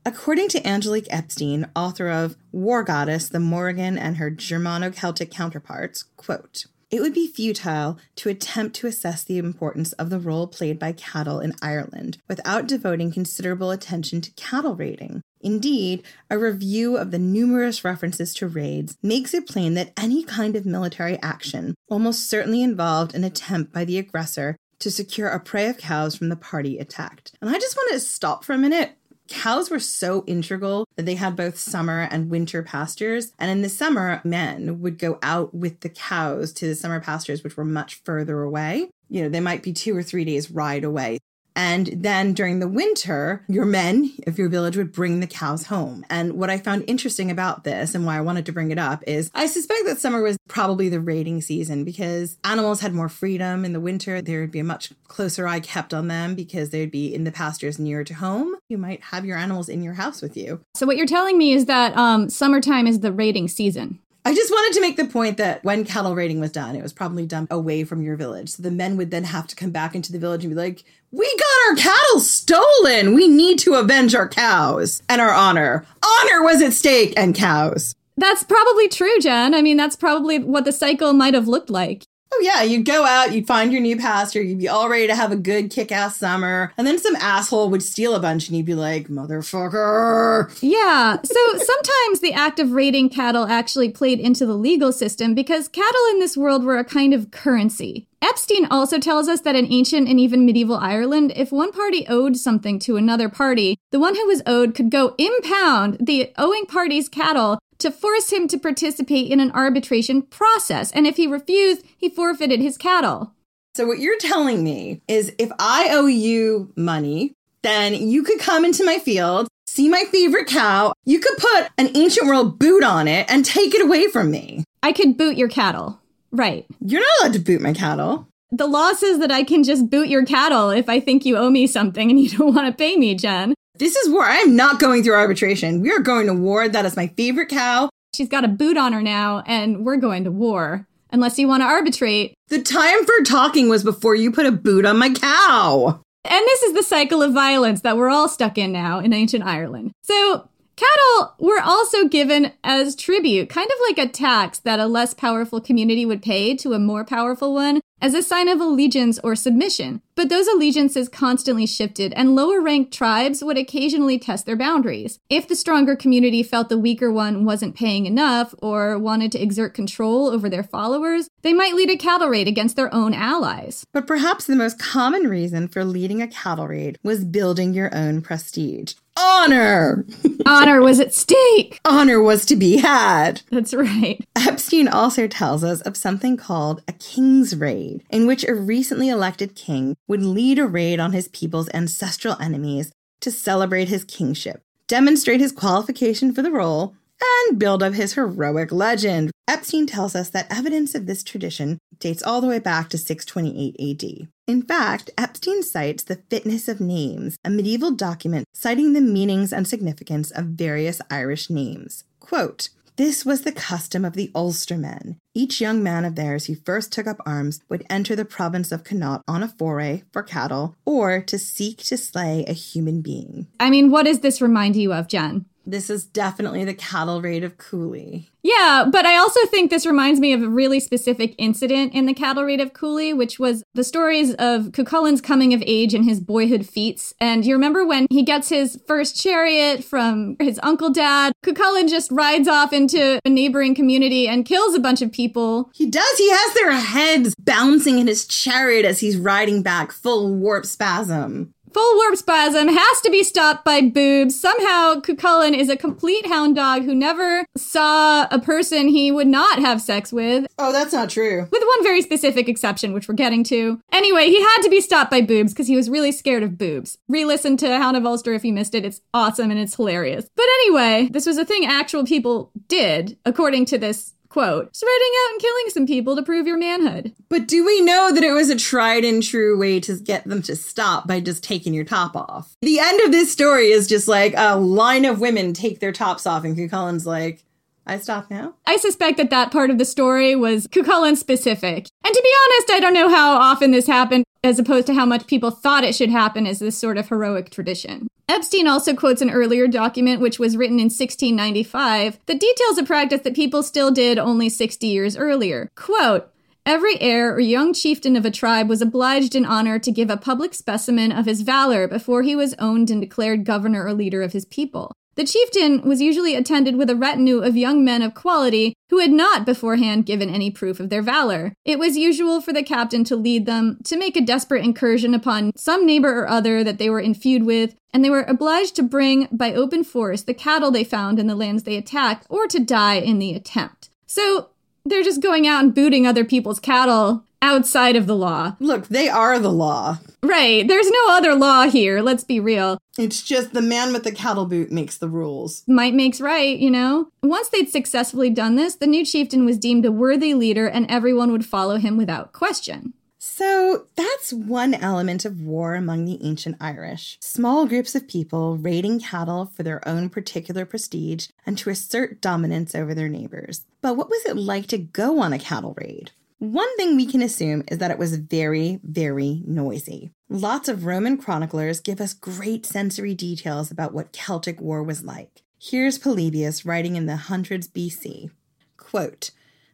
According to Angelique Epstein, author of War Goddess, the Morrigan and her Germano Celtic counterparts, quote, it would be futile to attempt to assess the importance of the role played by cattle in Ireland without devoting considerable attention to cattle raiding. Indeed, a review of the numerous references to raids makes it plain that any kind of military action almost certainly involved an attempt by the aggressor to secure a prey of cows from the party attacked. And I just want to stop for a minute cows were so integral that they had both summer and winter pastures. And in the summer, men would go out with the cows to the summer pastures, which were much further away. You know, they might be two or three days ride away. And then during the winter, your men of your village would bring the cows home. And what I found interesting about this and why I wanted to bring it up is I suspect that summer was probably the raiding season because animals had more freedom in the winter. There would be a much closer eye kept on them because they'd be in the pastures nearer to home. You might have your animals in your house with you. So, what you're telling me is that um, summertime is the raiding season. I just wanted to make the point that when cattle raiding was done, it was probably done away from your village. So the men would then have to come back into the village and be like, We got our cattle stolen. We need to avenge our cows and our honor. Honor was at stake and cows. That's probably true, Jen. I mean, that's probably what the cycle might have looked like. Oh yeah, you'd go out, you'd find your new pasture, you'd be all ready to have a good kick-ass summer, and then some asshole would steal a bunch and you'd be like, motherfucker. Yeah. So sometimes the act of raiding cattle actually played into the legal system because cattle in this world were a kind of currency. Epstein also tells us that in ancient and even medieval Ireland, if one party owed something to another party, the one who was owed could go impound the owing party's cattle to force him to participate in an arbitration process. And if he refused, he forfeited his cattle. So, what you're telling me is if I owe you money, then you could come into my field, see my favorite cow, you could put an ancient world boot on it and take it away from me. I could boot your cattle. Right. You're not allowed to boot my cattle. The law says that I can just boot your cattle if I think you owe me something and you don't want to pay me, Jen. This is war. I am not going through arbitration. We are going to war. That is my favorite cow. She's got a boot on her now, and we're going to war. Unless you want to arbitrate. The time for talking was before you put a boot on my cow. And this is the cycle of violence that we're all stuck in now in ancient Ireland. So, Cattle were also given as tribute, kind of like a tax that a less powerful community would pay to a more powerful one, as a sign of allegiance or submission. But those allegiances constantly shifted, and lower ranked tribes would occasionally test their boundaries. If the stronger community felt the weaker one wasn't paying enough or wanted to exert control over their followers, they might lead a cattle raid against their own allies. But perhaps the most common reason for leading a cattle raid was building your own prestige honor. honor was at stake. Honor was to be had. That's right. Epstein also tells us of something called a king's raid, in which a recently elected king would lead a raid on his people's ancestral enemies to celebrate his kingship, demonstrate his qualification for the role, and build up his heroic legend. Epstein tells us that evidence of this tradition dates all the way back to 628 AD. In fact, Epstein cites the Fitness of Names, a medieval document citing the meanings and significance of various Irish names. Quote, this was the custom of the Ulstermen. Each young man of theirs who first took up arms would enter the province of Connaught on a foray for cattle or to seek to slay a human being. I mean, what does this remind you of, Jen? This is definitely the cattle raid of Cooley. Yeah, but I also think this reminds me of a really specific incident in the cattle raid of Cooley, which was the stories of Cuchulainn's coming of age and his boyhood feats. And you remember when he gets his first chariot from his uncle dad? Cuchulainn just rides off into a neighboring community and kills a bunch of people. He does. He has their heads bouncing in his chariot as he's riding back, full warp spasm full warp spasm has to be stopped by boobs. Somehow, Cuchulainn is a complete hound dog who never saw a person he would not have sex with. Oh, that's not true. With one very specific exception, which we're getting to. Anyway, he had to be stopped by boobs because he was really scared of boobs. Re listen to Hound of Ulster if you missed it. It's awesome and it's hilarious. But anyway, this was a thing actual people did, according to this quote, spreading out and killing some people to prove your manhood. But do we know that it was a tried and true way to get them to stop by just taking your top off? The end of this story is just like a line of women take their tops off, and Cuchulainn's like, I stop now? I suspect that that part of the story was Cuchulainn specific. And to be honest, I don't know how often this happened, as opposed to how much people thought it should happen as this sort of heroic tradition. Epstein also quotes an earlier document, which was written in 1695, that details a practice that people still did only 60 years earlier. Quote, Every heir or young chieftain of a tribe was obliged in honor to give a public specimen of his valor before he was owned and declared governor or leader of his people. The chieftain was usually attended with a retinue of young men of quality who had not beforehand given any proof of their valor. It was usual for the captain to lead them to make a desperate incursion upon some neighbor or other that they were in feud with, and they were obliged to bring by open force the cattle they found in the lands they attacked, or to die in the attempt. So they're just going out and booting other people's cattle outside of the law. Look, they are the law. Right. There's no other law here. Let's be real. It's just the man with the cattle boot makes the rules. Might makes right, you know? Once they'd successfully done this, the new chieftain was deemed a worthy leader and everyone would follow him without question. So that's one element of war among the ancient Irish. Small groups of people raiding cattle for their own particular prestige and to assert dominance over their neighbors. But what was it like to go on a cattle raid? One thing we can assume is that it was very, very noisy. Lots of Roman chroniclers give us great sensory details about what Celtic war was like. Here's Polybius writing in the hundreds BC. Quote,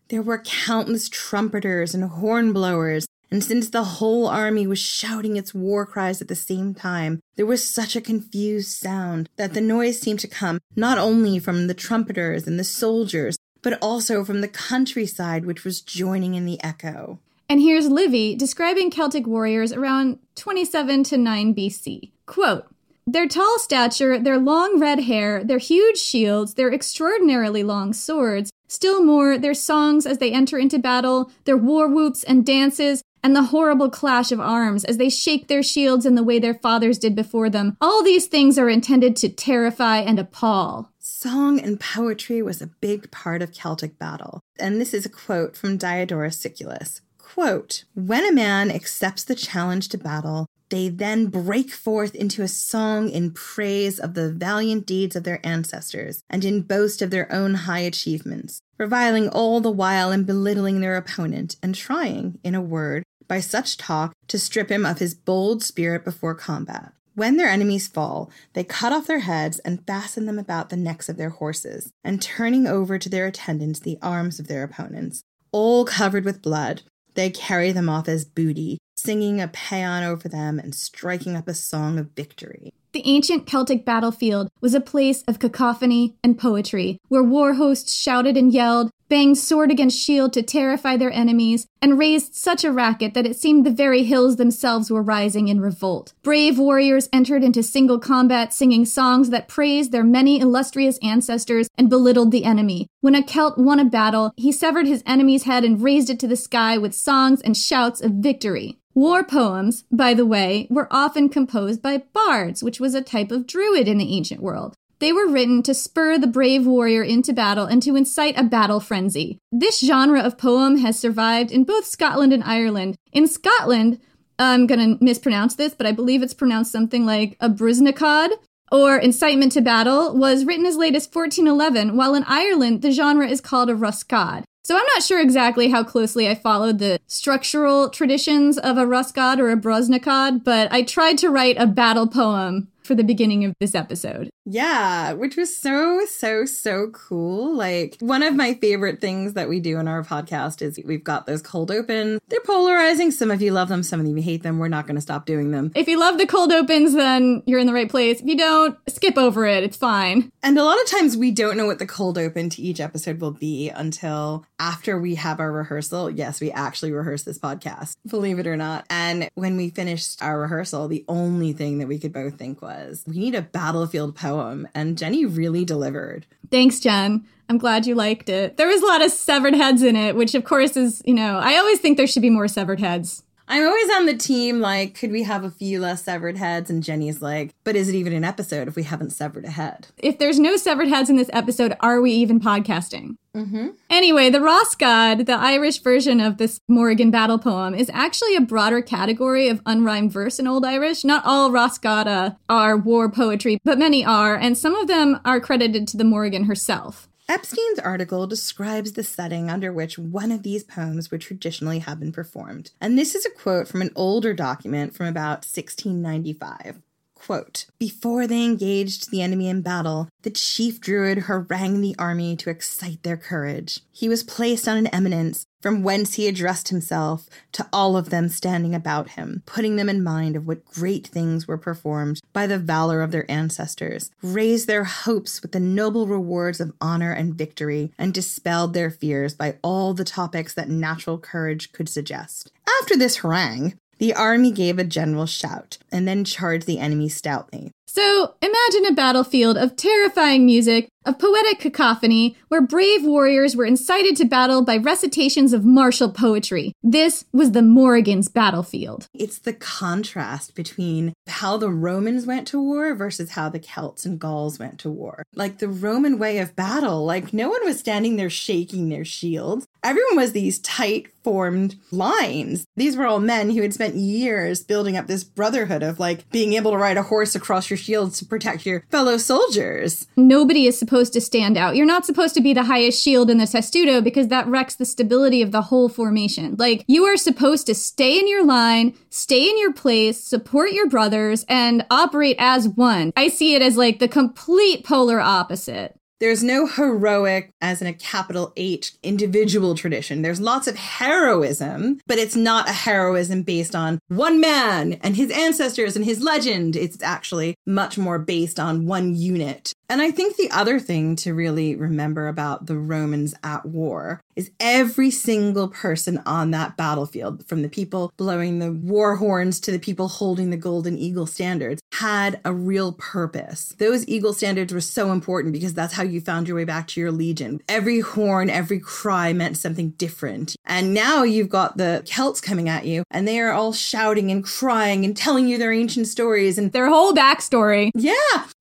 there were countless trumpeters and hornblowers, and since the whole army was shouting its war cries at the same time, there was such a confused sound that the noise seemed to come not only from the trumpeters and the soldiers, but also from the countryside, which was joining in the echo. And here's Livy describing Celtic warriors around 27 to 9 BC. Quote, their tall stature, their long red hair, their huge shields, their extraordinarily long swords, still more, their songs as they enter into battle, their war whoops and dances, and the horrible clash of arms as they shake their shields in the way their fathers did before them. All these things are intended to terrify and appall. Song and poetry was a big part of Celtic battle. And this is a quote from Diodorus Siculus. Quote, when a man accepts the challenge to battle, they then break forth into a song in praise of the valiant deeds of their ancestors and in boast of their own high achievements, reviling all the while and belittling their opponent, and trying, in a word, by such talk to strip him of his bold spirit before combat. When their enemies fall, they cut off their heads and fasten them about the necks of their horses, and turning over to their attendants the arms of their opponents, all covered with blood, they carry them off as booty, singing a paean over them and striking up a song of victory. The ancient Celtic battlefield was a place of cacophony and poetry, where war hosts shouted and yelled, banged sword against shield to terrify their enemies, and raised such a racket that it seemed the very hills themselves were rising in revolt. Brave warriors entered into single combat singing songs that praised their many illustrious ancestors and belittled the enemy. When a Celt won a battle, he severed his enemy's head and raised it to the sky with songs and shouts of victory. War poems, by the way, were often composed by bards, which was a type of druid in the ancient world. They were written to spur the brave warrior into battle and to incite a battle frenzy. This genre of poem has survived in both Scotland and Ireland. In Scotland, I'm gonna mispronounce this, but I believe it's pronounced something like a brusnachad, or incitement to battle, was written as late as 1411, while in Ireland, the genre is called a ruscad. So I'm not sure exactly how closely I followed the structural traditions of a Ruscod or a Brosnakod, but I tried to write a battle poem for the beginning of this episode. Yeah, which was so, so, so cool. Like, one of my favorite things that we do in our podcast is we've got those cold opens. They're polarizing. Some of you love them, some of you hate them. We're not going to stop doing them. If you love the cold opens, then you're in the right place. If you don't, skip over it. It's fine. And a lot of times we don't know what the cold open to each episode will be until after we have our rehearsal. Yes, we actually rehearse this podcast, believe it or not. And when we finished our rehearsal, the only thing that we could both think was we need a battlefield poem. And Jenny really delivered. Thanks, Jen. I'm glad you liked it. There was a lot of severed heads in it, which of course is, you know, I always think there should be more severed heads. I'm always on the team like, could we have a few less severed heads? And Jenny's like, but is it even an episode if we haven't severed a head? If there's no severed heads in this episode, are we even podcasting? Mm-hmm. Anyway, the Rosgod, the Irish version of this Morrigan battle poem, is actually a broader category of unrhymed verse in Old Irish. Not all Rosgada are war poetry, but many are, and some of them are credited to the Morrigan herself. Epstein's article describes the setting under which one of these poems would traditionally have been performed. And this is a quote from an older document from about 1695. Quote, Before they engaged the enemy in battle, the chief druid harangued the army to excite their courage. He was placed on an eminence from whence he addressed himself to all of them standing about him, putting them in mind of what great things were performed by the valor of their ancestors, raised their hopes with the noble rewards of honor and victory, and dispelled their fears by all the topics that natural courage could suggest. After this harangue, the army gave a general shout and then charged the enemy stoutly. So imagine a battlefield of terrifying music, of poetic cacophony, where brave warriors were incited to battle by recitations of martial poetry. This was the Morrigan's battlefield. It's the contrast between how the Romans went to war versus how the Celts and Gauls went to war. Like the Roman way of battle, like no one was standing there shaking their shields. Everyone was these tight formed lines. These were all men who had spent years building up this brotherhood of like being able to ride a horse across your shields to protect your fellow soldiers. Nobody is supposed to stand out. You're not supposed to be the highest shield in the testudo because that wrecks the stability of the whole formation. Like, you are supposed to stay in your line, stay in your place, support your brothers, and operate as one. I see it as like the complete polar opposite. There's no heroic, as in a capital H, individual tradition. There's lots of heroism, but it's not a heroism based on one man and his ancestors and his legend. It's actually much more based on one unit. And I think the other thing to really remember about the Romans at war is every single person on that battlefield, from the people blowing the war horns to the people holding the golden eagle standards, had a real purpose. Those eagle standards were so important because that's how you found your way back to your legion. Every horn, every cry meant something different. And now you've got the Celts coming at you, and they are all shouting and crying and telling you their ancient stories and their whole backstory. Yeah.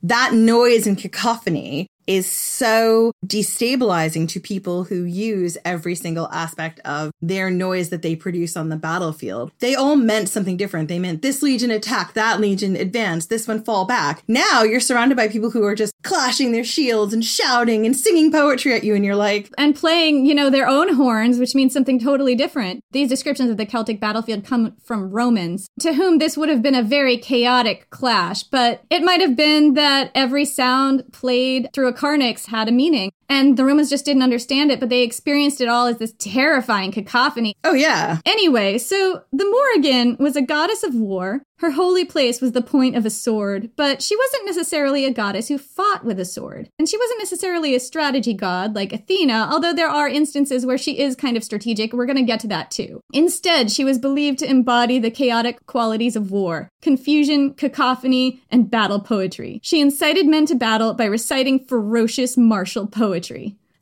That noise and cacophony cacophony is so destabilizing to people who use every single aspect of their noise that they produce on the battlefield. They all meant something different. They meant this legion attack, that legion advance, this one fall back. Now you're surrounded by people who are just clashing their shields and shouting and singing poetry at you, and you're like, and playing, you know, their own horns, which means something totally different. These descriptions of the Celtic battlefield come from Romans, to whom this would have been a very chaotic clash, but it might have been that every sound played through a carnyx had a meaning. And the Romans just didn't understand it, but they experienced it all as this terrifying cacophony. Oh, yeah. Anyway, so the Morrigan was a goddess of war. Her holy place was the point of a sword, but she wasn't necessarily a goddess who fought with a sword. And she wasn't necessarily a strategy god like Athena, although there are instances where she is kind of strategic. We're going to get to that too. Instead, she was believed to embody the chaotic qualities of war confusion, cacophony, and battle poetry. She incited men to battle by reciting ferocious martial poetry.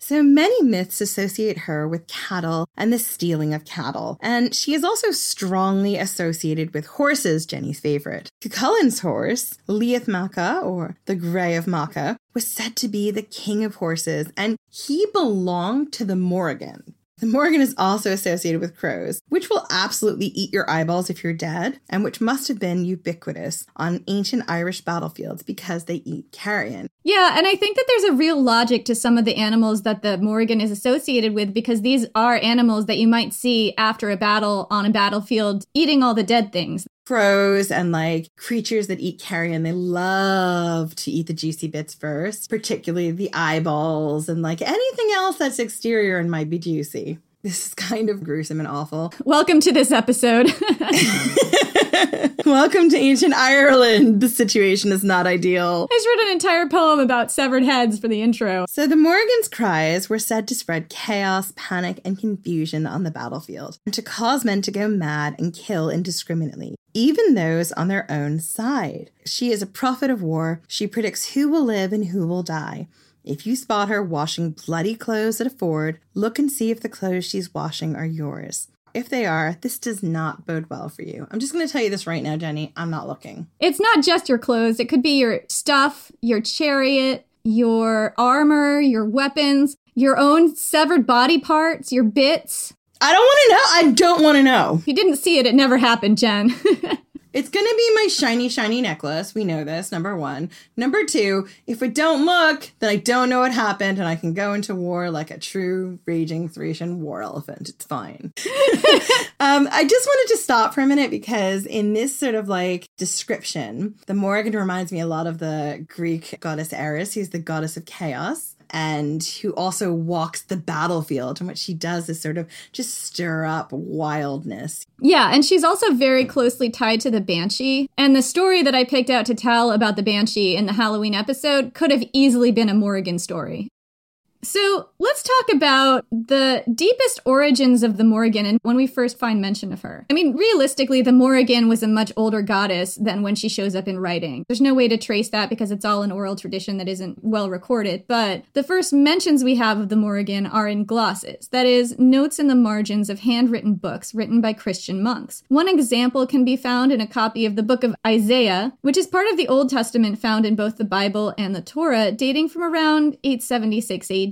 So many myths associate her with cattle and the stealing of cattle. And she is also strongly associated with horses, Jenny's favorite. Cuchulainn's horse, Liath Macha, or the Grey of Macha, was said to be the king of horses, and he belonged to the Morrigan. The Morrigan is also associated with crows, which will absolutely eat your eyeballs if you're dead, and which must have been ubiquitous on ancient Irish battlefields because they eat carrion. Yeah, and I think that there's a real logic to some of the animals that the Morrigan is associated with because these are animals that you might see after a battle on a battlefield eating all the dead things. Crows and like creatures that eat carrion. They love to eat the juicy bits first, particularly the eyeballs and like anything else that's exterior and might be juicy. This is kind of gruesome and awful. Welcome to this episode. Welcome to ancient Ireland. The situation is not ideal. I just wrote an entire poem about severed heads for the intro. So the Morrigan's cries were said to spread chaos, panic, and confusion on the battlefield, and to cause men to go mad and kill indiscriminately, even those on their own side. She is a prophet of war. She predicts who will live and who will die. If you spot her washing bloody clothes at a ford, look and see if the clothes she's washing are yours. If they are, this does not bode well for you. I'm just going to tell you this right now, Jenny. I'm not looking. It's not just your clothes, it could be your stuff, your chariot, your armor, your weapons, your own severed body parts, your bits. I don't want to know. I don't want to know. If you didn't see it, it never happened, Jen. It's gonna be my shiny, shiny necklace. We know this, number one. Number two, if I don't look, then I don't know what happened and I can go into war like a true raging Thracian war elephant. It's fine. um, I just wanted to stop for a minute because in this sort of like description, the Morrigan reminds me a lot of the Greek goddess Eris, who's the goddess of chaos and who also walks the battlefield. And what she does is sort of just stir up wildness. Yeah, and she's also very closely tied to the Banshee. And the story that I picked out to tell about the Banshee in the Halloween episode could have easily been a Morrigan story. So let's talk about the deepest origins of the Morrigan and when we first find mention of her. I mean, realistically, the Morrigan was a much older goddess than when she shows up in writing. There's no way to trace that because it's all an oral tradition that isn't well recorded. But the first mentions we have of the Morrigan are in glosses, that is, notes in the margins of handwritten books written by Christian monks. One example can be found in a copy of the book of Isaiah, which is part of the Old Testament found in both the Bible and the Torah, dating from around 876 AD.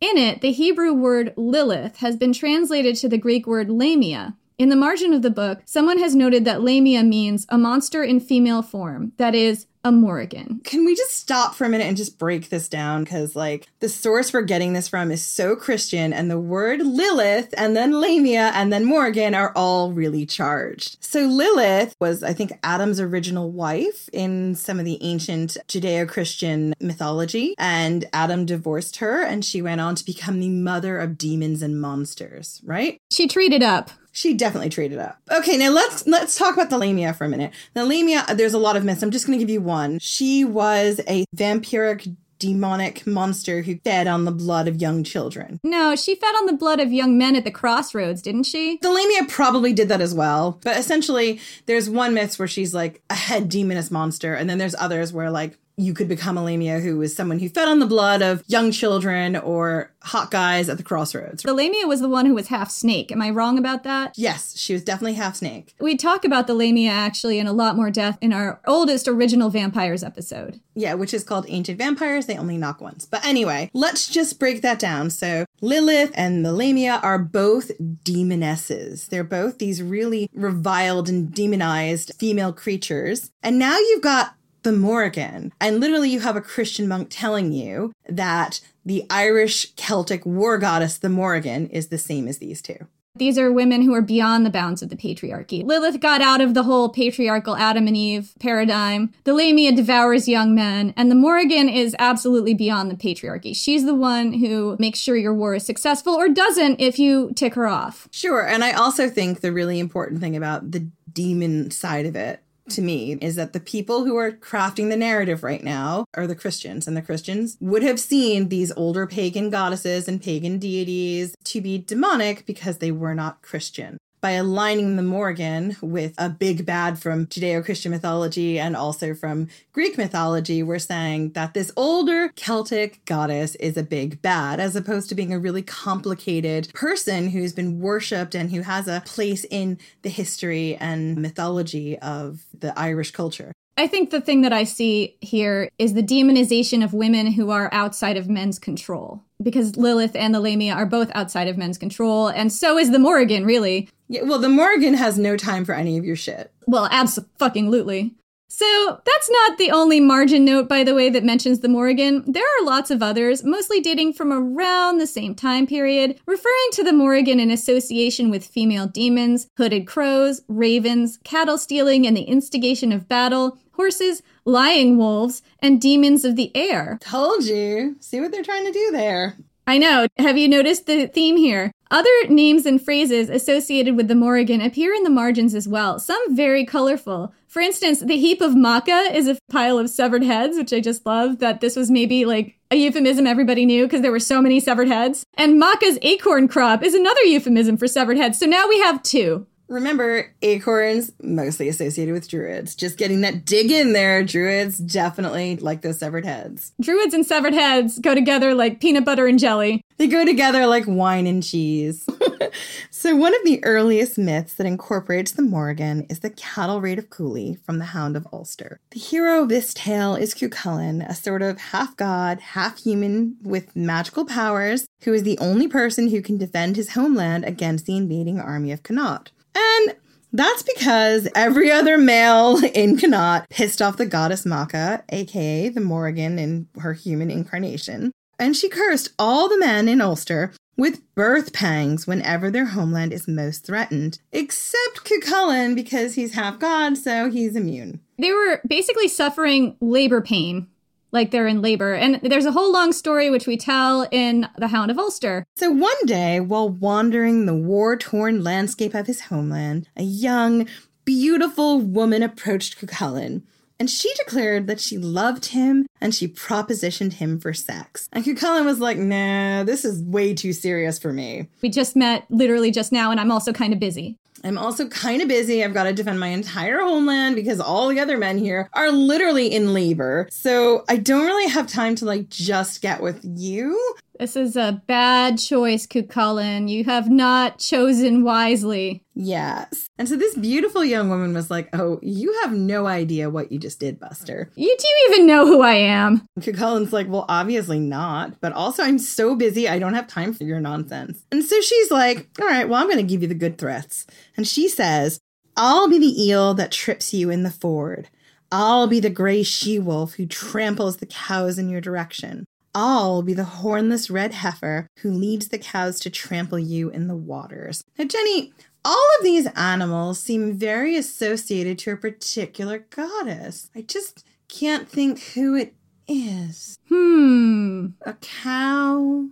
In it, the Hebrew word Lilith has been translated to the Greek word lamia. In the margin of the book, someone has noted that lamia means a monster in female form, that is, a Morrigan. Can we just stop for a minute and just break this down? Because, like, the source we're getting this from is so Christian, and the word Lilith and then Lamia and then Morrigan are all really charged. So, Lilith was, I think, Adam's original wife in some of the ancient Judeo Christian mythology, and Adam divorced her, and she went on to become the mother of demons and monsters, right? She treated up. She definitely traded up. Okay, now let's let's talk about the Lamia for a minute. The Lamia, there's a lot of myths. I'm just going to give you one. She was a vampiric demonic monster who fed on the blood of young children. No, she fed on the blood of young men at the crossroads, didn't she? The Lamia probably did that as well. But essentially, there's one myth where she's like a head demoness monster, and then there's others where like you could become a Lamia who was someone who fed on the blood of young children or hot guys at the crossroads. The Lamia was the one who was half snake. Am I wrong about that? Yes, she was definitely half snake. We talk about the Lamia actually in a lot more depth in our oldest original vampires episode. Yeah, which is called Ancient Vampires. They only knock once. But anyway, let's just break that down. So Lilith and the Lamia are both demonesses. They're both these really reviled and demonized female creatures. And now you've got the Morrigan. And literally, you have a Christian monk telling you that the Irish Celtic war goddess, the Morrigan, is the same as these two. These are women who are beyond the bounds of the patriarchy. Lilith got out of the whole patriarchal Adam and Eve paradigm. The Lamia devours young men, and the Morrigan is absolutely beyond the patriarchy. She's the one who makes sure your war is successful or doesn't if you tick her off. Sure. And I also think the really important thing about the demon side of it to me is that the people who are crafting the narrative right now are the Christians, and the Christians would have seen these older pagan goddesses and pagan deities to be demonic because they were not Christian by aligning the Morrigan with a big bad from Judeo Christian mythology and also from Greek mythology, we're saying that this older Celtic goddess is a big bad, as opposed to being a really complicated person who's been worshipped and who has a place in the history and mythology of the Irish culture. I think the thing that I see here is the demonization of women who are outside of men's control. Because Lilith and the Lamia are both outside of men's control, and so is the Morrigan, really. Yeah, well, the Morrigan has no time for any of your shit. Well, absolutely. So that's not the only margin note, by the way, that mentions the Morrigan. There are lots of others, mostly dating from around the same time period, referring to the Morrigan in association with female demons, hooded crows, ravens, cattle stealing and the instigation of battle, horses, lying wolves, and demons of the air. Told you. See what they're trying to do there. I know. Have you noticed the theme here? Other names and phrases associated with the Morrigan appear in the margins as well, some very colorful. For instance, the heap of Macha is a pile of severed heads, which I just love that this was maybe like a euphemism everybody knew because there were so many severed heads. And Macha's acorn crop is another euphemism for severed heads. So now we have two. Remember, acorns mostly associated with druids. Just getting that dig in there. Druids definitely like those severed heads. Druids and severed heads go together like peanut butter and jelly. They go together like wine and cheese. so, one of the earliest myths that incorporates the Morrigan is the cattle raid of Cooley from the Hound of Ulster. The hero of this tale is Cuchulainn, a sort of half god, half human with magical powers, who is the only person who can defend his homeland against the invading army of Connaught. And that's because every other male in Connaught pissed off the goddess Macha, aka the Morrigan in her human incarnation, and she cursed all the men in Ulster with birth pangs whenever their homeland is most threatened, except Cuchulainn because he's half god, so he's immune. They were basically suffering labor pain like they're in labor. And there's a whole long story which we tell in The Hound of Ulster. So one day, while wandering the war torn landscape of his homeland, a young, beautiful woman approached Cuchulainn. And she declared that she loved him and she propositioned him for sex. And Cuchulainn was like, nah, this is way too serious for me. We just met literally just now, and I'm also kind of busy. I'm also kind of busy. I've got to defend my entire homeland because all the other men here are literally in labor. So I don't really have time to like just get with you. This is a bad choice, Cuchulainn. You have not chosen wisely. Yes. And so this beautiful young woman was like, Oh, you have no idea what you just did, Buster. You do even know who I am. Cuchulainn's like, Well, obviously not. But also, I'm so busy, I don't have time for your nonsense. And so she's like, All right, well, I'm going to give you the good threats. And she says, I'll be the eel that trips you in the ford. I'll be the gray she wolf who tramples the cows in your direction. I'll be the hornless red heifer who leads the cows to trample you in the waters. Now, Jenny, all of these animals seem very associated to a particular goddess. I just can't think who it is. Hmm. A cow,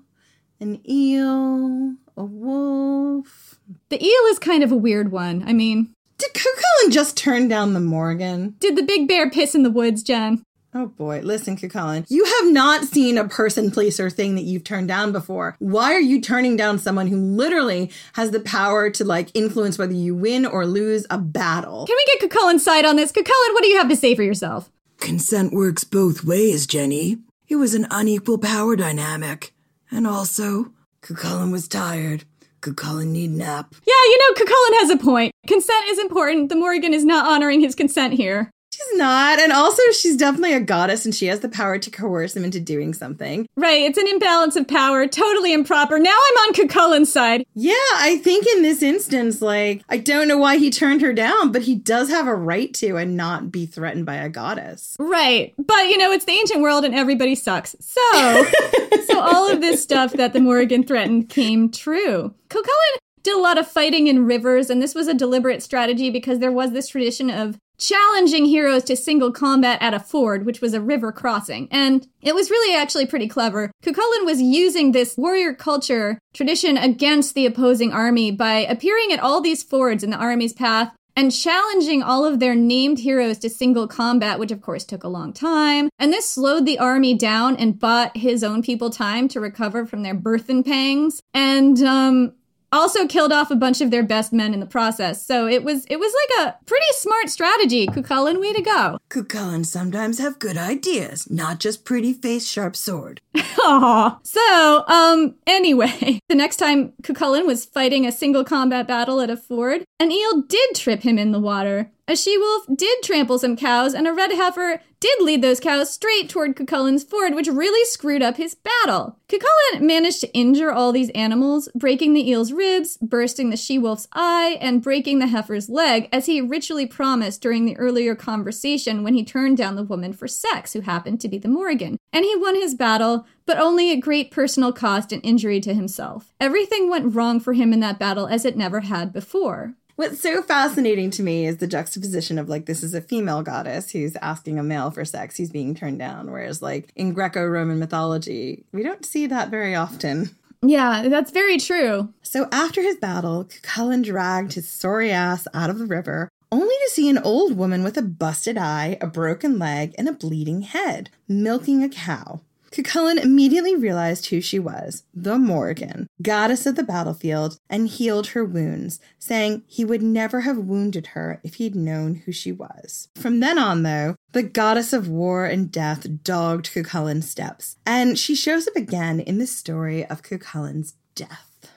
an eel, a wolf. The eel is kind of a weird one. I mean, did Cuchulainn just turn down the Morrigan? Did the big bear piss in the woods, Jen? Oh boy, listen, Cuchulainn. You have not seen a person, place, or thing that you've turned down before. Why are you turning down someone who literally has the power to like influence whether you win or lose a battle? Can we get Cuchulainn's side on this? Cuchulainn, what do you have to say for yourself? Consent works both ways, Jenny. It was an unequal power dynamic. And also, Cuchulainn was tired. Cuchulainn need nap. Yeah, you know, Cuchulainn has a point. Consent is important. The Morrigan is not honoring his consent here. She's not. And also, she's definitely a goddess and she has the power to coerce him into doing something. Right. It's an imbalance of power. Totally improper. Now I'm on Cuchulainn's side. Yeah, I think in this instance, like, I don't know why he turned her down, but he does have a right to and not be threatened by a goddess. Right. But, you know, it's the ancient world and everybody sucks. So, so all of this stuff that the Morrigan threatened came true. Cuchulainn did a lot of fighting in rivers, and this was a deliberate strategy because there was this tradition of challenging heroes to single combat at a ford, which was a river crossing. And it was really actually pretty clever. Cuchulainn was using this warrior culture tradition against the opposing army by appearing at all these fords in the army's path and challenging all of their named heroes to single combat, which of course took a long time. And this slowed the army down and bought his own people time to recover from their burthen pangs. And um, also killed off a bunch of their best men in the process. So it was it was like a pretty smart strategy. Cuchulainn, way to go. Cuchulainn sometimes have good ideas, not just pretty face, sharp sword. Aww. So, um, anyway, the next time Cuchulainn was fighting a single combat battle at a ford, an eel did trip him in the water. A she wolf did trample some cows, and a red heifer did lead those cows straight toward Cuchulainn's ford, which really screwed up his battle. Cuchulainn managed to injure all these animals, breaking the eel's ribs, bursting the she wolf's eye, and breaking the heifer's leg, as he ritually promised during the earlier conversation when he turned down the woman for sex, who happened to be the Morrigan. And he won his battle, but only at great personal cost and injury to himself. Everything went wrong for him in that battle as it never had before. What's so fascinating to me is the juxtaposition of like this is a female goddess who's asking a male for sex, he's being turned down. Whereas like in Greco-Roman mythology, we don't see that very often. Yeah, that's very true. So after his battle, Cuchulainn dragged his sorry ass out of the river, only to see an old woman with a busted eye, a broken leg, and a bleeding head, milking a cow. Cuchulainn immediately realized who she was, the Morrigan, goddess of the battlefield, and healed her wounds, saying he would never have wounded her if he'd known who she was. From then on, though, the goddess of war and death dogged Cuchulainn's steps, and she shows up again in the story of Cuchulainn's death.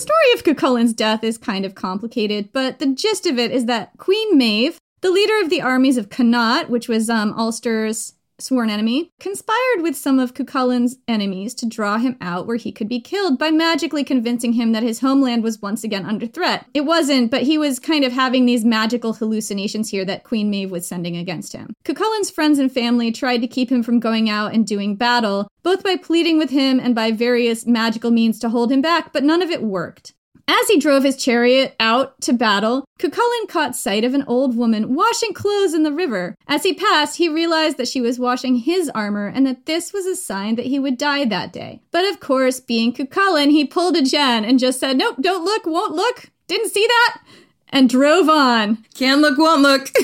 Story of Cuchulainn's death is kind of complicated, but the gist of it is that Queen Maeve, the leader of the armies of Connaught, which was um, Ulster's sworn enemy, conspired with some of Cuchulainn's enemies to draw him out where he could be killed by magically convincing him that his homeland was once again under threat. It wasn't, but he was kind of having these magical hallucinations here that Queen Maeve was sending against him. Cuchulainn's friends and family tried to keep him from going out and doing battle, both by pleading with him and by various magical means to hold him back, but none of it worked. As he drove his chariot out to battle, Cuchulainn caught sight of an old woman washing clothes in the river. As he passed, he realized that she was washing his armor and that this was a sign that he would die that day. But of course, being Cuchulainn, he pulled a Jen and just said, Nope, don't look, won't look, didn't see that, and drove on. Can't look, won't look.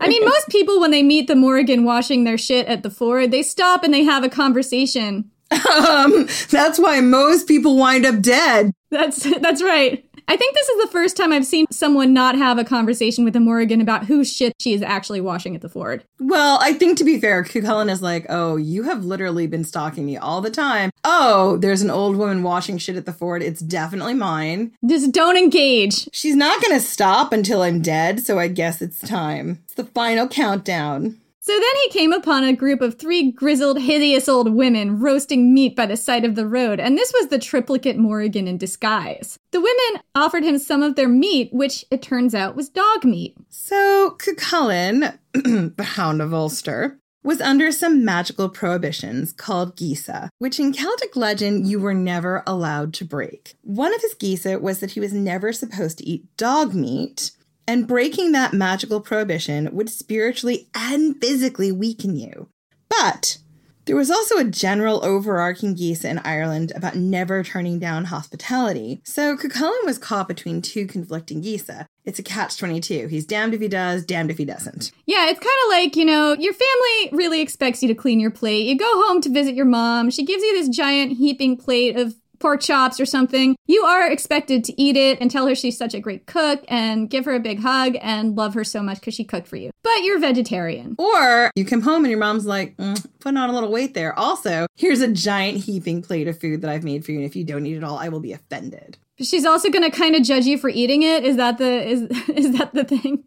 I mean, most people, when they meet the Morrigan washing their shit at the ford, they stop and they have a conversation. um, that's why most people wind up dead. That's that's right. I think this is the first time I've seen someone not have a conversation with a Morrigan about whose shit she is actually washing at the ford. Well, I think to be fair, Cuchulainn is like, oh, you have literally been stalking me all the time. Oh, there's an old woman washing shit at the ford. It's definitely mine. Just don't engage. She's not going to stop until I'm dead, so I guess it's time. It's the final countdown. So then he came upon a group of three grizzled, hideous old women roasting meat by the side of the road, and this was the triplicate Morrigan in disguise. The women offered him some of their meat, which it turns out was dog meat. So Cuchulainn, the Hound of Ulster, was under some magical prohibitions called Geasa, which in Celtic legend you were never allowed to break. One of his Geasa was that he was never supposed to eat dog meat, and breaking that magical prohibition would spiritually and physically weaken you. But there was also a general overarching Geasa in Ireland about never turning down hospitality. So Cuchulainn was caught between two conflicting Geasa. Uh, it's a catch 22. He's damned if he does, damned if he doesn't. Yeah, it's kind of like, you know, your family really expects you to clean your plate. You go home to visit your mom. She gives you this giant heaping plate of pork chops or something, you are expected to eat it and tell her she's such a great cook and give her a big hug and love her so much because she cooked for you. But you're vegetarian. Or you come home and your mom's like, mm, putting on a little weight there. Also, here's a giant heaping plate of food that I've made for you, and if you don't eat it all, I will be offended. She's also going to kind of judge you for eating it. Is that the is is that the thing?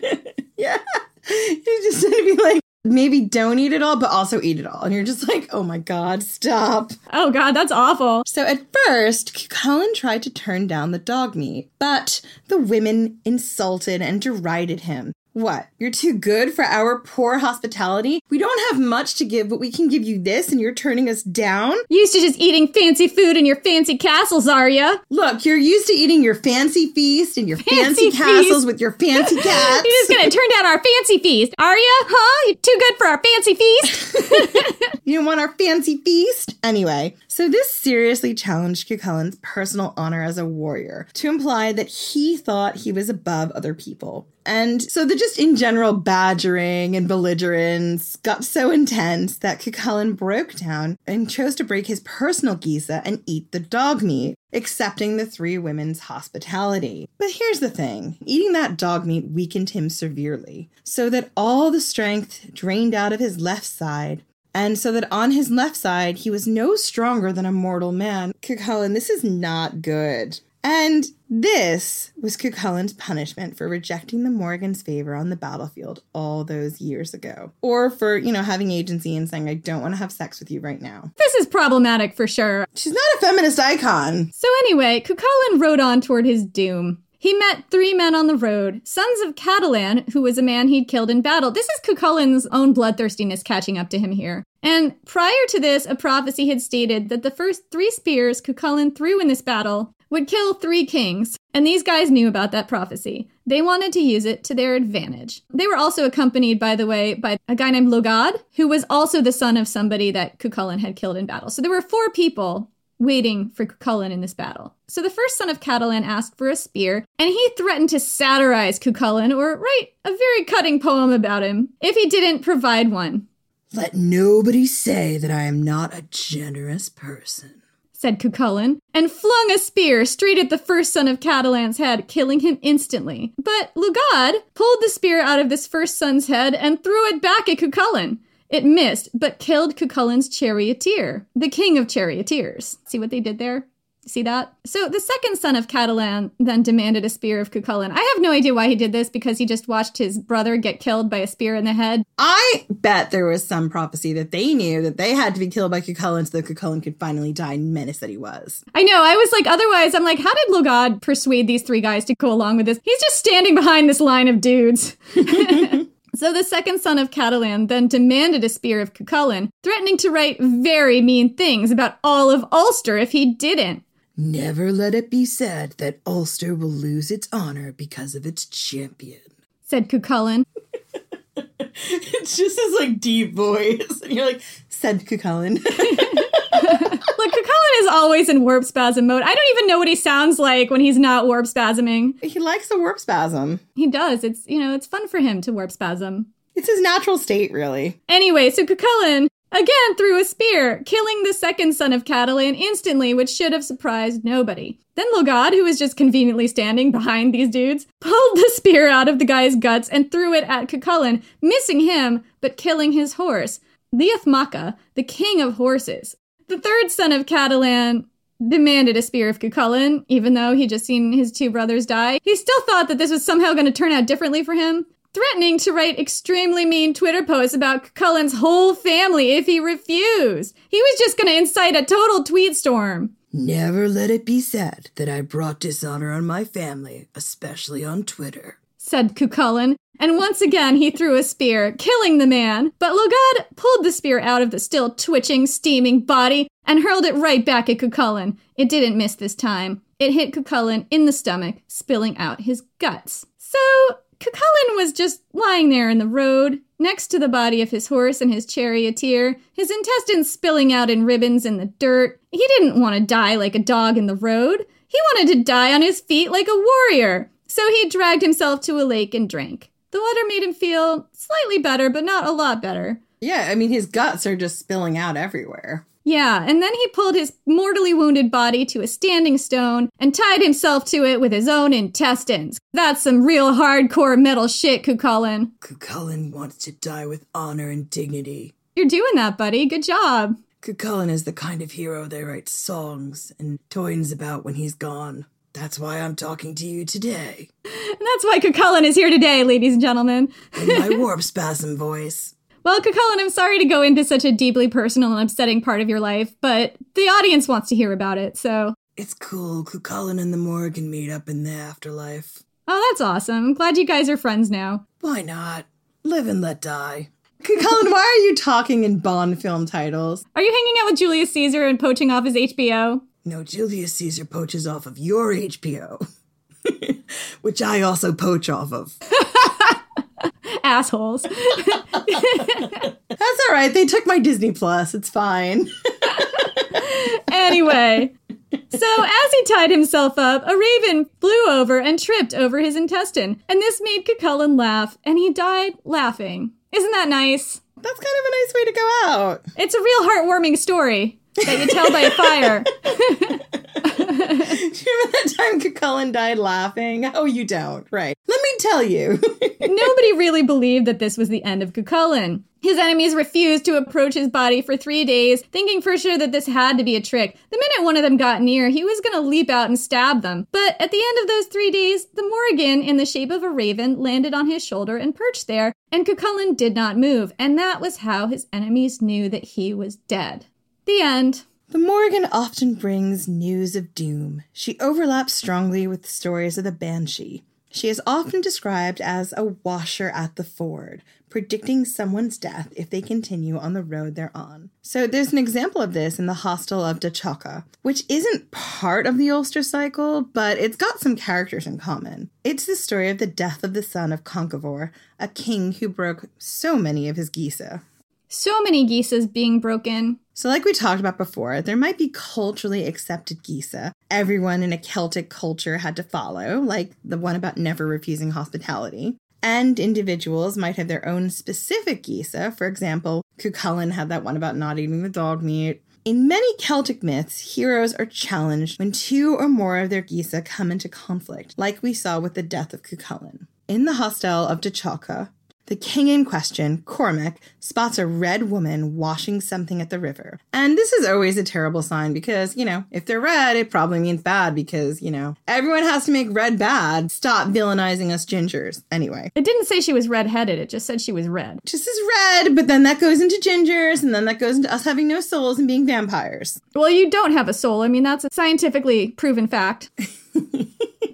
yeah. She's just going to be like, maybe don't eat it all, but also eat it all. And you're just like, oh my God, stop. Oh God, that's awful. So at first, Cuchulainn tried to turn down the dog meat, but the women insulted and derided him. What? You're too good for our poor hospitality? We don't have much to give, but we can give you this and you're turning us down? Used to just eating fancy food in your fancy castles, are ya? Look, you're used to eating your fancy feast and your fancy, fancy castles with your fancy cats. you're just gonna turn down our fancy feast, are ya? Huh? You're too good for our fancy feast? you don't want our fancy feast? Anyway, so this seriously challenged Cuchulainn's personal honor as a warrior to imply that he thought he was above other people. And so the just in general badgering and belligerence got so intense that Cuchulainn broke down and chose to break his personal Geasa and eat the dog meat, accepting the three women's hospitality. But here's the thing eating that dog meat weakened him severely, so that all the strength drained out of his left side And so that on his left side, he was no stronger than a mortal man. Cuchulainn, this is not good. And this was Cuchulainn's punishment for rejecting the Morrigan's favor on the battlefield all those years ago. Or for, you know, having agency and saying, I don't want to have sex with you right now. This is problematic for sure. She's not a feminist icon. So anyway, Cuchulainn rode on toward his doom. He met three men on the road, sons of Catalan, who was a man he'd killed in battle. This is Cuchulainn's own bloodthirstiness catching up to him here. And prior to this, a prophecy had stated that the first three spears Cuchulainn threw in this battle would kill three kings. And these guys knew about that prophecy. They wanted to use it to their advantage. They were also accompanied, by the way, by a guy named Logad, who was also the son of somebody that Cuchulainn had killed in battle. So there were four people waiting for Cuchulainn in this battle. So the first son of Catalan asked for a spear, and he threatened to satirize Cuchulainn or write a very cutting poem about him if he didn't provide one. Let nobody say that I am not a generous person, said Cuchulainn, and flung a spear straight at the first son of Catalan's head, killing him instantly. But Lugad pulled the spear out of this first son's head and threw it back at Cuchulainn. It missed, but killed Cuchulainn's charioteer, the king of charioteers. See what they did there? See that? So the second son of Catalan then demanded a spear of Cuchulainn. I have no idea why he did this because he just watched his brother get killed by a spear in the head. I bet there was some prophecy that they knew that they had to be killed by Cuchulainn so that Cuchulainn could finally die menace that he was. I know. I was like, otherwise, I'm like, how did Logad persuade these three guys to go along with this? He's just standing behind this line of dudes. So the second son of Catalan then demanded a spear of Cuchulainn, threatening to write very mean things about all of Ulster if he didn't. Never let it be said that Ulster will lose its honor because of its champion, said Cuchulainn. it's just his like deep voice. And you're like, said Cuchulainn. Look, Cuchulainn is always in warp spasm mode. I don't even know what he sounds like when he's not warp spasming. He likes the warp spasm. He does. It's, you know, it's fun for him to warp spasm. It's his natural state, really. Anyway, so Cuchulainn again threw a spear, killing the second son of Catalan instantly, which should have surprised nobody. Then Logad, who was just conveniently standing behind these dudes, pulled the spear out of the guy's guts and threw it at Cuchulainn, missing him, but killing his horse. Liath Macha, the king of horses. The third son of Catalan demanded a spear of Cuchulainn, even though he'd just seen his two brothers die. He still thought that this was somehow going to turn out differently for him, threatening to write extremely mean Twitter posts about Cuchulainn's whole family if he refused. He was just going to incite a total tweet storm. Never let it be said that I brought dishonor on my family, especially on Twitter, said Cuchulainn, and once again he threw a spear, killing the man. But Logad pulled the spear out of the still twitching, steaming body and hurled it right back at Cuchulainn. It didn't miss this time. It hit Cuchulainn in the stomach, spilling out his guts. So, Cuchulainn was just lying there in the road, next to the body of his horse and his charioteer, his intestines spilling out in ribbons in the dirt. He didn't want to die like a dog in the road. He wanted to die on his feet like a warrior. So he dragged himself to a lake and drank. The water made him feel slightly better, but not a lot better. Yeah, I mean, his guts are just spilling out everywhere. Yeah, and then he pulled his mortally wounded body to a standing stone and tied himself to it with his own intestines. That's some real hardcore metal shit, Cuchulainn. Cuchulainn wants to die with honor and dignity. You're doing that, buddy. Good job. Cuchulainn is the kind of hero they write songs and toins about when he's gone. That's why I'm talking to you today. And that's why Cuchulainn is here today, ladies and gentlemen. In my warp spasm voice. Well, Cuchulainn, I'm sorry to go into such a deeply personal and upsetting part of your life, but the audience wants to hear about it, so. It's cool. Cuchulainn and the Morrigan meet up in the afterlife. Oh, that's awesome. I'm glad you guys are friends now. Why not? Live and let die. Cuchulainn, why are you talking in Bond film titles? Are you hanging out with Julius Caesar and poaching off his HBO? No, Julius Caesar poaches off of your HBO, which I also poach off of. Assholes. That's all right. They took my Disney Plus. It's fine. anyway, so as he tied himself up, a raven flew over and tripped over his intestine, and this made Cuchulainn laugh, and he died laughing. Isn't that nice? That's kind of a nice way to go out. It's a real heartwarming story that you tell by fire. Do you remember that time Cuchulainn died laughing? Oh, you don't. Right. Let me tell you. Nobody really believed that this was the end of Cuchulainn. His enemies refused to approach his body for three days, thinking for sure that this had to be a trick. The minute one of them got near, he was going to leap out and stab them. But at the end of those three days, the Morrigan, in the shape of a raven, landed on his shoulder and perched there, and Cuchulainn did not move, and that was how his enemies knew that he was dead. The end. The Morrigan often brings news of doom. She overlaps strongly with the stories of the Banshee. She is often described as a washer at the ford, predicting someone's death if they continue on the road they're on. So there's an example of this in the Hostel of Da Choca, which isn't part of the Ulster cycle, but it's got some characters in common. It's the story of the death of the son of Conchobar, a king who broke so many of his geese. So many geeses being broken. So, like we talked about before, there might be culturally accepted geese. Everyone in a Celtic culture had to follow, like the one about never refusing hospitality. And individuals might have their own specific geese. For example, Cuchulainn had that one about not eating the dog meat. In many Celtic myths, heroes are challenged when two or more of their geese come into conflict, like we saw with the death of Cuchulainn. In the hostel of Da Choca, the king in question, Cormac, spots a red woman washing something at the river. And this is always a terrible sign because, you know, if they're red, it probably means bad because, you know, everyone has to make red bad. Stop villainizing us gingers. Anyway. It didn't say she was redheaded, it just said she was red. Just as red, but then that goes into gingers, and then that goes into us having no souls and being vampires. Well, you don't have a soul. I mean, that's a scientifically proven fact.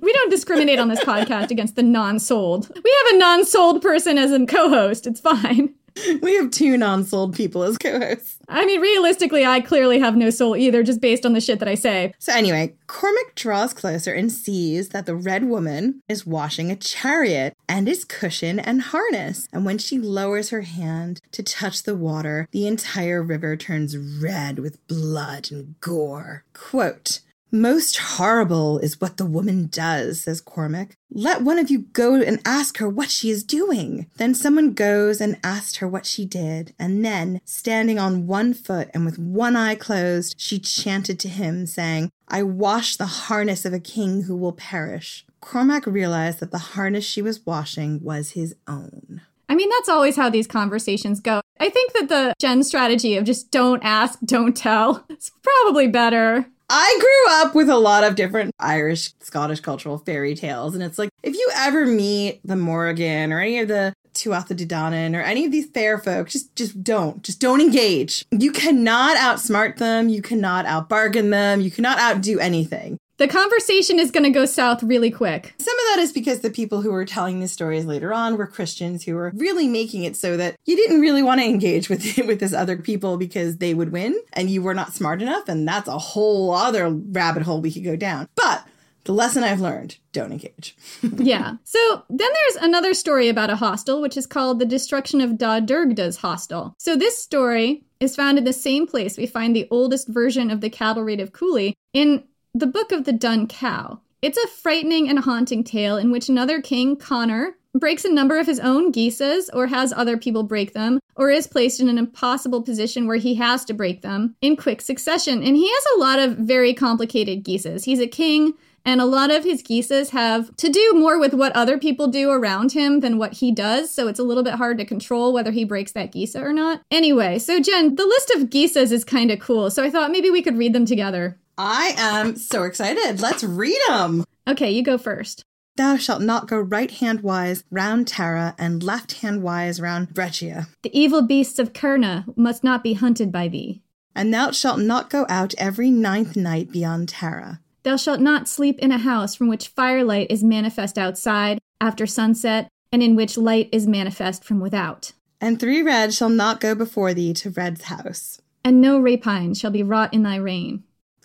we don't discriminate on this podcast against the non-sold. We have a non-sold person as a co-host. It's fine. We have two non-sold people as co-hosts. I mean, realistically, I clearly have no soul either, just based on the shit that I say. So anyway, Cormac draws closer and sees that the red woman is washing a chariot and its cushion and harness. And when she lowers her hand to touch the water, the entire river turns red with blood and gore. Quote, most horrible is what the woman does, says Cormac. Let one of you go and ask her what she is doing. Then someone goes and asked her what she did, and then, standing on one foot and with one eye closed, she chanted to him, saying, I wash the harness of a king who will perish. Cormac realized that the harness she was washing was his own. I mean, that's always how these conversations go. I think that the Jen strategy of just don't ask, don't tell is probably better. I grew up with a lot of different Irish, Scottish cultural fairy tales. And it's like, if you ever meet the Morrigan or any of the Tuatha De Danann or any of these fair folk, just just don't. Just don't engage. You cannot outsmart them. You cannot outbargain them. You cannot outdo anything. The conversation is going to go south really quick. Some of that is because the people who were telling the stories later on were Christians who were really making it so that you didn't really want to engage with with this other people because they would win and you were not smart enough and that's a whole other rabbit hole we could go down. But the lesson I've learned don't engage. yeah. So then there's another story about a hostel, which is called The Destruction of Da Derga's Hostel. So this story is found in the same place we find the oldest version of the cattle raid of Cooley in the Book of the Dun Cow. It's a frightening and haunting tale in which another king, Connor, breaks a number of his own geeses or has other people break them or is placed in an impossible position where he has to break them in quick succession. And he has a lot of very complicated geeses. He's a king and a lot of his geeses have to do more with what other people do around him than what he does. So it's a little bit hard to control whether he breaks that geese or not. Anyway, so Jen, the list of geeses is kind of cool. So I thought maybe we could read them together. I am so excited. Let's read them. Okay, you go first. Thou shalt not go right hand wise round Tara and left hand wise round Bregia. The evil beasts of Cerna must not be hunted by thee. And thou shalt not go out every ninth night beyond Tara. Thou shalt not sleep in a house from which firelight is manifest outside after sunset, and in which light is manifest from without. And three red shall not go before thee to Red's house. And no rapine shall be wrought in thy reign.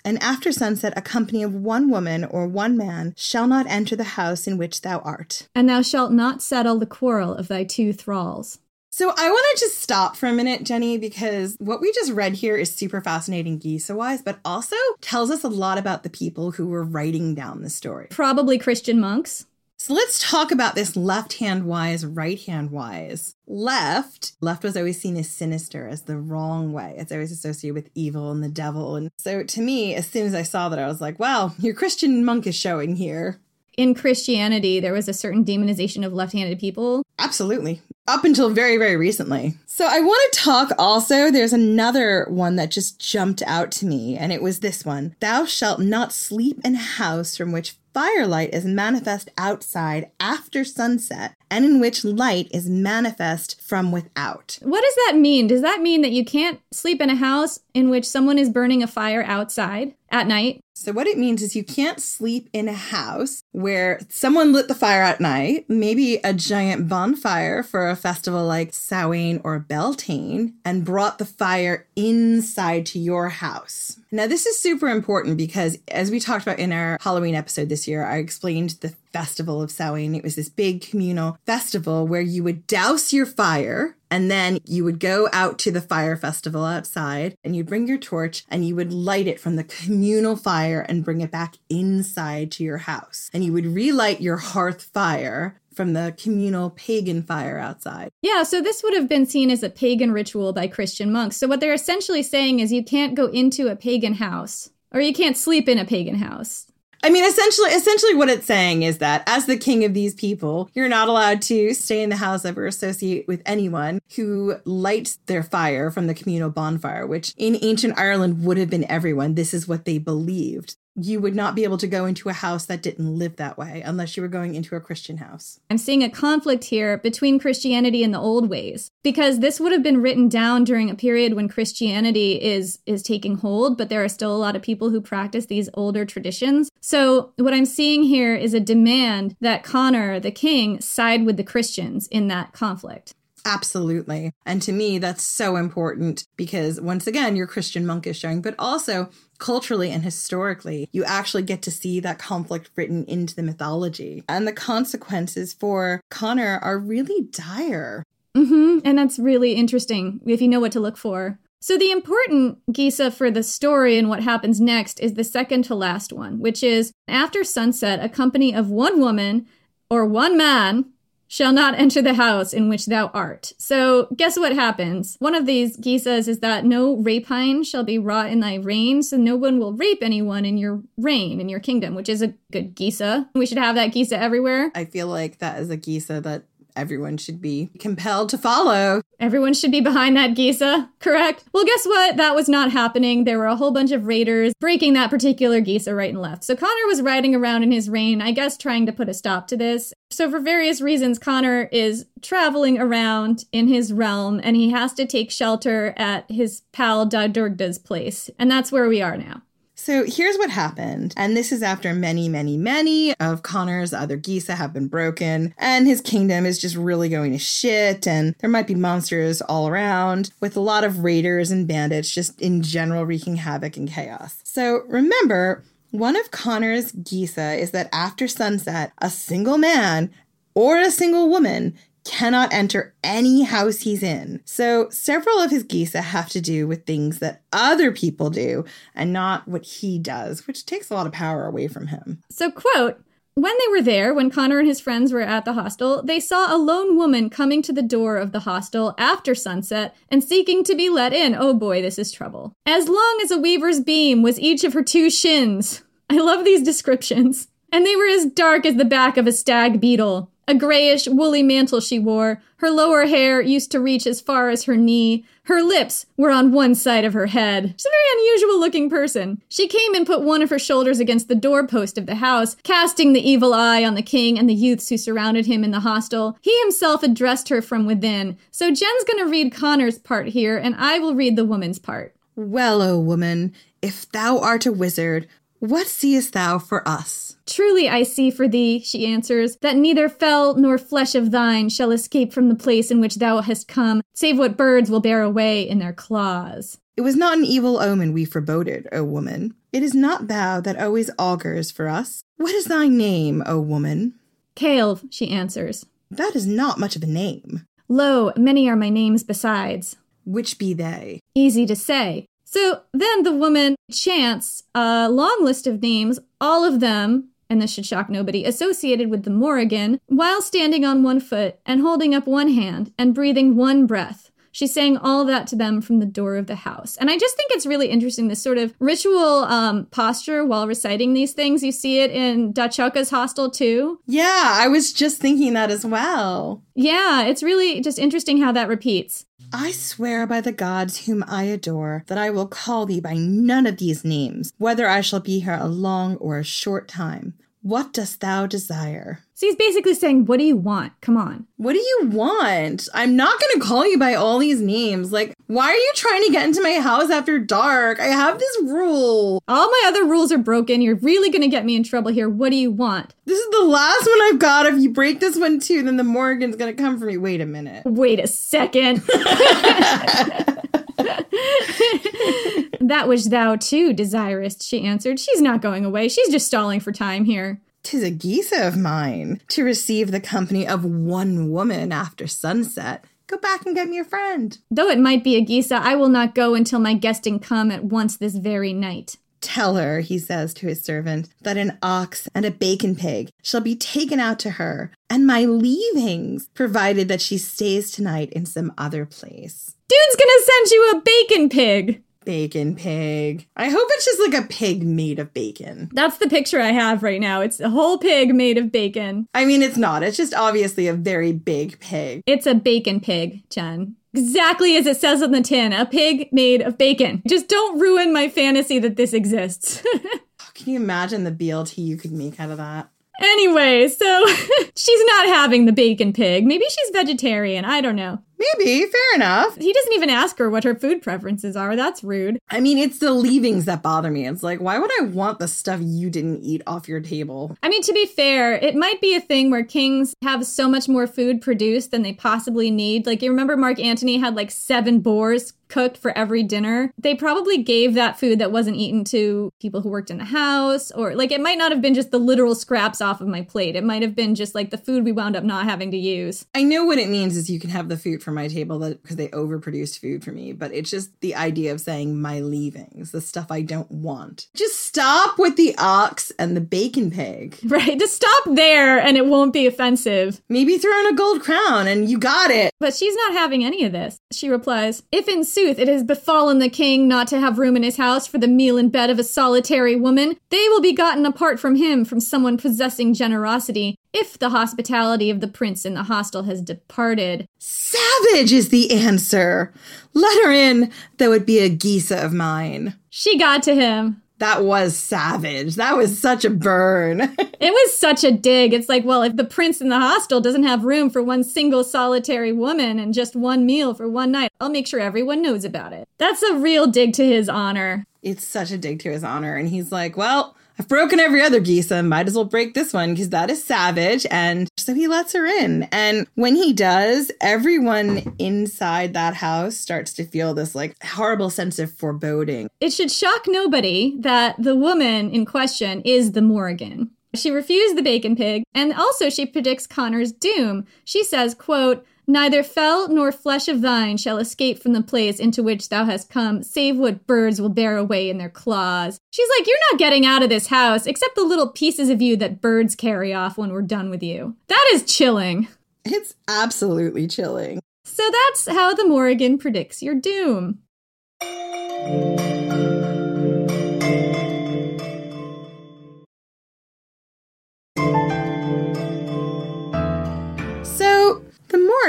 And after sunset, a company of one woman or one man shall not enter the house in which thou art. And thou shalt not settle the quarrel of thy two thralls. So I want to just stop for a minute, Jenny, because what we just read here is super fascinating Geasa wise, but also tells us a lot about the people who were writing down the story. Probably Christian monks. So let's talk about this left hand wise, right hand wise. Left, left was always seen as sinister, as the wrong way. It's always associated with evil and the devil. And so to me, as soon as I saw that, I was like, wow, your Christian monk is showing here. in Christianity there was a certain demonization of left-handed people. Absolutely. Up until very, very recently. So I want to talk also. There's another one that just jumped out to me, and it was this one Thou shalt not sleep in a house from which firelight is manifest outside after sunset, and in which light is manifest from without. What does that mean? Does that mean that you can't sleep in a house in which someone is burning a fire outside at night? So, what it means is you can't sleep in a house where someone lit the fire at night, maybe a giant bonfire for a festival like Samhain or Beltane, and brought the fire inside to your house. Now, this is super important because, as we talked about in our Halloween episode this year, I explained the festival of Samhain. It was this big communal festival where you would douse your fire and then you would go out to the fire festival outside and you'd bring your torch and you would light it from the communal fire and bring it back inside to your house. And you would relight your hearth fire from the communal pagan fire outside. Yeah, so this would have been seen as a pagan ritual by Christian monks. So what they're essentially saying is you can't go into a pagan house or you can't sleep in a pagan house. I mean, essentially, essentially, what it's saying is that as the king of these people, you're not allowed to stay in the house ever associate with anyone who lights their fire from the communal bonfire, which in ancient Ireland would have been everyone. This is what they believed you would not be able to go into a house that didn't live that way unless you were going into a Christian house. I'm seeing a conflict here between Christianity and the old ways because this would have been written down during a period when Christianity is is taking hold but there are still a lot of people who practice these older traditions. So what I'm seeing here is a demand that Connor the king side with the Christians in that conflict. Absolutely. And to me, that's so important because once again, your Christian monk is showing, but also culturally and historically, you actually get to see that conflict written into the mythology. And the consequences for Connor are really dire. Mm-hmm. And that's really interesting if you know what to look for. So, the important Geasa for the story and what happens next is the second to last one, which is after sunset, a company of one woman or one man shall not enter the house in which thou art. So, guess what happens? One of these geasas is that no rapine shall be wrought in thy reign, so no one will rape anyone in your reign, in your kingdom, which is a good geasa. We should have that geasa everywhere. I feel like that is a geasa that everyone should be compelled to follow. Everyone should be behind that Geasa, correct? Well, guess what? That was not happening. There were a whole bunch of raiders breaking that particular Geasa right and left. So Connor was riding around in his reign, I guess trying to put a stop to this. So, for various reasons, Connor is traveling around in his realm and he has to take shelter at his pal Da Derga's place. And that's where we are now. So here's what happened. And this is after many, many, many of Connor's other Geasa have been broken, and his kingdom is just really going to shit, and there might be monsters all around, with a lot of raiders and bandits just in general wreaking havoc and chaos. So remember, one of Connor's Geasa is that after sunset, a single man or a single woman cannot enter any house he's in. So several of his Geasa have to do with things that other people do and not what he does, which takes a lot of power away from him. So, quote, when they were there, when Connor and his friends were at the hostel, they saw a lone woman coming to the door of the hostel after sunset and seeking to be let in. Oh boy, this is trouble. As long as a weaver's beam was each of her two shins. I love these descriptions. And they were as dark as the back of a stag beetle. A grayish, woolly mantle she wore. Her lower hair used to reach as far as her knee. Her lips were on one side of her head. She's a very unusual looking person. She came and put one of her shoulders against the doorpost of the house, casting the evil eye on the king and the youths who surrounded him in the hostel. He himself addressed her from within. So Jen's gonna read Connor's part here, and I will read the woman's part. Well, O woman, if thou art a wizard, what seest thou for us? Truly I see for thee, she answers, that neither fell nor flesh of thine shall escape from the place in which thou hast come, save what birds will bear away in their claws. It was not an evil omen we foreboded, O woman. It is not thou that always augurs for us. What is thy name, O woman? Cailb, she answers. That is not much of a name. Lo, many are my names besides. Which be they? Easy to say. So then the woman chants a long list of names, all of them, and this should shock nobody, associated with the Morrigan, while standing on one foot and holding up one hand and breathing one breath. She's saying all that to them from the door of the house. And I just think it's really interesting this sort of ritual um, posture while reciting these things. You see it in Da Choca's hostel too. Yeah, I was just thinking that as well. Yeah, it's really just interesting how that repeats. I swear by the gods whom I adore that I will call thee by none of these names, whether I shall be here a long or a short time. What dost thou desire? So he's basically saying, What do you want? Come on. What do you want? I'm not going to call you by all these names. Like, why are you trying to get into my house after dark? I have this rule. All my other rules are broken. You're really going to get me in trouble here. What do you want? This is the last one I've got. If you break this one too, then the Morrigan's going to come for me. Wait a minute. Wait a second. that which thou too desirest, she answered. She's not going away. She's just stalling for time here. Tis a geasa of mine to receive the company of one woman after sunset. Go back and get me a friend. Though it might be a geasa, I will not go until my guesting come at once this very night. Tell her, he says to his servant, that an ox and a bacon pig shall be taken out to her, and my leavings, provided that she stays tonight in some other place. Dude's gonna send you a bacon pig! Bacon pig. I hope it's just like a pig made of bacon. That's the picture I have right now. It's a whole pig made of bacon. I mean, it's not. It's just obviously a very big pig. It's a bacon pig, Jen. Exactly as it says on the tin a pig made of bacon. Just don't ruin my fantasy that this exists. Can you imagine the BLT you could make out of that? Anyway, so she's not having the bacon pig. Maybe she's vegetarian. I don't know. Maybe, fair enough. He doesn't even ask her what her food preferences are. That's rude. I mean, it's the leavings that bother me. It's like, why would I want the stuff you didn't eat off your table? I mean, to be fair, it might be a thing where kings have so much more food produced than they possibly need. Like, you remember Mark Antony had like seven boars cooked for every dinner. They probably gave that food that wasn't eaten to people who worked in the house, or like it might not have been just the literal scraps off of my plate. It might have been just like the food we wound up not having to use. I know what it means is you can have the food from my table that because they overproduced food for me, but it's just the idea of saying my leavings, the stuff I don't want. Just stop with the ox and the bacon pig. Right, just stop there and it won't be offensive. Maybe throw in a gold crown and you got it. But she's not having any of this. She replies, If in sooth it has befallen the king not to have room in his house for the meal and bed of a solitary woman, they will be gotten apart from him from someone possessing generosity, if the hospitality of the prince in the hostel has departed. Savage is the answer. Let her in, though it be a geisa of mine. She got to him. That was savage. That was such a burn. it was such a dig. It's like, well, if the prince in the hostel doesn't have room for one single solitary woman and just one meal for one night, I'll make sure everyone knows about it. That's a real dig to his honor. It's such a dig to his honor. And he's like, well, I've broken every other geisa, might as well break this one because that is savage. And so he lets her in. And when he does, everyone inside that house starts to feel this like horrible sense of foreboding. It should shock nobody that the woman in question is the Morrigan. She refused the bacon pig, and also she predicts Connor's doom. She says, quote, Neither fell nor flesh of thine shall escape from the place into which thou hast come, save what birds will bear away in their claws. She's like, You're not getting out of this house, except the little pieces of you that birds carry off when we're done with you. That is chilling. It's absolutely chilling. So that's how the Morrigan predicts your doom.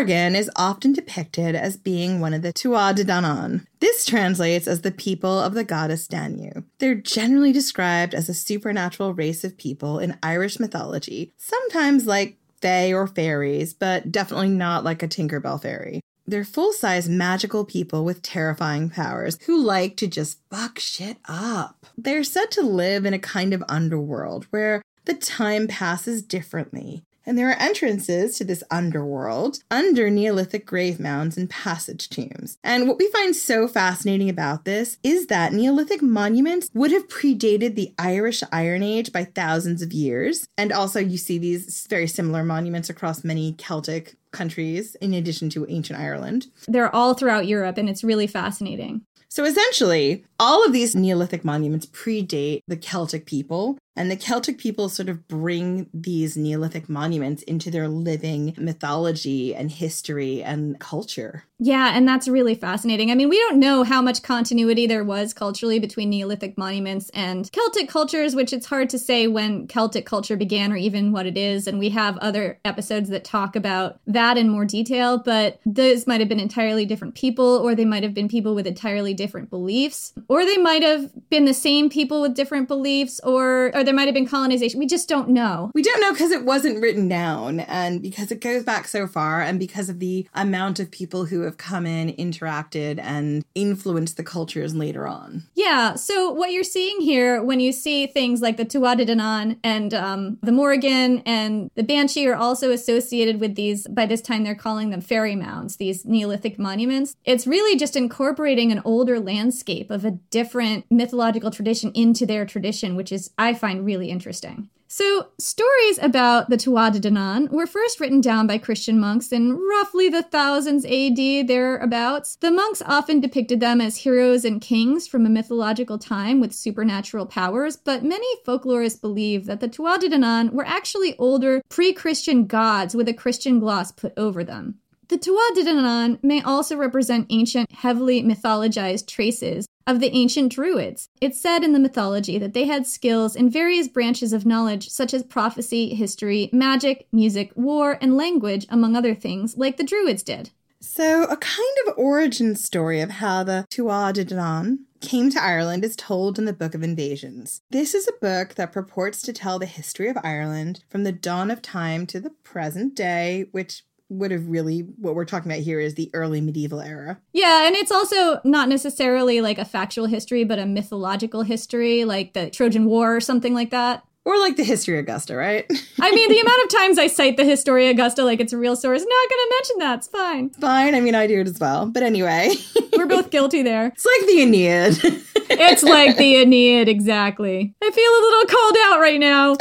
The is often depicted as being one of the Tuatha De Danann. This translates as the people of the goddess Danu. They're generally described as a supernatural race of people in Irish mythology, sometimes like fae or fairies, but definitely not like a Tinkerbell fairy. They're full size magical people with terrifying powers who like to just fuck shit up. They're said to live in a kind of underworld where the time passes differently. And there are entrances to this underworld under Neolithic grave mounds and passage tombs. And what we find so fascinating about this is that Neolithic monuments would have predated the Irish Iron Age by thousands of years. And also, you see these very similar monuments across many Celtic countries, in addition to ancient Ireland. They're all throughout Europe, and it's really fascinating. So essentially, all of these Neolithic monuments predate the Celtic people, And the Celtic people sort of bring these Neolithic monuments into their living mythology and history and culture. Yeah, and that's really fascinating. I mean, we don't know how much continuity there was culturally between Neolithic monuments and Celtic cultures, which it's hard to say when Celtic culture began or even what it is. And we have other episodes that talk about that in more detail, but those might have been entirely different people, or they might have been people with entirely different beliefs, or they might have been the same people with different beliefs, or, or there might have been colonization. We just don't know. We don't know because it wasn't written down and because it goes back so far and because of the amount of people who have come in, interacted, and influenced the cultures later on. Yeah, so what you're seeing here when you see things like the Danann and um, the Morrigan and the Banshee are also associated with these, by this time they're calling them fairy mounds, these Neolithic monuments. It's really just incorporating an older landscape of a different mythological tradition into their tradition, which is, I find, really interesting. So, stories about the Tuatha De Danann were first written down by Christian monks in roughly the thousands AD, thereabouts. The monks often depicted them as heroes and kings from a mythological time with supernatural powers, but many folklorists believe that the Tuatha De Danann were actually older pre Christian gods with a Christian gloss put over them. The Tuatha De Danann may also represent ancient, heavily mythologized traces of the ancient Druids. It's said in the mythology that they had skills in various branches of knowledge, such as prophecy, history, magic, music, war, and language, among other things, like the Druids did. So, a kind of origin story of how the Tuatha De Danann came to Ireland is told in the Book of Invasions. This is a book that purports to tell the history of Ireland from the dawn of time to the present day, which would have really what we're talking about here is the early medieval era. Yeah, and it's also not necessarily like a factual history, but a mythological history, like the Trojan War or something like that. Or like the History Augusta, right? I mean, the amount of times I cite the History Augusta like it's a real source, not going to mention that. It's fine. Fine. I mean, I do it as well. But anyway, we're both guilty there. It's like the Aeneid. it's like the Aeneid, exactly. I feel a little called out right now.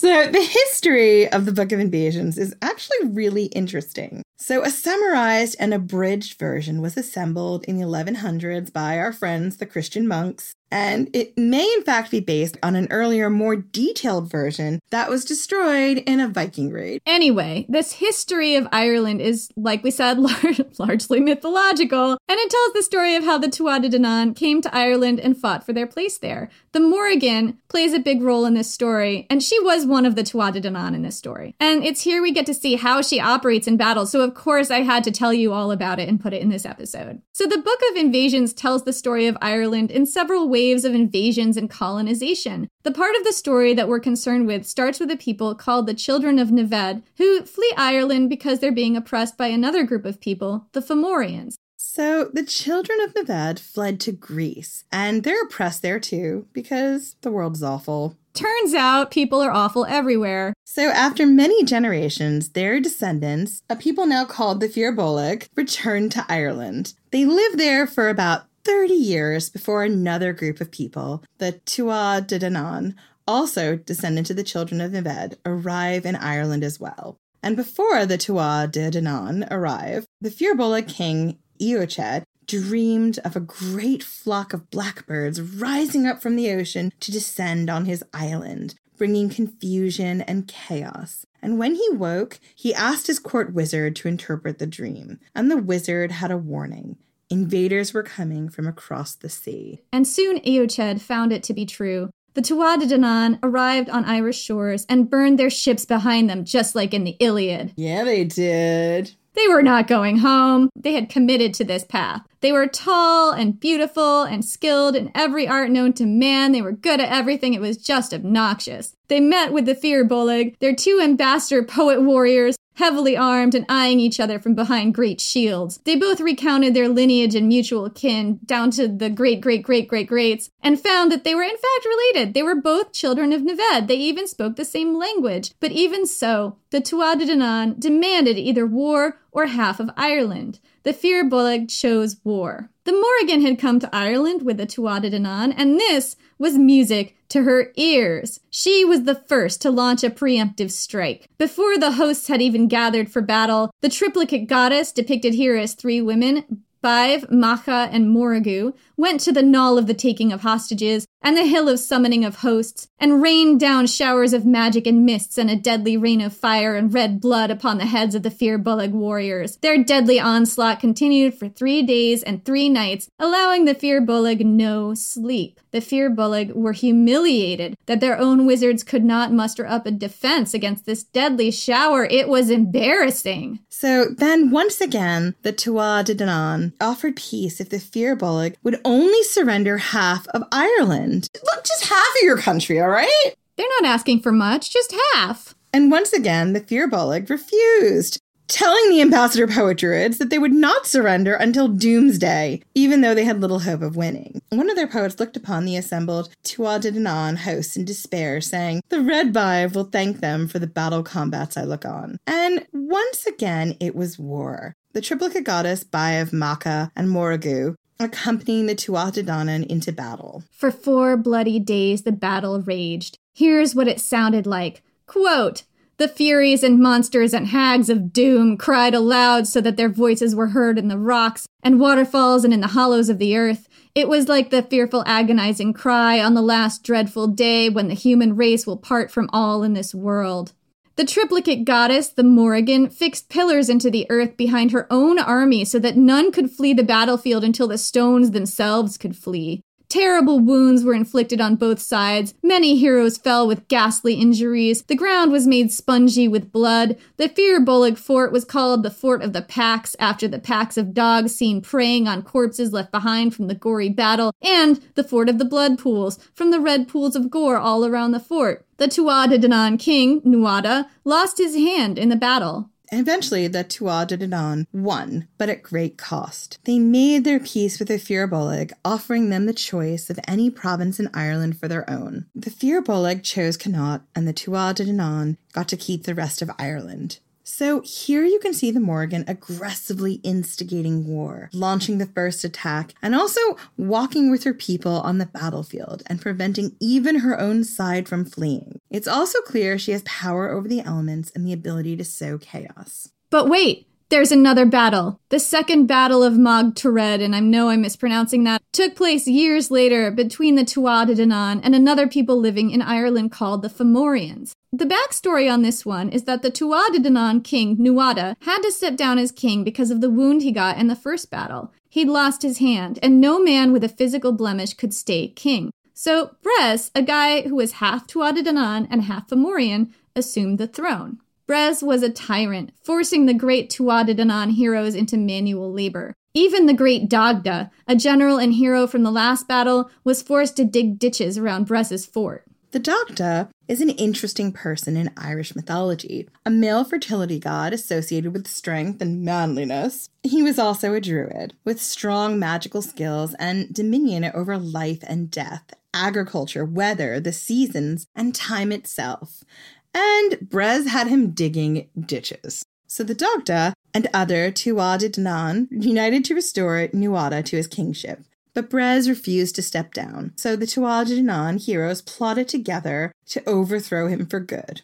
So, the history of the Book of Invasions is actually really interesting. So, a summarized and abridged version was assembled in the 1100s by our friends, the Christian monks, and it may in fact be based on an earlier, more detailed version that was destroyed in a Viking raid. Anyway, this history of Ireland is, like we said, largely mythological, and it tells the story of how the Tuatha De Danann came to Ireland and fought for their place there. The Morrigan plays a big role in this story, and she was one of the Tuatha De Danann in this story. And it's here we get to see how she operates in battle, so of course I had to tell you all about it and put it in this episode. So the Book of Invasions tells the story of Ireland in several waves of invasions and colonization. The part of the story that we're concerned with starts with a people called the Children of Neved, who flee Ireland because they're being oppressed by another group of people, the Fomorians. So the children of Neved fled to Greece, and they're oppressed there too because the world is awful. Turns out people are awful everywhere. So, after many generations, their descendants, a people now called the Fir Bolg, returned to Ireland. They lived there for about 30 years before another group of people, the Tuatha De Danann, also descendant of the children of Neved, arrive in Ireland as well. And before the Tuatha De Danann arrive, the Fir Bolg king Eochaid dreamed of a great flock of blackbirds rising up from the ocean to descend on his island, bringing confusion and chaos. And when he woke, he asked his court wizard to interpret the dream, and the wizard had a warning. Invaders were coming from across the sea. And soon Eochaid found it to be true. The Tuatha De Danann arrived on Irish shores and burned their ships behind them, just like in the Iliad. Yeah, they did. They were not going home. They had committed to this path. They were tall and beautiful and skilled in every art known to man. They were good at everything. It was just obnoxious. They met with the Fir Bolg, their two ambassador poet warriors, heavily armed and eyeing each other from behind great shields. They both recounted their lineage and mutual kin down to the great great great great greats and found that they were in fact related. They were both children of Neved. They even spoke the same language. But even so, the Tuatha De Danann demanded either war or half of Ireland. The Fir Bolg chose war. The Morrigan had come to Ireland with the Tuatha De Danann, and this was music to her ears. She was the first to launch a preemptive strike. Before the hosts had even gathered for battle, the triplicate goddess, depicted here as three women, Badb, Macha, and Morrigu, went to the knoll of the taking of hostages, and the hill of summoning of hosts, and rained down showers of magic and mists and a deadly rain of fire and red blood upon the heads of the Fir Bolg warriors. Their deadly onslaught continued for three days and three nights, allowing the Fir Bolg no sleep. The Fir Bolg were humiliated that their own wizards could not muster up a defense against this deadly shower. It was embarrassing. So then, once again, the Tuatha De Danann offered peace if the Fir Bolg would only surrender half of Ireland. Look, just half of your country, all right? They're not asking for much, just half. And once again, the Fir Bolg refused, telling the ambassador poet druids that they would not surrender until doomsday, even though they had little hope of winning. One of their poets looked upon the assembled Tuatha De Danann hosts in despair, saying, The Red Badb will thank them for the battle combats I look on. And once again, it was war. The triplicate goddess Badb, Macha, and Morrigu accompanying the Tuatha into battle. For four bloody days the battle raged. Here's what it sounded like. Quote, the Furies and monsters and hags of doom cried aloud so that their voices were heard in the rocks and waterfalls and in the hollows of the earth. It was like the fearful agonizing cry on the last dreadful day when the human race will part from all in this world. The triplicate goddess, the Morrigan, fixed pillars into the earth behind her own army so that none could flee the battlefield until the stones themselves could flee. Terrible wounds were inflicted on both sides. Many heroes fell with ghastly injuries. The ground was made spongy with blood. The Fir Bolg fort was called the Fort of the Packs after the packs of dogs seen preying on corpses left behind from the gory battle, and the Fort of the Blood Pools from the red pools of gore all around the fort. The Tuatha De king, Nuada, lost his hand in the battle. Eventually, the Tuatha De Danann won, but at great cost. They made their peace with the Fir Bolg, offering them the choice of any province in Ireland for their own. The Fir Bolg chose Connaught, and the Tuatha De Danann got to keep the rest of Ireland. So here you can see the Morrigan aggressively instigating war, launching the first attack, and also walking with her people on the battlefield and preventing even her own side from fleeing. It's also clear she has power over the elements and the ability to sow chaos. But wait, there's another battle. The second battle of Mag Tuired, and I know I'm mispronouncing that, took place years later between the Tuatha De Danann and another people living in Ireland called the Fomorians. The backstory on this one is that the Tuatha De Danann king, Nuada, had to step down as king because of the wound he got in the first battle. He'd lost his hand, and no man with a physical blemish could stay king. So Bres, a guy who was half Tuatha De Danann and half Fomorian, assumed the throne. Bres was a tyrant, forcing the great Danann heroes into manual labor. Even the great Dagda, a general and hero from the last battle, was forced to dig ditches around Bres's fort. The Dagda is an interesting person in Irish mythology, a male fertility god associated with strength and manliness. He was also a druid with strong magical skills and dominion over life and death, agriculture, weather, the seasons, and time itself. And Bres had him digging ditches. So the Dagda and other Tuatha De Danann united to restore Nuada to his kingship. But Bres refused to step down, so the Tuatha De Danann heroes plotted together to overthrow him for good.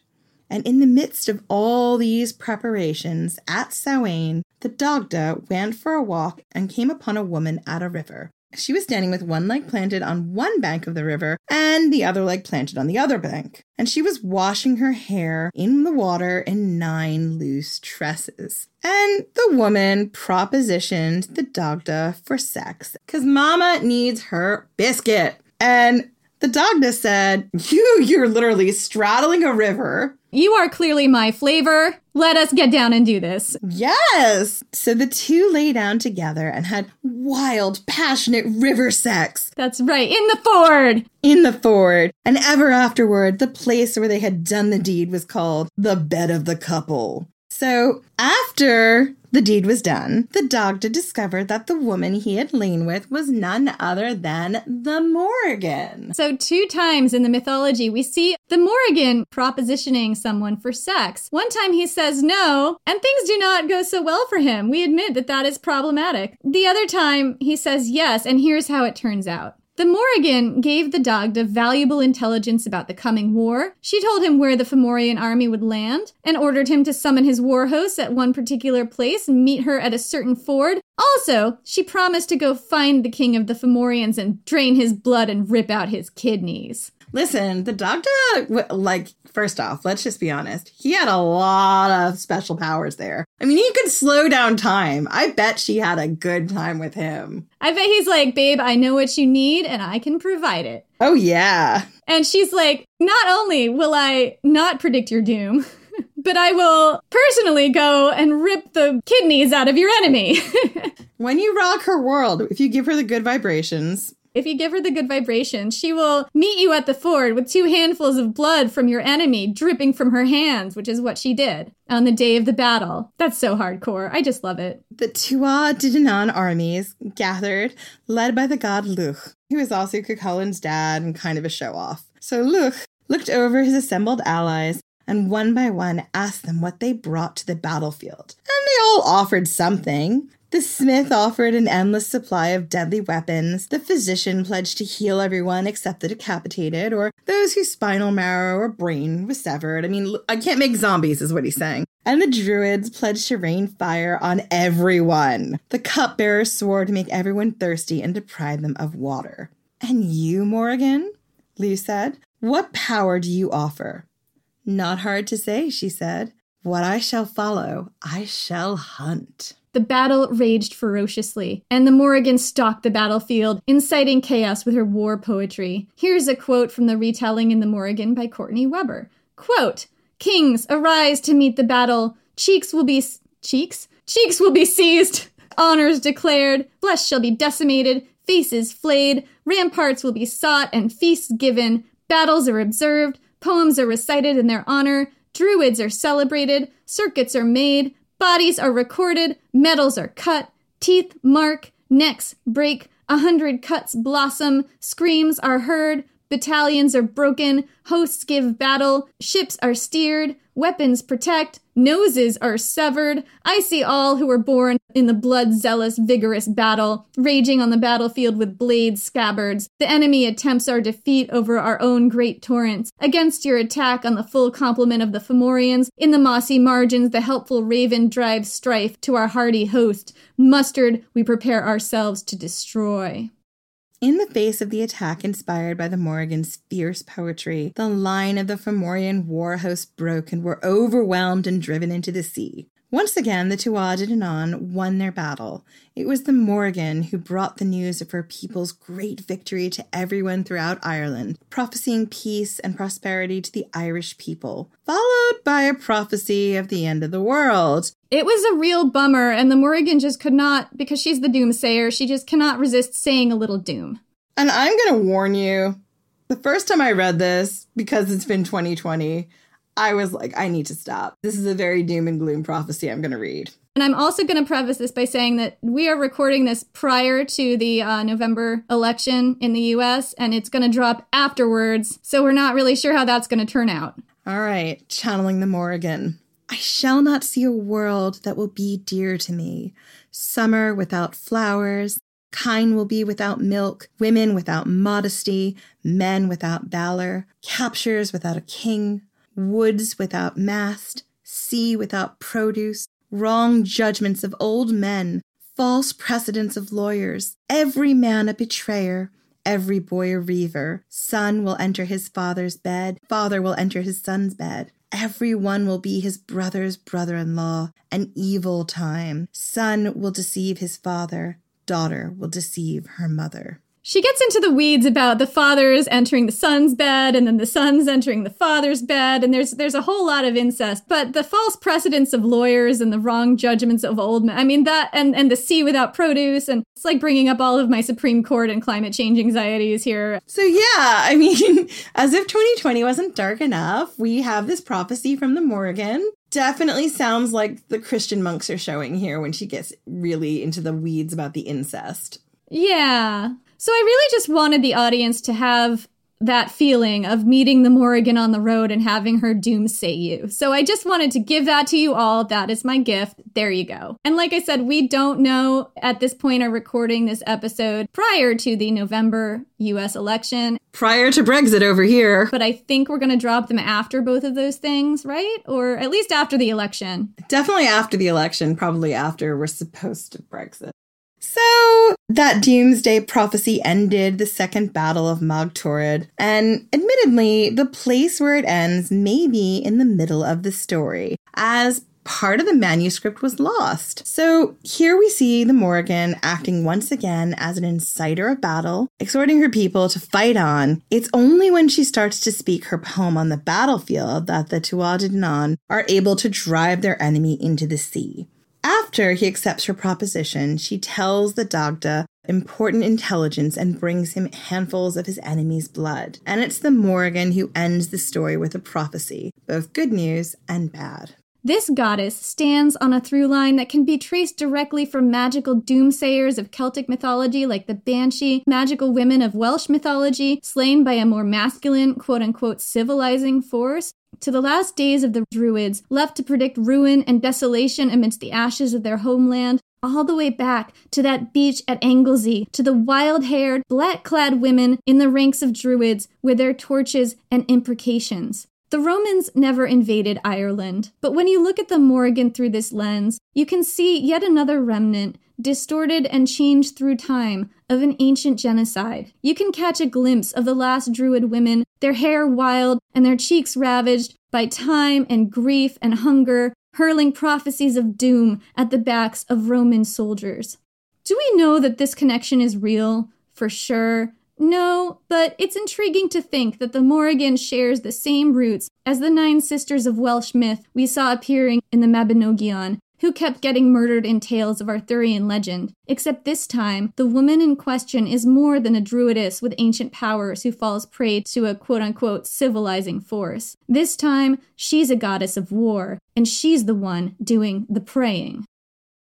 And in the midst of all these preparations, at Samhain, the Dagda went for a walk and came upon a woman at a river. She was standing with one leg planted on one bank of the river and the other leg planted on the other bank. And she was washing her hair in the water in nine loose tresses. And the woman propositioned the Dagda for sex because Mama needs her biscuit. And the Dagda said, You, you're literally straddling a river. You are clearly my flavor. Let us get down and do this. Yes. So the two lay down together and had wild, passionate river sex. That's right, in the ford. In the ford. And ever afterward, the place where they had done the deed was called the bed of the couple. So after the deed was done, the Dagda discovered that the woman he had lain with was none other than the Morrigan. So, two times in the mythology, we see the Morrigan propositioning someone for sex. One time he says no, and things do not go so well for him. We admit that that is problematic. The other time he says yes, and here's how it turns out. The Morrigan gave the Dagda valuable intelligence about the coming war. She told him where the Fomorian army would land and ordered him to summon his war hosts at one particular place and meet her at a certain ford. Also, she promised to go find the king of the Fomorians and drain his blood and rip out his kidneys. Listen, the Dagda, like, first off, let's just be honest. He had a lot of special powers there. I mean, he could slow down time. I bet she had a good time with him. I bet he's like, babe, I know what you need and I can provide it. Oh, yeah. And she's like, not only will I not predict your doom, but I will personally go and rip the kidneys out of your enemy. when you rock her world, if you give her the good vibrations, if you give her the good vibration, she will meet you at the ford with two handfuls of blood from your enemy dripping from her hands, which is what she did on the day of the battle. That's so hardcore. I just love it. The Tuatha De armies gathered, led by the god Lugh, who is also Cuchulainn's dad and kind of a show off. So Lugh looked over his assembled allies and one by one asked them what they brought to the battlefield. And they all offered something. The smith offered an endless supply of deadly weapons. The physician pledged to heal everyone except the decapitated or those whose spinal marrow or brain was severed. I mean, I can't make zombies, is what he's saying. And the druids pledged to rain fire on everyone. The cupbearer swore to make everyone thirsty and deprive them of water. And you, Morrigan? Lugh said. What power do you offer? Not hard to say, she said. What I shall follow, I shall hunt. The battle raged ferociously, and the Morrigan stalked the battlefield, inciting chaos with her war poetry. Here's a quote from the retelling in the Morrigan by Courtney Weber. Quote, Kings, arise to meet the battle. Cheeks will be s- cheeks? Cheeks will be seized. Honors declared. Flesh shall be decimated. Faces flayed. Ramparts will be sought and feasts given. Battles are observed. Poems are recited in their honor. Druids are celebrated. Circuits are made. Bodies are recorded, medals are cut, teeth mark, necks break, a hundred cuts blossom, screams are heard, battalions are broken, hosts give battle, ships are steered, weapons protect, noses are severed. I see all who were born in the blood zealous, vigorous battle, raging on the battlefield with blades scabbards. The enemy attempts our defeat over our own great torrents. Against your attack on the full complement of the Fomorians, in the mossy margins, the helpful raven drives strife to our hardy host. Mustered, we prepare ourselves to destroy. In the face of the attack inspired by the Morrigan's fierce poetry, the line of the Fomorian war host broke and were overwhelmed and driven into the sea. Once again, the Tuatha De Danann won their battle. It was the Morrigan who brought the news of her people's great victory to everyone throughout Ireland, prophesying peace and prosperity to the Irish people, followed by a prophecy of the end of the world. It was a real bummer, and the Morrigan just could not, because she's the doomsayer, she just cannot resist saying a little doom. And I'm going to warn you the first time I read this, because it's been 2020, I was like, I need to stop. This is a very doom and gloom prophecy I'm going to read. And I'm also going to preface this by saying that we are recording this prior to the uh, November election in the US, and it's going to drop afterwards. So we're not really sure how that's going to turn out. All right, channeling the Morrigan. I shall not see a world that will be dear to me. Summer without flowers, kine will be without milk, women without modesty, men without valor, captures without a king, woods without mast, sea without produce, wrong judgments of old men, false precedents of lawyers, every man a betrayer, every boy a reaver. Son will enter his father's bed, father will enter his son's bed. Every one will be his brother's brother in law, an evil time. Son will deceive his father, daughter will deceive her mother. She gets into the weeds about the fathers entering the son's bed and then the sons entering the father's bed and there's there's a whole lot of incest but the false precedents of lawyers and the wrong judgments of old men I mean that and and the sea without produce and it's like bringing up all of my Supreme Court and climate change anxieties here. So yeah, I mean as if 2020 wasn't dark enough, we have this prophecy from the Morrigan definitely sounds like the Christian monks are showing here when she gets really into the weeds about the incest. Yeah. So I really just wanted the audience to have that feeling of meeting the Morrigan on the road and having her doomsay you. So I just wanted to give that to you all. That is my gift. There you go. And like I said, we don't know at this point of recording this episode prior to the November US election. Prior to Brexit over here. But I think we're going to drop them after both of those things, right? Or at least after the election. Definitely after the election, probably after we're supposed to Brexit. So that doomsday prophecy ended the second battle of Mag Tuired, and admittedly, the place where it ends may be in the middle of the story, as part of the manuscript was lost. So here we see the Morrigan acting once again as an inciter of battle, exhorting her people to fight on. It's only when she starts to speak her poem on the battlefield that the Tuatha De Danann are able to drive their enemy into the sea. After he accepts her proposition, she tells the Dagda important intelligence and brings him handfuls of his enemy's blood. And it's the Morrigan who ends the story with a prophecy, both good news and bad. This goddess stands on a through line that can be traced directly from magical doomsayers of Celtic mythology like the Banshee, magical women of Welsh mythology, slain by a more masculine, quote unquote, civilizing force, to the last days of the Druids, left to predict ruin and desolation amidst the ashes of their homeland, all the way back to that beach at Anglesey, to the wild haired, black clad women in the ranks of Druids with their torches and imprecations. The Romans never invaded Ireland, but when you look at the Morrigan through this lens, you can see yet another remnant, distorted and changed through time, of an ancient genocide. You can catch a glimpse of the last Druid women, their hair wild and their cheeks ravaged by time and grief and hunger, hurling prophecies of doom at the backs of Roman soldiers. Do we know that this connection is real? For sure. No, but it's intriguing to think that the Morrigan shares the same roots as the nine sisters of Welsh myth we saw appearing in the Mabinogion, who kept getting murdered in tales of Arthurian legend. Except this time, the woman in question is more than a druidess with ancient powers who falls prey to a quote unquote civilizing force. This time, she's a goddess of war, and she's the one doing the praying.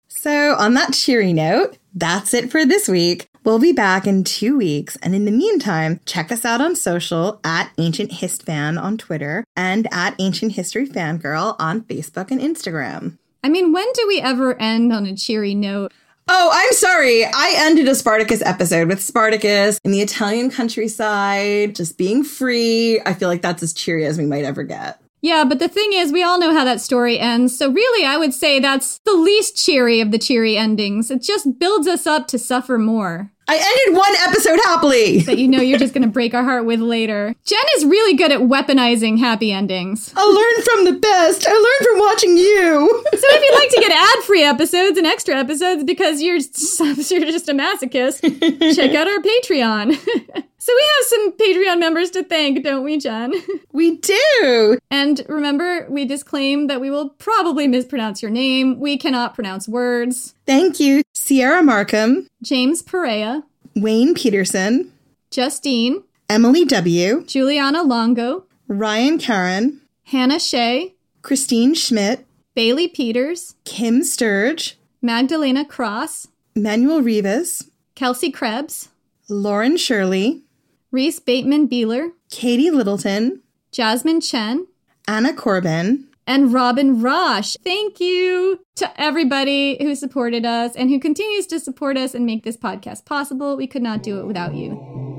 So, on that cheery note, that's it for this week. We'll be back in two weeks, and in the meantime, check us out on social at Ancient Hist Fan on Twitter and at Ancient History Fangirl on Facebook and Instagram. I mean, when do we ever end on a cheery note? Oh, I'm sorry. I ended a Spartacus episode with Spartacus in the Italian countryside, just being free. I feel like that's as cheery as we might ever get. Yeah, but the thing is, we all know how that story ends. So, really, I would say that's the least cheery of the cheery endings. It just builds us up to suffer more. I ended one episode happily. That you know you're just going to break our heart with later. Jen is really good at weaponizing happy endings. I learned from the best. I learned from watching you. So if you'd like to get ad-free episodes and extra episodes because you're you're just a masochist, check out our Patreon. So we have some Patreon members to thank, don't we, Jen? We do. And remember, we disclaim that we will probably mispronounce your name. We cannot pronounce words. Thank you, Sierra Markham, James Perea, Wayne Peterson, Justine, Emily W., Juliana Longo, Ryan Karen, Hannah Shea, Christine Schmidt, Bailey Peters, Kim Sturge, Magdalena Cross, Manuel Rivas, Kelsey Krebs, Lauren Shirley, Reese Bateman Beeler, Katie Littleton, Jasmine Chen, Anna Corbin, and Robin Rosh. Thank you to everybody who supported us and who continues to support us and make this podcast possible. We could not do it without you.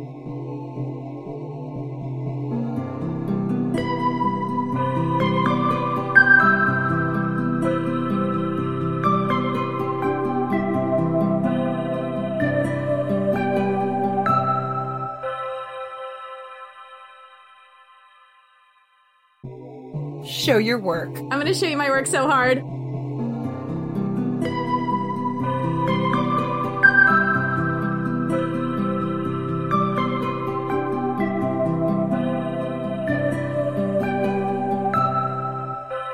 Show your work. I'm going to show you my work so hard.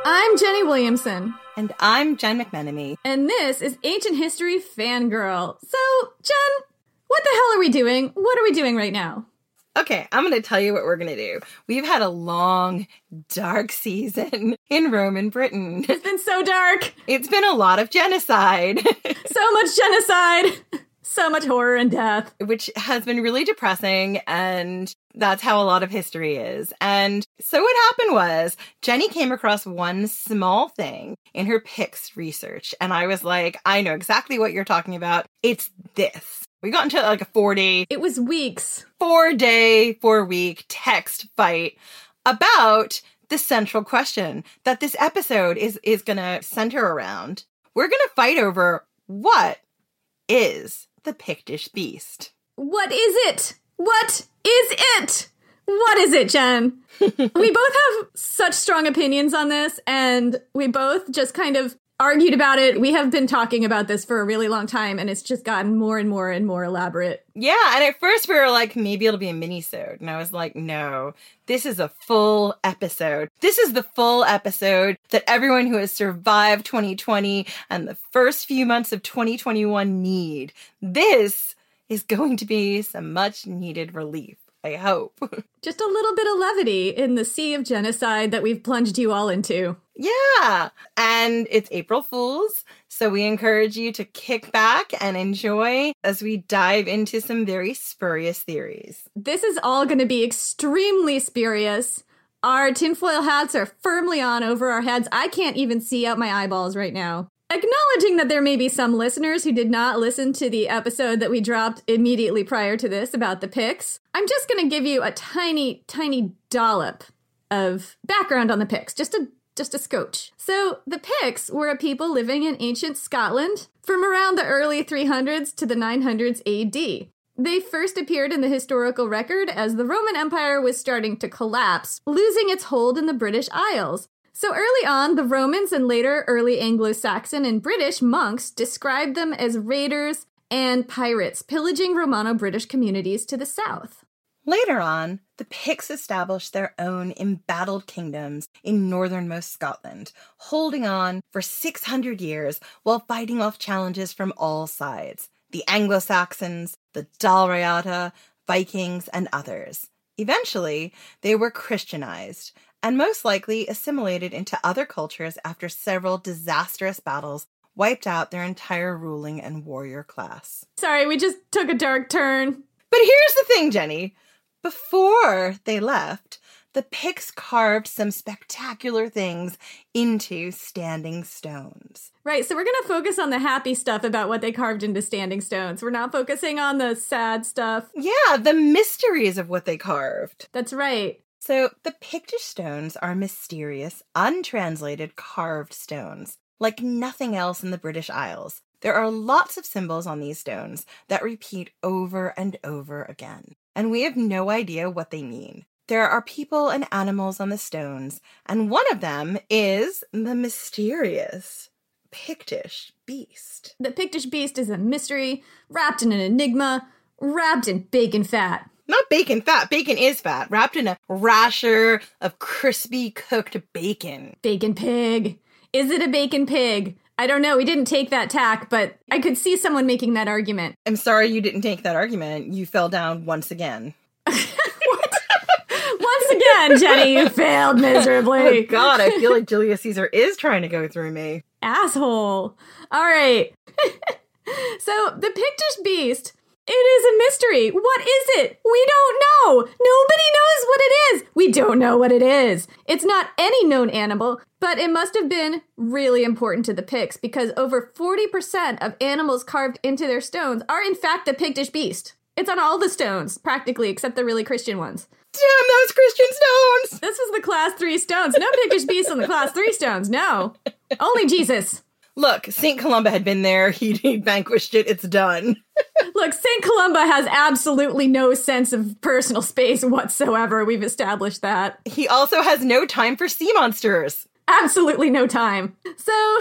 I'm Jenny Williamson. And I'm Jen McMenemy. And this is Ancient History Fangirl. So, Jen, what the hell are we doing? What are we doing right now? Okay, I'm going to tell you what we're going to do. We've had a long, dark season in Roman Britain. It's been so dark. It's been a lot of genocide. so much genocide. So much horror and death. Which has been really depressing. And That's how a lot of history is. And so what happened was Jenny came across one small thing in her Picts research. And I was like, I know exactly what you're talking about. It's this. We got into like a four day, It was weeks. four day, four week text fight about the central question that this episode is, is going to center around. We're going to fight over what is the Pictish beast? What is it? What is it? What is it, Jen? we both have such strong opinions on this, and we both just kind of argued about it. We have been talking about this for a really long time, and it's just gotten more and more and more elaborate. Yeah, and at first we were like, maybe it'll be a mini-sode. And I was like, no, this is a full episode. This is the full episode that everyone who has survived 2020 and the first few months of 2021 need. This is going to be some much needed relief. I hope. Just a little bit of levity in the sea of genocide that we've plunged you all into. Yeah. And it's April Fools. So we encourage you to kick back and enjoy as we dive into some very spurious theories. This is all going to be extremely spurious. Our tinfoil hats are firmly on over our heads. I can't even see out my eyeballs right now. Acknowledging that there may be some listeners who did not listen to the episode that we dropped immediately prior to this about the Picts, I'm just going to give you a tiny, tiny dollop of background on the Picts, just a just a scotch. So, the Picts were a people living in ancient Scotland from around the early 300s to the 900s AD. They first appeared in the historical record as the Roman Empire was starting to collapse, losing its hold in the British Isles. So early on, the Romans and later early Anglo Saxon and British monks described them as raiders and pirates, pillaging Romano British communities to the south. Later on, the Picts established their own embattled kingdoms in northernmost Scotland, holding on for 600 years while fighting off challenges from all sides the Anglo Saxons, the Dalriata, Vikings, and others. Eventually, they were Christianized and most likely assimilated into other cultures after several disastrous battles wiped out their entire ruling and warrior class. Sorry, we just took a dark turn. But here's the thing, Jenny. Before they left, the Picts carved some spectacular things into standing stones. Right, so we're going to focus on the happy stuff about what they carved into standing stones. We're not focusing on the sad stuff. Yeah, the mysteries of what they carved. That's right. So, the Pictish stones are mysterious, untranslated carved stones, like nothing else in the British Isles. There are lots of symbols on these stones that repeat over and over again, and we have no idea what they mean. There are people and animals on the stones, and one of them is the mysterious Pictish beast. The Pictish beast is a mystery, wrapped in an enigma, wrapped in bacon fat. Not bacon fat, bacon is fat, wrapped in a rasher of crispy cooked bacon. Bacon pig. Is it a bacon pig? I don't know. We didn't take that tack, but I could see someone making that argument. I'm sorry you didn't take that argument. You fell down once again. Once again, Jenny, you failed miserably. Oh god, I feel like Julius Caesar is trying to go through me. Asshole. All right. so, the Pictish beast, it is a mystery. What is it? We don't know. Nobody knows what it is. We don't know what it is. It's not any known animal, but it must have been really important to the Picts because over 40% of animals carved into their stones are in fact the Pictish beast. It's on all the stones, practically, except the really Christian ones. Damn those Christian stones! This was the class three stones. No Pictish beast on the class three stones. No. Only Jesus. Look, St. Columba had been there. He, he vanquished it. It's done. Look, St. Columba has absolutely no sense of personal space whatsoever. We've established that. He also has no time for sea monsters. Absolutely no time. So,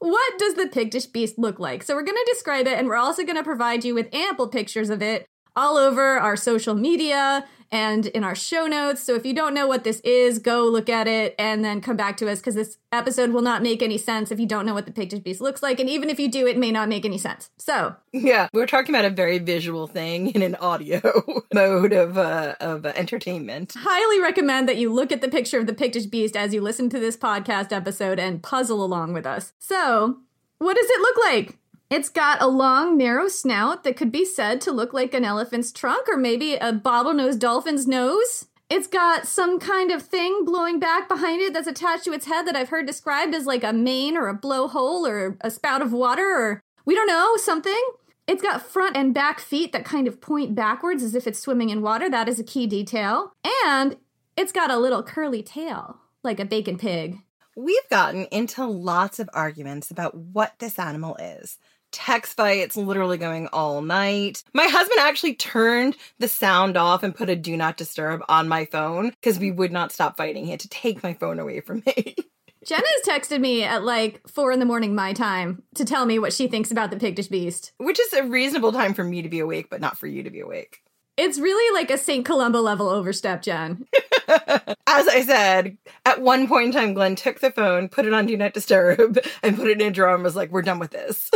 what does the Pictish beast look like? So, we're going to describe it and we're also going to provide you with ample pictures of it all over our social media and in our show notes. So if you don't know what this is, go look at it and then come back to us because this episode will not make any sense if you don't know what the Pictish Beast looks like. And even if you do, it may not make any sense. So Yeah, we're talking about a very visual thing in an audio mode of uh, of uh, entertainment. highly recommend that you look at the picture of the Pictish Beast as you listen to this podcast episode and puzzle along with us. So, what does it look like? It's got a long, narrow snout that could be said to look like an elephant's trunk or maybe a bottlenose dolphin's nose. It's got some kind of thing blowing back behind it that's attached to its head that I've heard described as like a mane or a blowhole or a spout of water or we don't know, something. It's got front and back feet that kind of point backwards as if it's swimming in water. That is a key detail. And it's got a little curly tail, like a bacon pig. We've gotten into lots of arguments about what this animal is. Text fights literally going all night. My husband actually turned the sound off and put a do not disturb on my phone because we would not stop fighting. He had to take my phone away from me. Jenna's texted me at like four in the morning my time to tell me what she thinks about the Pictish Beast. Which is a reasonable time for me to be awake, but not for you to be awake. It's really like a St. Columba level overstep, Jen. As I said, at one point in time, Glenn took the phone, put it on Do Not Disturb, and put it in a drawer and was like, we're done with this.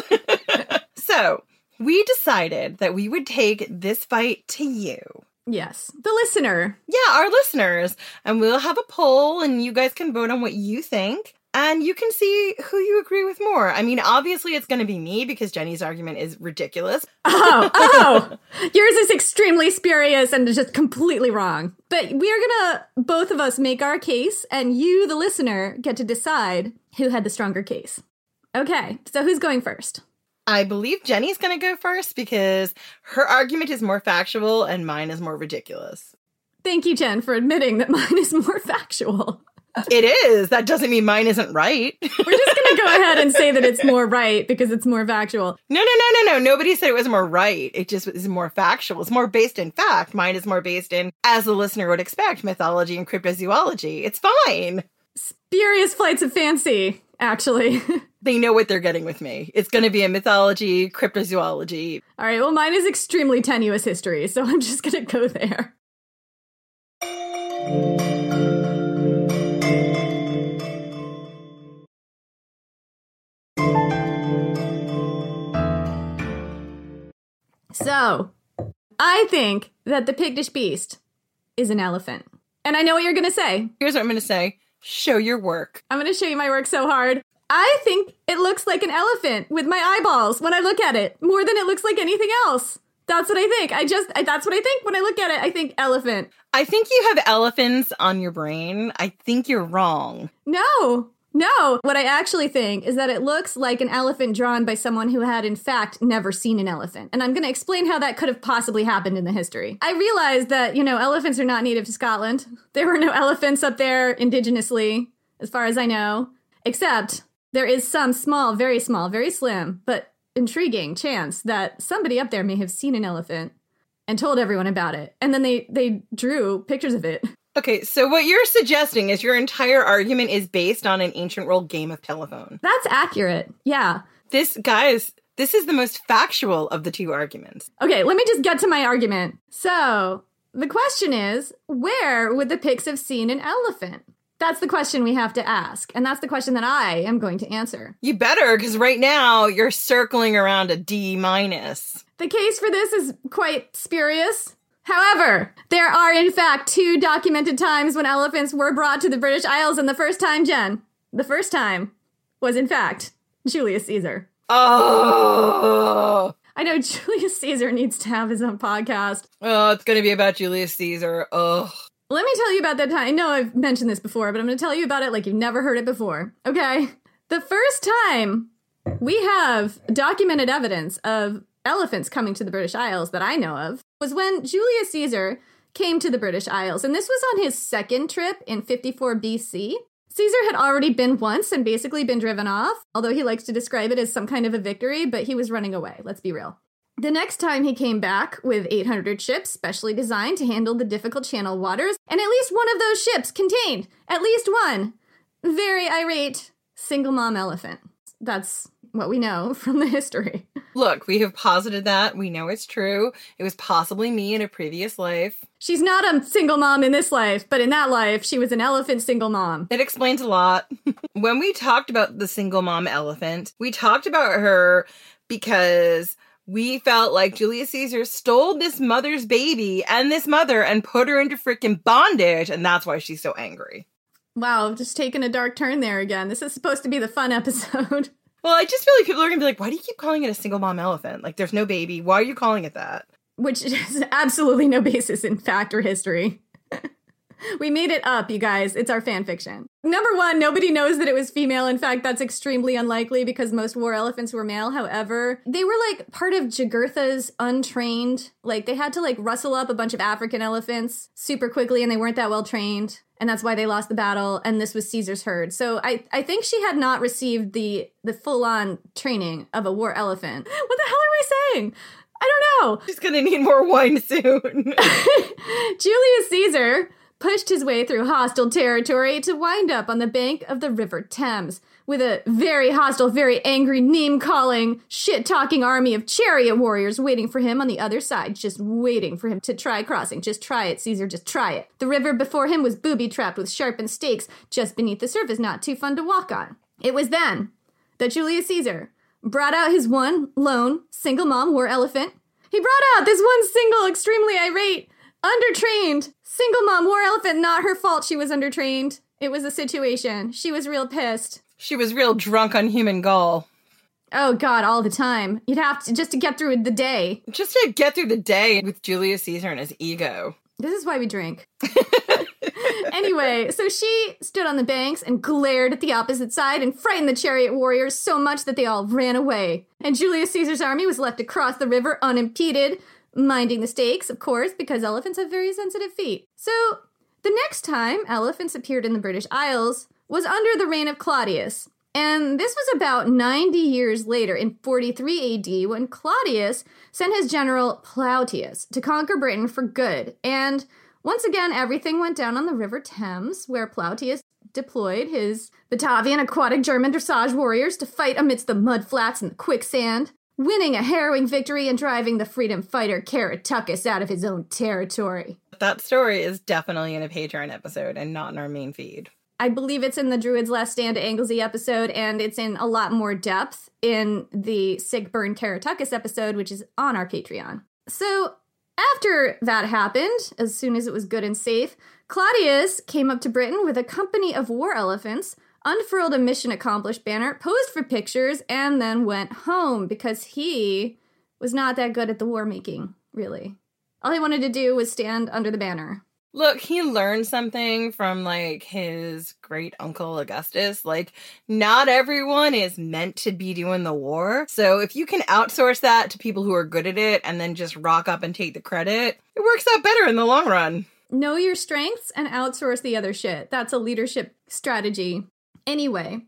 So we decided that we would take this fight to you. Yes, the listener. Yeah, our listeners. And we'll have a poll, and you guys can vote on what you think. And you can see who you agree with more. I mean, obviously, it's going to be me because Jenny's argument is ridiculous. Oh, oh, yours is extremely spurious and just completely wrong. But we are gonna both of us make our case, and you, the listener, get to decide who had the stronger case. Okay, so who's going first? I believe Jenny's going to go first because her argument is more factual and mine is more ridiculous. Thank you, Jen, for admitting that mine is more factual. It is. That doesn't mean mine isn't right. We're just going to go ahead and say that it's more right because it's more factual. No, no, no, no, no. Nobody said it was more right. It just is more factual. It's more based in fact. Mine is more based in, as the listener would expect, mythology and cryptozoology. It's fine. Spurious flights of fancy, actually. they know what they're getting with me. It's going to be a mythology, cryptozoology. All right, well, mine is extremely tenuous history, so I'm just going to go there. So, I think that the Pictish Beast is an elephant. And I know what you're going to say. Here's what I'm going to say show your work. I'm going to show you my work so hard. I think it looks like an elephant with my eyeballs when I look at it, more than it looks like anything else. That's what I think. I just, I, that's what I think when I look at it. I think elephant. I think you have elephants on your brain. I think you're wrong. No, no. What I actually think is that it looks like an elephant drawn by someone who had, in fact, never seen an elephant. And I'm going to explain how that could have possibly happened in the history. I realized that, you know, elephants are not native to Scotland. There were no elephants up there indigenously, as far as I know, except there is some small, very small, very slim, but intriguing chance that somebody up there may have seen an elephant and told everyone about it. And then they they drew pictures of it. Okay, so what you're suggesting is your entire argument is based on an ancient world game of telephone. That's accurate. Yeah. This guys, this is the most factual of the two arguments. Okay, let me just get to my argument. So, the question is, where would the Picts have seen an elephant? That's the question we have to ask. And that's the question that I am going to answer. You better, because right now you're circling around a D minus. The case for this is quite spurious. However, there are in fact two documented times when elephants were brought to the British Isles, and the first time, Jen, the first time was in fact Julius Caesar. Oh, I know Julius Caesar needs to have his own podcast. oh, it's gonna be about Julius Caesar. Oh, Let me tell you about that time. I know I've mentioned this before, but I'm going to tell you about it like you've never heard it before. Okay. The first time we have documented evidence of elephants coming to the British Isles that I know of was when Julius Caesar came to the British Isles. And this was on his second trip in 54 BC. Caesar had already been once and basically been driven off, although he likes to describe it as some kind of a victory, but he was running away. Let's be real. The next time he came back with 800 ships specially designed to handle the difficult channel waters, and at least one of those ships contained at least one very irate single mom elephant. That's what we know from the history. look, we have posited that. We know it's true. It was possibly me in a previous life. She's not a single mom in this life, but in that life, she was an elephant single mom. It explains a lot. when we talked about the single mom elephant, we talked about her because we felt like Julius Caesar stole this mother's baby and this mother and put her into freaking bondage, and that's why she's so angry. Wow, just taking a dark turn there again. This is supposed to be the fun episode. Well, I just feel like people are gonna be like, why do you keep calling it a single mom elephant? Like there's no baby. Why are you calling it that? Which has absolutely no basis in fact or history. we made it up, you guys. It's our fan fiction. Number one, nobody knows that it was female. In fact, that's extremely unlikely because most war elephants were male. However, they were like part of Jugurtha's untrained. Like they had to like rustle up a bunch of African elephants super quickly and they weren't that well trained. And that's why they lost the battle. And this was Caesar's herd. So I, I think she had not received the the full on training of a war elephant. What the hell are we saying? I don't know. She's gonna need more wine soon. Julius Caesar pushed his way through hostile territory to wind up on the bank of the River Thames with a very hostile, very angry, name calling, shit talking army of chariot warriors waiting for him on the other side, just waiting for him to try crossing. Just try it, Caesar, just try it. The river before him was booby trapped with sharpened stakes just beneath the surface, not too fun to walk on. It was then that Julius Caesar brought out his one lone single mom war elephant. He brought out this one single, extremely irate, undertrained single mom war elephant. Not her fault she was undertrained. It was a situation. She was real pissed. she was real drunk on human gall. Oh God, all the time. You'd have to just to get through the day. Just to get through the day with Julius Caesar and his ego. This is why we drink. anyway, so she stood on the banks and glared at the opposite side and frightened the chariot warriors so much that they all ran away. And Julius Caesar's army was left to cross the river unimpeded, minding the stakes, of course, because elephants have very sensitive feet. So the next time elephants appeared in the British Isles was under the reign of Claudius. And this was about 90 years later, in 43 AD, when Claudius sent his general Plautius to conquer Britain for good. And once again, everything went down on the River Thames, where Plautius deployed his Batavian aquatic German dressage warriors to fight amidst the mud flats and the quicksand, winning a harrowing victory and driving the freedom fighter Caratacus out of his own territory. That story is definitely in a Patreon episode and not in our main feed. I believe it's in the Druid's Last Stand Anglesey episode, and it's in a lot more depth in the Sigburn Burn Caratacus episode, which is on our Patreon. So after that happened, as soon as it was good and safe, Claudius came up to Britain with a company of war elephants, unfurled a mission accomplished banner, posed for pictures, and then went home because he was not that good at the war making, really. All he wanted to do was stand under the banner. Look, he learned something from like his great uncle Augustus. Like, not everyone is meant to be doing the war. So, if you can outsource that to people who are good at it and then just rock up and take the credit, it works out better in the long run. Know your strengths and outsource the other shit. That's a leadership strategy. Anyway,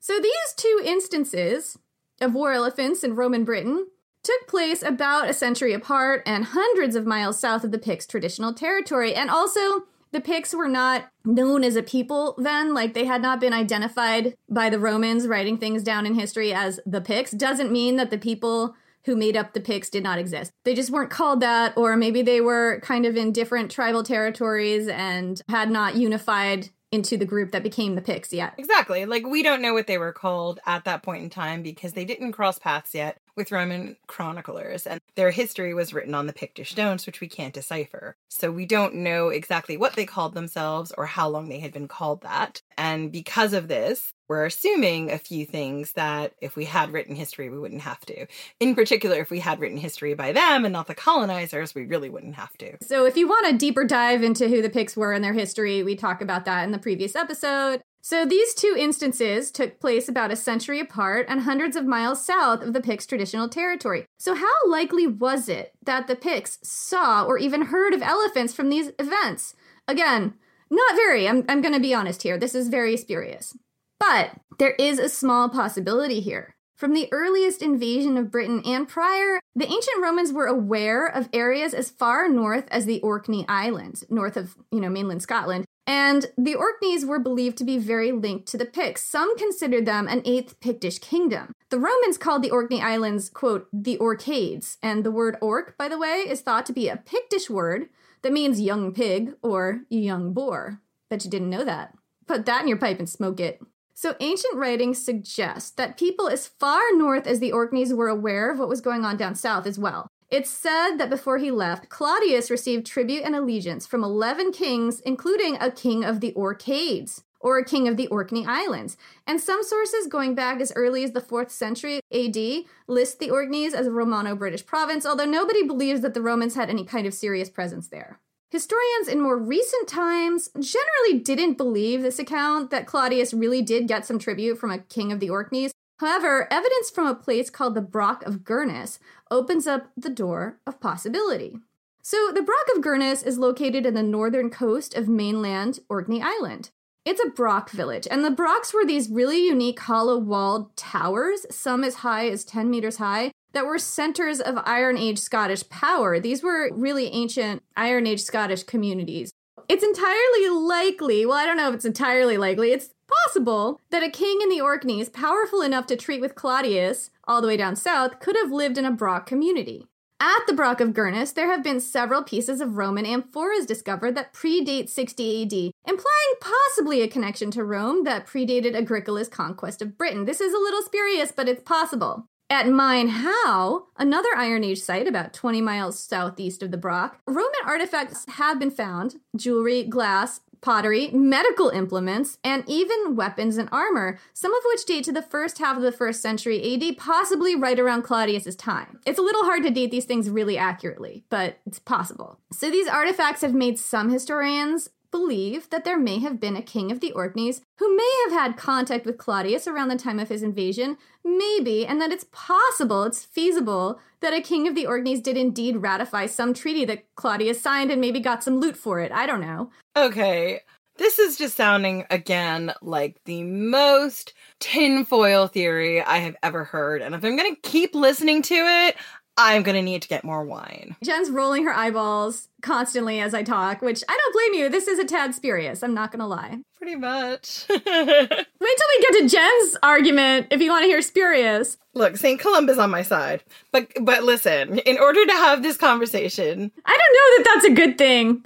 so these two instances of war elephants in Roman Britain took place about a century apart and hundreds of miles south of the Picts' traditional territory. And also, the Picts were not known as a people then, like they had not been identified by the Romans writing things down in history as the Picts. Doesn't mean that the people who made up the Picts did not exist. They just weren't called that, or maybe they were kind of in different tribal territories and had not unified into the group that became the Picts yet. Exactly. Like, we don't know what they were called at that point in time because they didn't cross paths yet with Roman chroniclers, and their history was written on the Pictish stones, which we can't decipher. So we don't know exactly what they called themselves or how long they had been called that. And because of this, we're assuming a few things that if we had written history, we wouldn't have to. In particular, if we had written history by them and not the colonizers, we really wouldn't have to. So, if you want a deeper dive into who the Picts were and their history, we talk about that in the previous episode. So, these two instances took place about a century apart and hundreds of miles south of the Picts' traditional territory. So, how likely was it that the Picts saw or even heard of elephants from these events? Again, not very. I'm, I'm going to be honest here. This is very spurious. But there is a small possibility here. From the earliest invasion of Britain and prior, the ancient Romans were aware of areas as far north as the Orkney Islands, north of, you know, mainland Scotland. And the Orkneys were believed to be very linked to the Picts. Some considered them an eighth Pictish kingdom. The Romans called the Orkney Islands, quote, the Orcades. And the word orc, by the way, is thought to be a Pictish word that means young pig or young boar. Bet you didn't know that. Put that in your pipe and smoke it. So, ancient writings suggest that people as far north as the Orkneys were aware of what was going on down south as well. It's said that before he left, Claudius received tribute and allegiance from 11 kings, including a king of the Orcades. or a king of the Orkney Islands. And some sources going back as early as the 4th century AD list the Orkneys as a Romano British province, although nobody believes that the Romans had any kind of serious presence there. Historians in more recent times generally didn't believe this account that Claudius really did get some tribute from a king of the Orkneys. However, evidence from a place called the Broch of Gurness opens up the door of possibility. So, the Broch of Gurness is located in the northern coast of mainland Orkney Island. It's a Broch village, and the Brochs were these really unique hollow walled towers, some as high as 10 meters high, that were centers of Iron Age Scottish power. These were really ancient Iron Age Scottish communities. It's entirely likely, well, I don't know if it's entirely likely, it's possible that a king in the Orkneys, powerful enough to treat with Claudius all the way down south, could have lived in a Broch community. At the Broch of Gurness, there have been several pieces of Roman amphoras discovered that predate 60 AD, implying possibly a connection to Rome that predated Agricola's conquest of Britain. This is a little spurious, but it's possible. At Mine Howe, another Iron Age site about 20 miles southeast of the Broch, Roman artifacts have been found jewelry, glass, pottery, medical implements, and even weapons and armor, some of which date to the first half of the first century AD, possibly right around Claudius's time. It's a little hard to date these things really accurately, but it's possible. So these artifacts have made some historians believe that there may have been a king of the Orkneys who may have had contact with Claudius around the time of his invasion, maybe, and that it's possible, it's feasible, that a king of the Orkneys did indeed ratify some treaty that Claudius signed and maybe got some loot for it. I don't know. Okay. This is just sounding again like the most tinfoil theory I have ever heard. And if I'm going to keep listening to it, I'm going to need to get more wine. Jen's rolling her eyeballs constantly as I talk, which I don't blame you. This is a tad spurious. I'm not going to lie. Pretty much. Wait till we get to Jen's argument if you want to hear spurious. Look, St. Columba's on my side. But but listen, in order to have this conversation, I don't know that that's a good thing.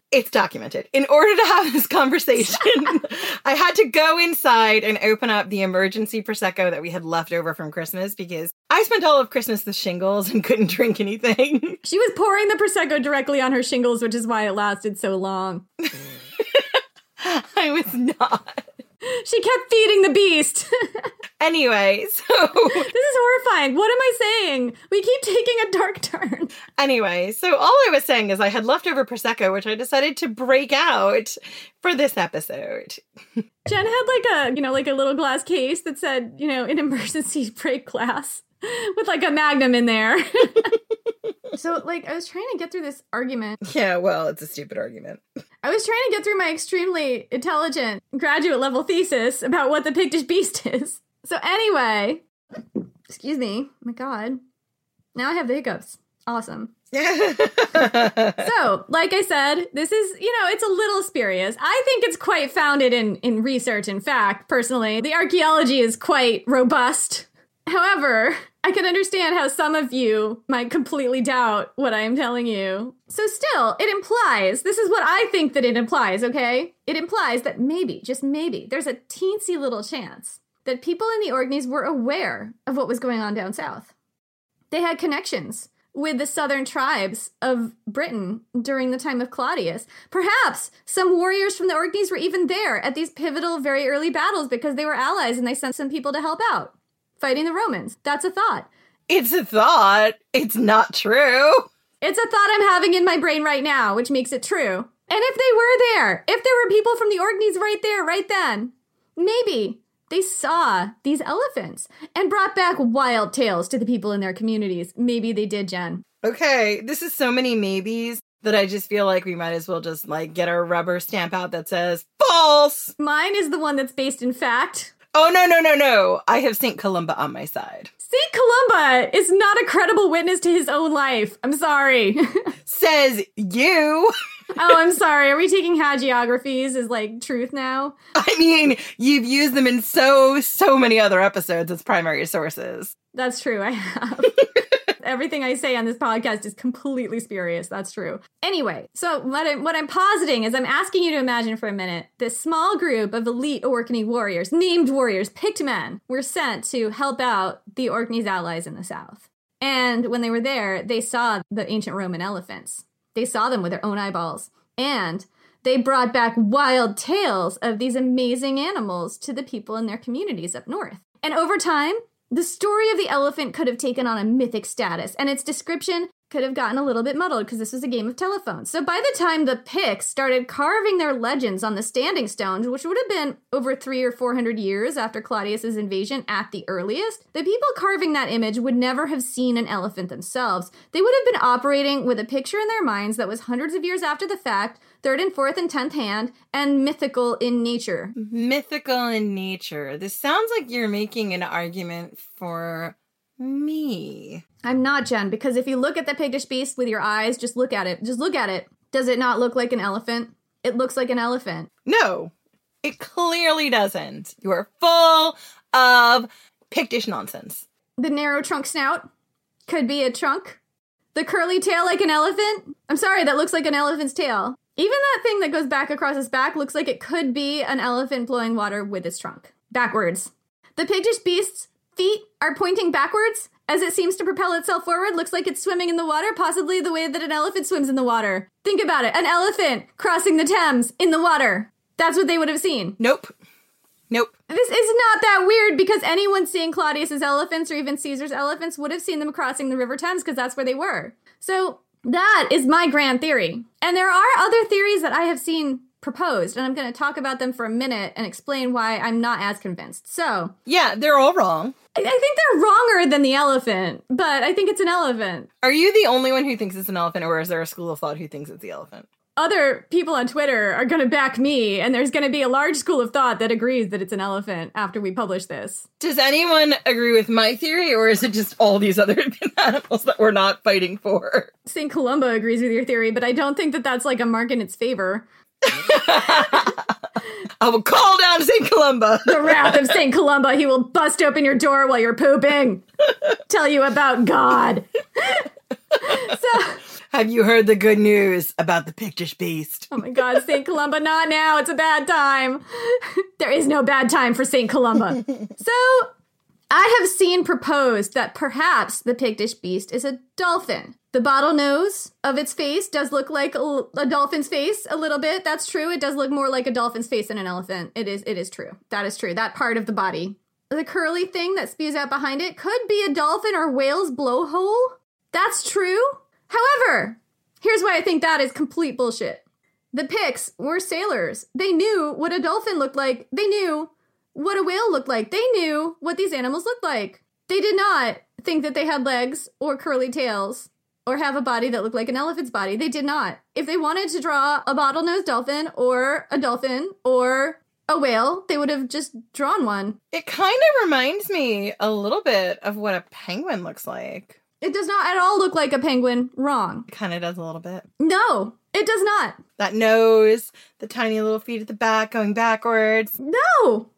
it's documented. In order to have this conversation, I had to go inside and open up the emergency prosecco that we had left over from Christmas because I spent all of Christmas with shingles and couldn't drink anything. She was pouring the prosecco directly on her shingles, which is why it lasted so long. I was not. She kept feeding the beast. anyway, so this is horrifying. What am I saying? We keep taking a dark turn. Anyway, so all I was saying is I had leftover prosecco, which I decided to break out for this episode. Jen had like a, you know, like a little glass case that said, you know, an emergency break glass with like a magnum in there. so, like, I was trying to get through this argument. Yeah, well, it's a stupid argument. I was trying to get through my extremely intelligent graduate level thesis about what the Pictish Beast is. So, anyway, excuse me. my God. Now I have the hiccups. Awesome. so, like I said, this is, you know, it's a little spurious. I think it's quite founded in in research and fact, personally. The archaeology is quite robust. However, I can understand how some of you might completely doubt what I am telling you. So, still, it implies this is what I think that it implies, okay? It implies that maybe, just maybe, there's a teensy little chance that people in the Orkneys were aware of what was going on down south. They had connections with the southern tribes of Britain during the time of Claudius. Perhaps some warriors from the Orkneys were even there at these pivotal, very early battles because they were allies and they sent some people to help out fighting the Romans. That's a thought. It's a thought. It's not true. It's a thought I'm having in my brain right now, which makes it true. And if they were there, if there were people from the Orkneys right there, right then, maybe they saw these elephants and brought back wild tales to the people in their communities. Maybe they did, Jen. Okay, this is so many maybes that I just feel like we might as well just like get our rubber stamp out that says false. Mine is the one that's based in fact. Oh, no, no, no, no. I have St. Columba on my side. St. Columba is not a credible witness to his own life. I'm sorry. Says you. oh, I'm sorry. Are we taking hagiographies as like truth now? I mean, you've used them in so, so many other episodes as primary sources. That's true. I have everything I say on this podcast is completely spurious. That's true. Anyway, so what I'm, what I'm positing is I'm asking you to imagine for a minute this small group of elite Orkney warriors, named warriors, picked men, were sent to help out the Orkneys' allies in the south. And when they were there, they saw the ancient Roman elephants. They saw them with their own eyeballs. And they brought back wild tales of these amazing animals to the people in their communities up north. And over time, the story of the elephant could have taken on a mythic status, and its description could have gotten a little bit muddled because this was a game of telephone. So by the time the Picts started carving their legends on the standing stones, which would have been over three or four hundred years after Claudius's invasion at the earliest, the people carving that image would never have seen an elephant themselves. They would have been operating with a picture in their minds that was hundreds of years after the fact, third and fourth and tenth hand, and mythical in nature. Mythical in nature. This sounds like you're making an argument for me. I'm not, Jen, because if you look at the Pictish beast with your eyes, just look at it. Just look at it. Does it not look like an elephant? It looks like an elephant. No, it clearly doesn't. You are full of Pictish nonsense. The narrow trunk snout could be a trunk. The curly tail like an elephant. I'm sorry, that looks like an elephant's tail. Even that thing that goes back across his back looks like it could be an elephant blowing water with its trunk. Backwards. The Pictish beast's feet are pointing backwards as it seems to propel itself forward. Looks like it's swimming in the water, possibly the way that an elephant swims in the water. Think about it an elephant crossing the Thames in the water. That's what they would have seen. Nope. Nope. This is not that weird because anyone seeing Claudius's elephants or even Caesar's elephants would have seen them crossing the River Thames because that's where they were. So that is my grand theory. And there are other theories that I have seen proposed, and I'm going to talk about them for a minute and explain why I'm not as convinced. So, Yeah, they're all wrong. I, I think they're wronger than the elephant, but I think it's an elephant. Are you the only one who thinks it's an elephant, or is there a school of thought who thinks it's the elephant? Other people on Twitter are going to back me, and there's going to be a large school of thought that agrees that it's an elephant after we publish this. Does anyone agree with my theory, or is it just all these other animals that we're not fighting for? St. Columba agrees with your theory, but I don't think that that's like a mark in its favor. I will call down St. Columba. The wrath of St. Columba, he will bust open your door while you're pooping. Tell you about God. so, Have you heard the good news about the Pictish beast? oh my God, St. Columba, not now. It's a bad time. there is no bad time for St. Columba. so, I have seen proposed that perhaps the Pictish beast is a dolphin. The bottle nose of its face does look like a, a dolphin's face a little bit. That's true. It does look more like a dolphin's face than an elephant. It is. It is true. That is true. That part of the body. The curly thing that spews out behind it could be a dolphin or whale's blowhole. That's true. However, here's why I think that is complete bullshit. The Picts were sailors. They knew what a dolphin looked like. They knew what a whale looked like. They knew what these animals looked like. They did not think that they had legs or curly tails or have a body that looked like an elephant's body. They did not. If they wanted to draw a bottlenose dolphin or a dolphin or a whale, they would have just drawn one. It kind of reminds me a little bit of what a penguin looks like. It does not at all look like a penguin. Wrong. It kind of does a little bit. No, it does not. That nose, the tiny little feet at the back going backwards. No.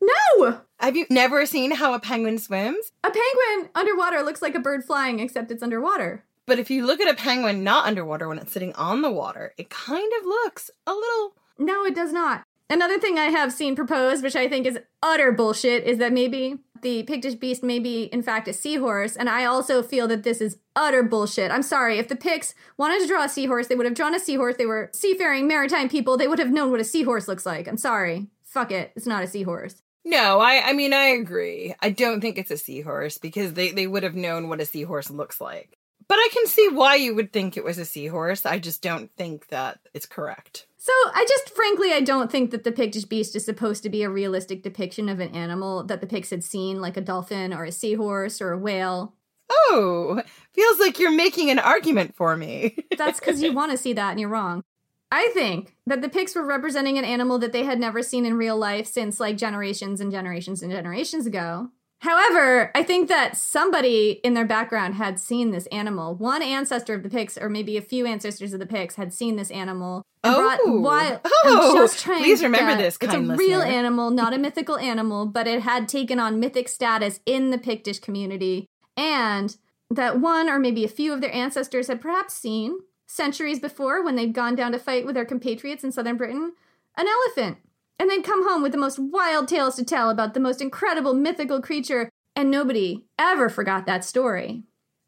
No. Have you never seen how a penguin swims? A penguin underwater looks like a bird flying, except it's underwater. But if you look at a penguin not underwater when it's sitting on the water, it kind of looks a little. No, it does not. Another thing I have seen proposed, which I think is utter bullshit, is that maybe the Pictish beast may be, in fact, a seahorse. And I also feel that this is utter bullshit. I'm sorry. If the Picts wanted to draw a seahorse, they would have drawn a seahorse. They were seafaring maritime people. They would have known what a seahorse looks like. I'm sorry. Fuck it. It's not a seahorse. No, I I mean I agree. I don't think it's a seahorse because they, they would have known what a seahorse looks like. But I can see why you would think it was a seahorse. I just don't think that it's correct. So I just, frankly, I don't think that the Pictish beast is supposed to be a realistic depiction of an animal that the Picts had seen, like a dolphin or a seahorse or a whale. Oh, feels like you're making an argument for me. That's because you want to see that and you're wrong. I think that the Picts were representing an animal that they had never seen in real life since like generations and generations and generations ago. However, I think that somebody in their background had seen this animal. One ancestor of the Picts, or maybe a few ancestors of the Picts, had seen this animal. Oh. wild, Oh, I'm just trying please remember get- this, It's a kind real animal, not a mythical animal, but it had taken on mythic status in the Pictish community, and that one or maybe a few of their ancestors had perhaps seen centuries before when they'd gone down to fight with their compatriots in southern Britain an elephant. And they'd come home with the most wild tales to tell about the most incredible mythical creature, and nobody ever forgot that story.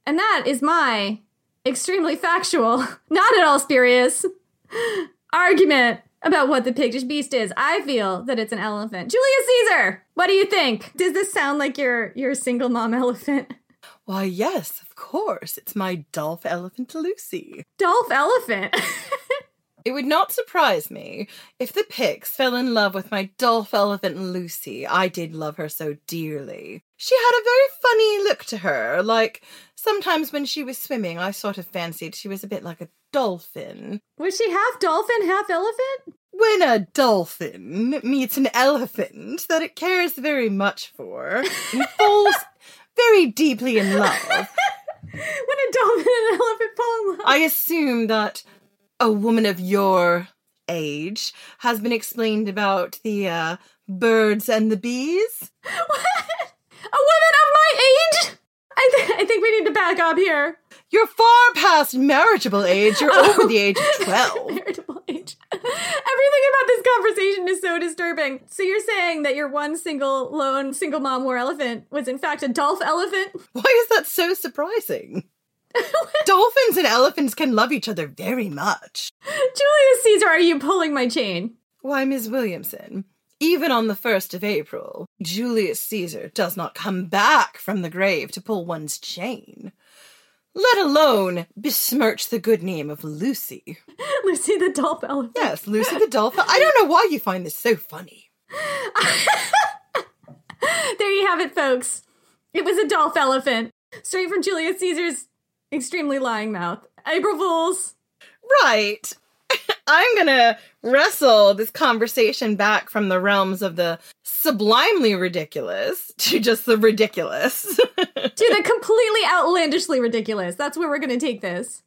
And that is my extremely factual, not at all spurious, argument about what the Pictish beast is. I feel that it's an elephant. Julius Caesar, what do you think? Does this sound like your your single mom elephant? Why, yes, of course. It's my Dolph Elephant Lucy. Dolph Elephant. It would not surprise me if the Picts fell in love with my Dolph Elephant Lucy. I did love her so dearly. She had a very funny look to her. Like, sometimes when she was swimming, I sort of fancied she was a bit like a dolphin. Was she half dolphin, half elephant? When a dolphin meets an elephant that it cares very much for and falls very deeply in love, when a dolphin and an elephant fall in love. I assume that a woman of your age has been explained about the uh, birds and the bees. What? A woman of my age? I, th- I think we need to back up here. You're far past marriageable age. You're over the age of 12. Marriageable age. Everything about this conversation is so disturbing. So you're saying that your one single lone single mom war elephant was in fact a Dolph elephant? Why is that so surprising? Dolphins and elephants can love each other very much. Julius Caesar, are you pulling my chain? Why, Miss Williamson, even on the 1st of April, Julius Caesar does not come back from the grave to pull one's chain, let alone besmirch the good name of Lucy. Lucy the Dolph elephant. Yes, Lucy the dolphin. I don't know why you find this so funny. There you have it, folks. It was a Dolph elephant. Straight from Julius Caesar's extremely lying mouth. April Fools. Right. I'm gonna wrestle this conversation back from the realms of the sublimely ridiculous to just the ridiculous. to the completely outlandishly ridiculous. That's where we're going to take this.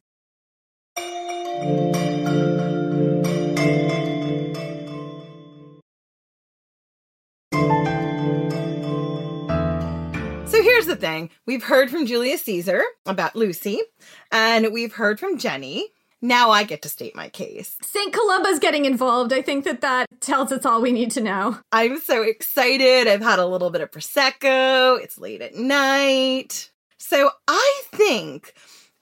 Here's the thing we've heard from Julius Caesar about Lucy, and we've heard from Jenny. Now I get to state my case. St. Columba's getting involved. I think that that tells us all we need to know. I'm so excited. I've had a little bit of Prosecco. It's late at night. So I think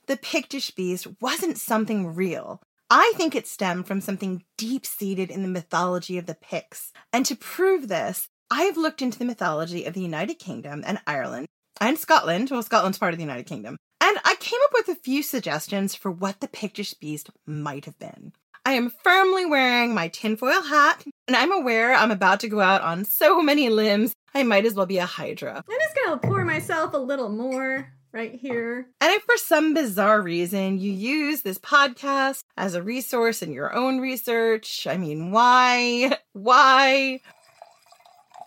the Pictish beast wasn't something real. I think it stemmed from something deep seated in the mythology of the Picts. And to prove this, I've looked into the mythology of the United Kingdom and Ireland and Scotland. Well, Scotland's part of the United Kingdom. And I came up with a few suggestions for what the Pictish beast might have been. I am firmly wearing my tinfoil hat, and I'm aware I'm about to go out on so many limbs, I might as well be a Hydra. I'm just to pour myself a little more right here. And if for some bizarre reason you use this podcast as a resource in your own research, I mean, why? Why?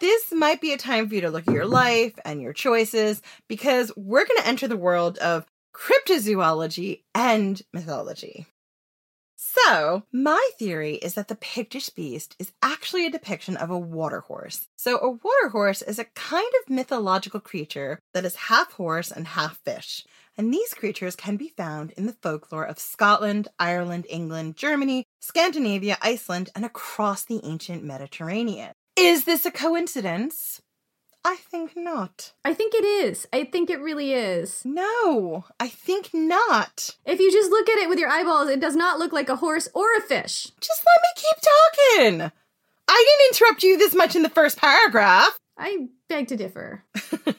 This might be a time for you to look at your life and your choices because we're going to enter the world of cryptozoology and mythology. So, my theory is that the Pictish beast is actually a depiction of a water horse. So, a water horse is a kind of mythological creature that is half horse and half fish. And these creatures can be found in the folklore of Scotland, Ireland, England, Germany, Scandinavia, Iceland, and across the ancient Mediterranean. Is this a coincidence? I think not. I think it is. I think it really is. No, I think not. If you just look at it with your eyeballs, it does not look like a horse or a fish. Just let me keep talking. I didn't interrupt you this much in the first paragraph. I beg to differ.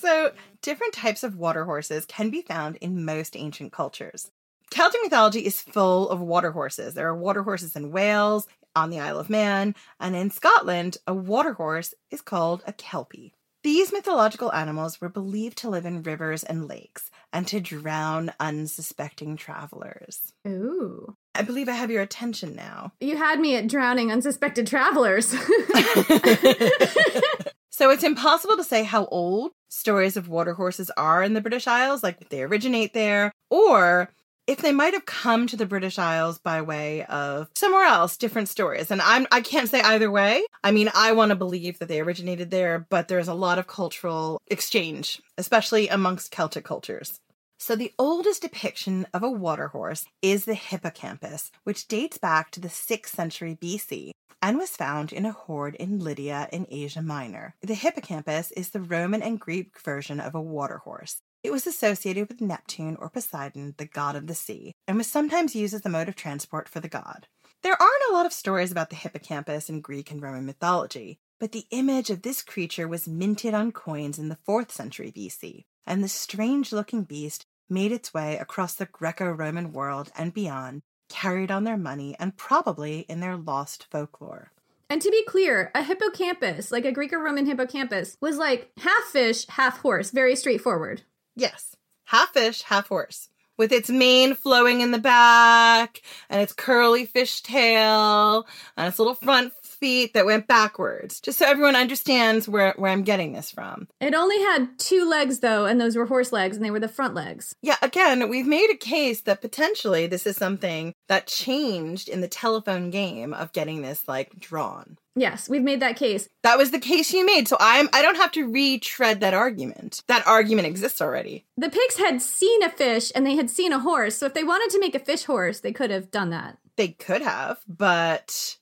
So, different types of water horses can be found in most ancient cultures. Celtic mythology is full of water horses. There are water horses in Wales, on the Isle of Man, and in Scotland, a water horse is called a kelpie. These mythological animals were believed to live in rivers and lakes and to drown unsuspecting travelers. Ooh. I believe I have your attention now. You had me at drowning unsuspected travelers. So it's impossible to say how old stories of water horses are in the British Isles, like they originate there, or if they might have come to the British Isles by way of somewhere else, different stories. And I'm I can't say either way. I mean, I want to believe that they originated there, but there's a lot of cultural exchange, especially amongst Celtic cultures. So the oldest depiction of a water horse is the hippocampus, which dates back to the 6th century BC and was found in a hoard in Lydia in Asia Minor. The hippocampus is the Roman and Greek version of a water horse. It was associated with Neptune or Poseidon, the god of the sea, and was sometimes used as the mode of transport for the god. There aren't a lot of stories about the hippocampus in Greek and Roman mythology, but the image of this creature was minted on coins in the 4th century BC, and the strange looking beast made its way across the Greco Roman world and beyond, carried on their money and probably in their lost folklore. And to be clear, a hippocampus, like a Greek or Roman hippocampus, was like half fish, half horse, very straightforward. Yes, half fish, half horse. With its mane flowing in the back, and its curly fish tail, and its little front feet that went backwards, just so everyone understands where, where I'm getting this from. It only had two legs, though, and those were horse legs, and they were the front legs. Yeah, again, we've made a case that potentially this is something that changed in the telephone game of getting this like drawn. Yes, we've made that case. That was the case you made, so I'm I don't have to retread that argument. That argument exists already. The Picts had seen a fish and they had seen a horse, so if they wanted to make a fish horse, they could have done that. They could have, but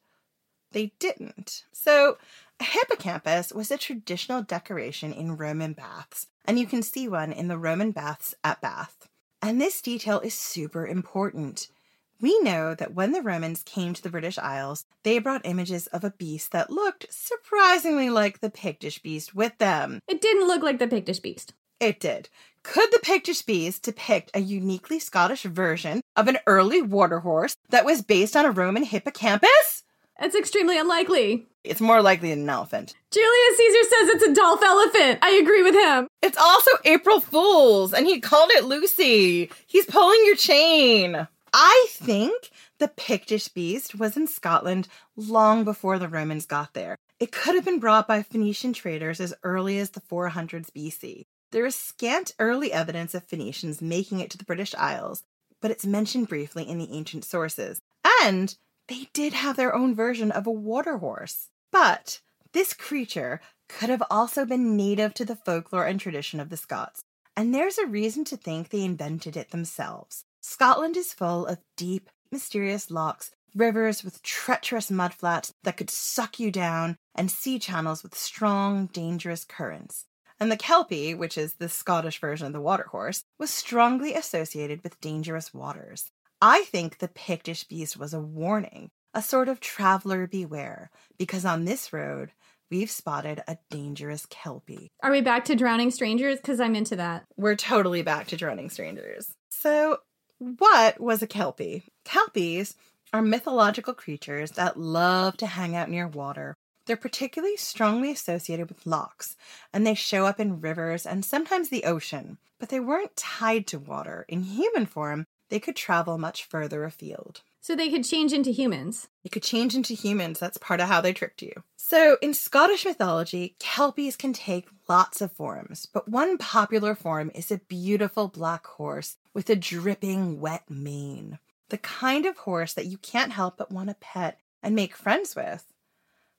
they didn't. So, a hippocampus was a traditional decoration in Roman baths, and you can see one in the Roman baths at Bath. And this detail is super important. We know that when the Romans came to the British Isles, they brought images of a beast that looked surprisingly like the Pictish beast with them. It didn't look like the Pictish beast. It did. Could the Pictish beast depict a uniquely Scottish version of an early water horse that was based on a Roman hippocampus? It's extremely unlikely. It's more likely than an elephant. Julius Caesar says it's a Dolph elephant. I agree with him. It's also April Fool's, and he called it Lucy. He's pulling your chain. I think the Pictish beast was in Scotland long before the Romans got there. It could have been brought by Phoenician traders as early as the 400s BC. There is scant early evidence of Phoenicians making it to the British Isles, but it's mentioned briefly in the ancient sources. And they did have their own version of a water horse. But this creature could have also been native to the folklore and tradition of the Scots, and there's a reason to think they invented it themselves. Scotland is full of deep, mysterious lochs, rivers with treacherous mudflats that could suck you down, and sea channels with strong, dangerous currents. And the Kelpie, which is the Scottish version of the water horse, was strongly associated with dangerous waters. I think the Pictish beast was a warning, a sort of traveler beware, because on this road, we've spotted a dangerous Kelpie. Are we back to drowning strangers? Because I'm into that. We're totally back to drowning strangers. So, what was a Kelpie? Kelpies are mythological creatures that love to hang out near water. They're particularly strongly associated with lochs, and they show up in rivers and sometimes the ocean, but they weren't tied to water. In human form, they could travel much further afield. So they could change into humans. They could change into humans. That's part of how they tricked you. So, in Scottish mythology, Kelpies can take lots of forms, but one popular form is a beautiful black horse with a dripping wet mane. The kind of horse that you can't help but want to pet and make friends with.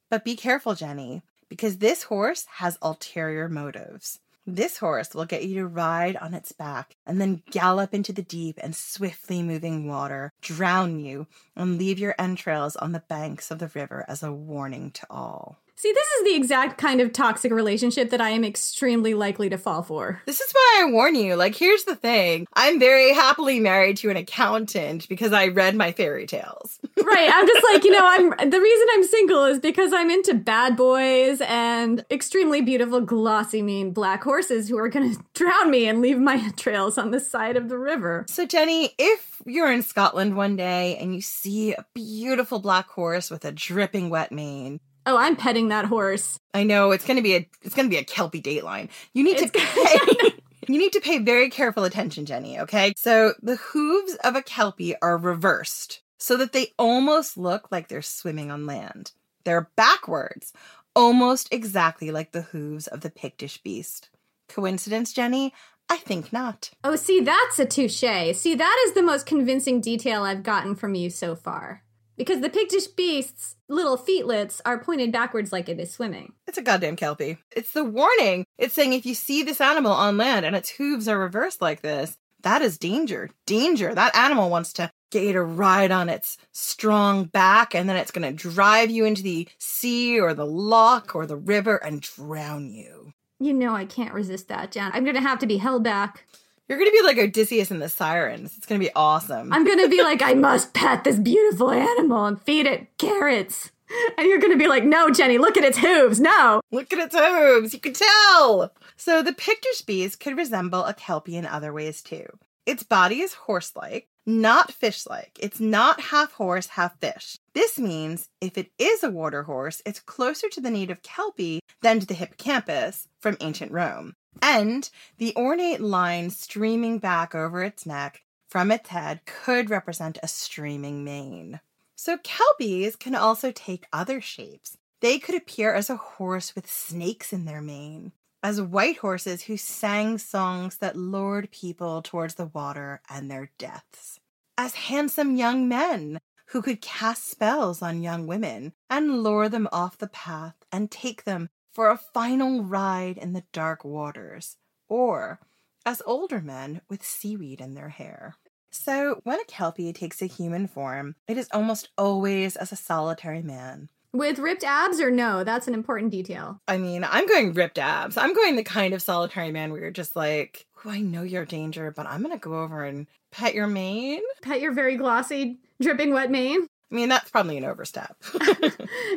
But be careful, Jenny, because this horse has ulterior motives. This horse will get you to ride on its back and then gallop into the deep and swiftly moving water, drown you, and leave your entrails on the banks of the river as a warning to all. See, this is the exact kind of toxic relationship that I am extremely likely to fall for. This is why I warn you. Like, here's the thing I'm very happily married to an accountant because I read my fairy tales. right. I'm just like, you know, I'm the reason I'm single is because I'm into bad boys and extremely beautiful, glossy, mean black horses who are going to drown me and leave my trails on the side of the river. So, Jenny, if you're in Scotland one day and you see a beautiful black horse with a dripping wet mane, Oh, I'm petting that horse. I know it's gonna be a it's gonna be a kelpie dateline. You need it's to pay. you need to pay very careful attention, Jenny. Okay, so the hooves of a kelpie are reversed so that they almost look like they're swimming on land. They're backwards, almost exactly like the hooves of the Pictish beast. Coincidence, Jenny? I think not. Oh, see, that's a touche. See, that is the most convincing detail I've gotten from you so far. Because the Pictish beast's little feetlets are pointed backwards like it is swimming. It's a goddamn kelpie. It's the warning. It's saying if you see this animal on land and its hooves are reversed like this, that is danger. Danger. That animal wants to get you to ride on its strong back, and then it's going to drive you into the sea or the loch or the river and drown you. You know I can't resist that, Jan. I'm gonna have to be held back. You're gonna be like Odysseus and the Sirens. It's gonna be awesome. I'm gonna be like, I must pet this beautiful animal and feed it carrots. And you're gonna be like, no, Jenny, look at its hooves. No. Look at its hooves. You can tell. So the Pictish beast could resemble a kelpie in other ways too. Its body is horse like, not fish like. It's not half horse, half fish. This means if it is a water horse, it's closer to the native kelpie than to the hippocampus from ancient Rome. And the ornate line streaming back over its neck from its head could represent a streaming mane. So kelpies can also take other shapes. They could appear as a horse with snakes in their mane, as white horses who sang songs that lured people towards the water and their deaths, as handsome young men who could cast spells on young women and lure them off the path and take them for a final ride in the dark waters, or as older men with seaweed in their hair. So, when a Kelpie takes a human form, it is almost always as a solitary man. With ripped abs or no? That's an important detail. I mean, I'm going ripped abs. I'm going the kind of solitary man where you're just like, oh, I know you're danger, but I'm going to go over and pet your mane. Pet your very glossy, dripping wet mane. I mean, that's probably an overstep.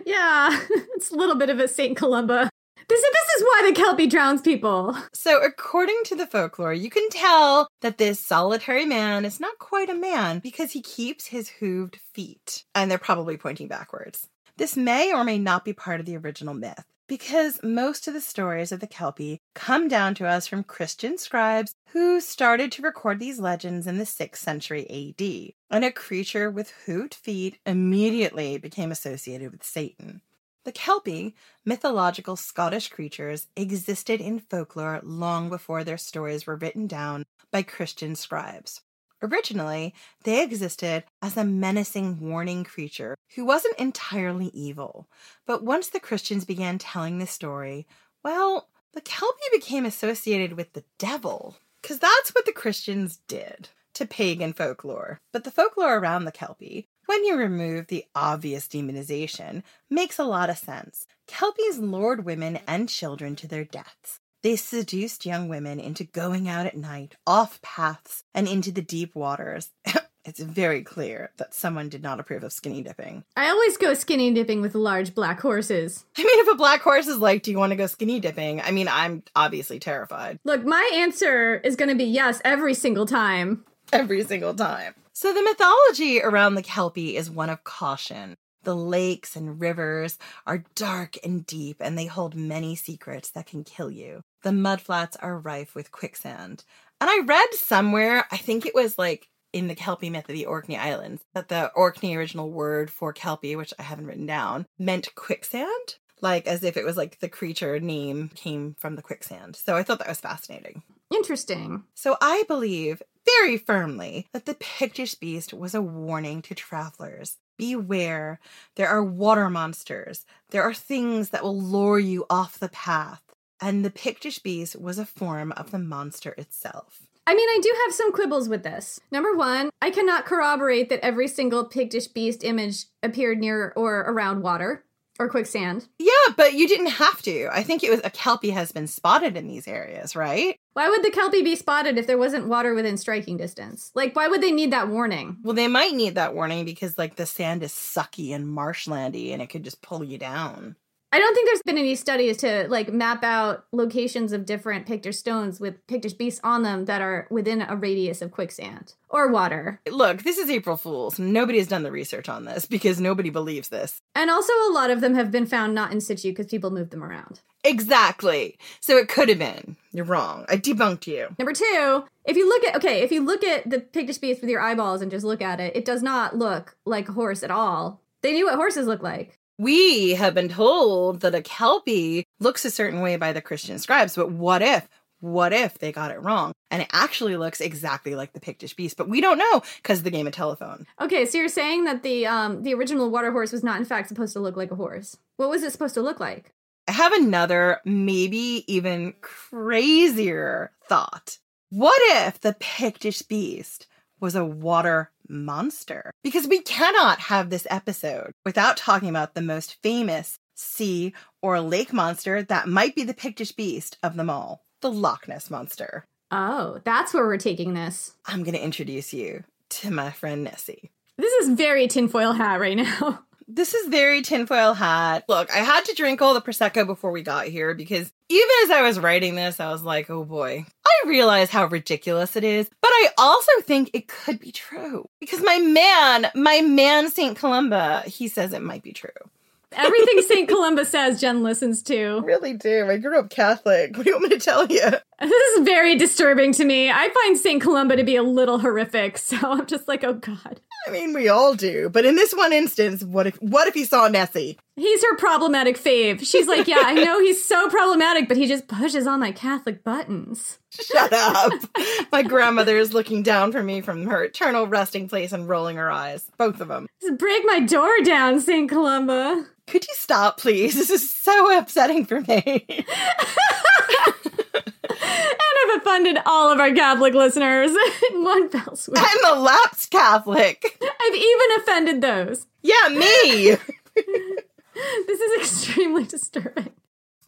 yeah, it's a little bit of a St. Columba. This, this is why the Kelpie drowns people. So, according to the folklore, you can tell that this solitary man is not quite a man because he keeps his hooved feet, and they're probably pointing backwards. This may or may not be part of the original myth, because most of the stories of the Kelpie come down to us from Christian scribes who started to record these legends in the 6th century AD, and a creature with hooved feet immediately became associated with Satan. The Kelpie, mythological Scottish creatures, existed in folklore long before their stories were written down by Christian scribes. Originally, they existed as a menacing warning creature who wasn't entirely evil. But once the Christians began telling the story, well, the Kelpie became associated with the devil. Because that's what the Christians did to pagan folklore. But the folklore around the Kelpie, when you remove the obvious demonization, makes a lot of sense. Kelpies lured women and children to their deaths. They seduced young women into going out at night, off paths, and into the deep waters. it's very clear that someone did not approve of skinny dipping. I always go skinny dipping with large black horses. I mean, if a black horse is like, Do you want to go skinny dipping? I mean, I'm obviously terrified. Look, my answer is going to be yes every single time. Every single time. So, the mythology around the Kelpie is one of caution. The lakes and rivers are dark and deep, and they hold many secrets that can kill you. The mudflats are rife with quicksand. And I read somewhere, I think it was like in the Kelpie myth of the Orkney Islands, that the Orkney original word for Kelpie, which I haven't written down, meant quicksand. Like as if it was like the creature name came from the quicksand. So I thought that was fascinating. Interesting. So I believe very firmly that the Pictish beast was a warning to travelers. Beware, there are water monsters. There are things that will lure you off the path. And the Pictish beast was a form of the monster itself. I mean, I do have some quibbles with this. Number one, I cannot corroborate that every single Pictish beast image appeared near or around water or quicksand. Yeah, but you didn't have to. I think it was a Kelpie has been spotted in these areas, right? Why would the Kelpie be spotted if there wasn't water within striking distance? Like, why would they need that warning? Well, they might need that warning because, like, the sand is sucky and marshlandy and it could just pull you down. I don't think there's been any studies to like map out locations of different Pictish stones with Pictish beasts on them that are within a radius of quicksand or water. Look, this is April Fool's. Nobody has done the research on this because nobody believes this. And also, a lot of them have been found not in situ because people moved them around. Exactly. So it could have been. You're wrong. I debunked you. Number two, if you look at okay, if you look at the Pictish beast with your eyeballs and just look at it, it does not look like a horse at all. They knew what horses look like. We have been told that a Kelpie looks a certain way by the Christian scribes, but what if? What if they got it wrong and it actually looks exactly like the Pictish beast? But we don't know because of the game of telephone. Okay, so you're saying that the um the original water horse was not in fact supposed to look like a horse. What was it supposed to look like? I have another, maybe even crazier thought. What if the Pictish beast was a water monster? Because we cannot have this episode without talking about the most famous sea, or lake monster that might be the Pictish beast of them all the Loch Ness Monster. Oh, that's where we're taking this. I'm going to introduce you to my friend Nessie. This is very tinfoil hat right now. This is very tinfoil hat. Look, I had to drink all the Prosecco before we got here because even as I was writing this, I was like, oh boy. I realize how ridiculous it is, but I also think it could be true. Because my man, my man St. Columba, he says it might be true. Everything St. Columba says, Jen listens to. really do. I grew up Catholic. What do you want me to tell you? This is very disturbing to me. I find St. Columba to be a little horrific, so I'm just like, oh god. I mean, we all do. But in this one instance, what if what if he saw Nessie? He's her problematic fave. She's like, yeah, I know he's so problematic, but he just pushes all my Catholic buttons. Shut up. My grandmother is looking down for me from her eternal resting place and rolling her eyes. Both of them. Just break my door down, St. Columba. Could you stop, please? This is so upsetting for me. And I've offended all of our Catholic listeners in one fell swoop. I'm a lapsed Catholic. I've even offended those. Yeah, me. This is extremely disturbing.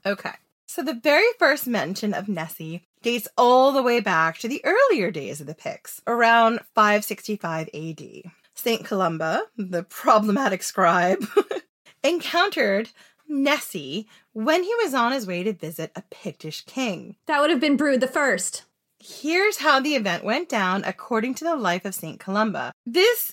Okay. So the very first mention of Nessie dates all the way back to the earlier days of the Picts, around 565 AD. St. Columba, the problematic scribe, encountered Nessie when he was on his way to visit a Pictish king. That would have been Brude the First. Here's how the event went down according to the life of St. Columba. This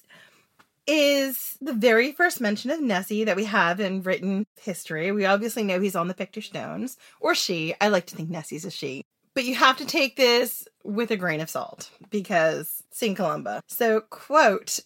is the very first mention of Nessie that we have in written history. We obviously know he's on the Pictish stones, or she. I like to think Nessie's a she. But you have to take this with a grain of salt because St. Columba. So, quote,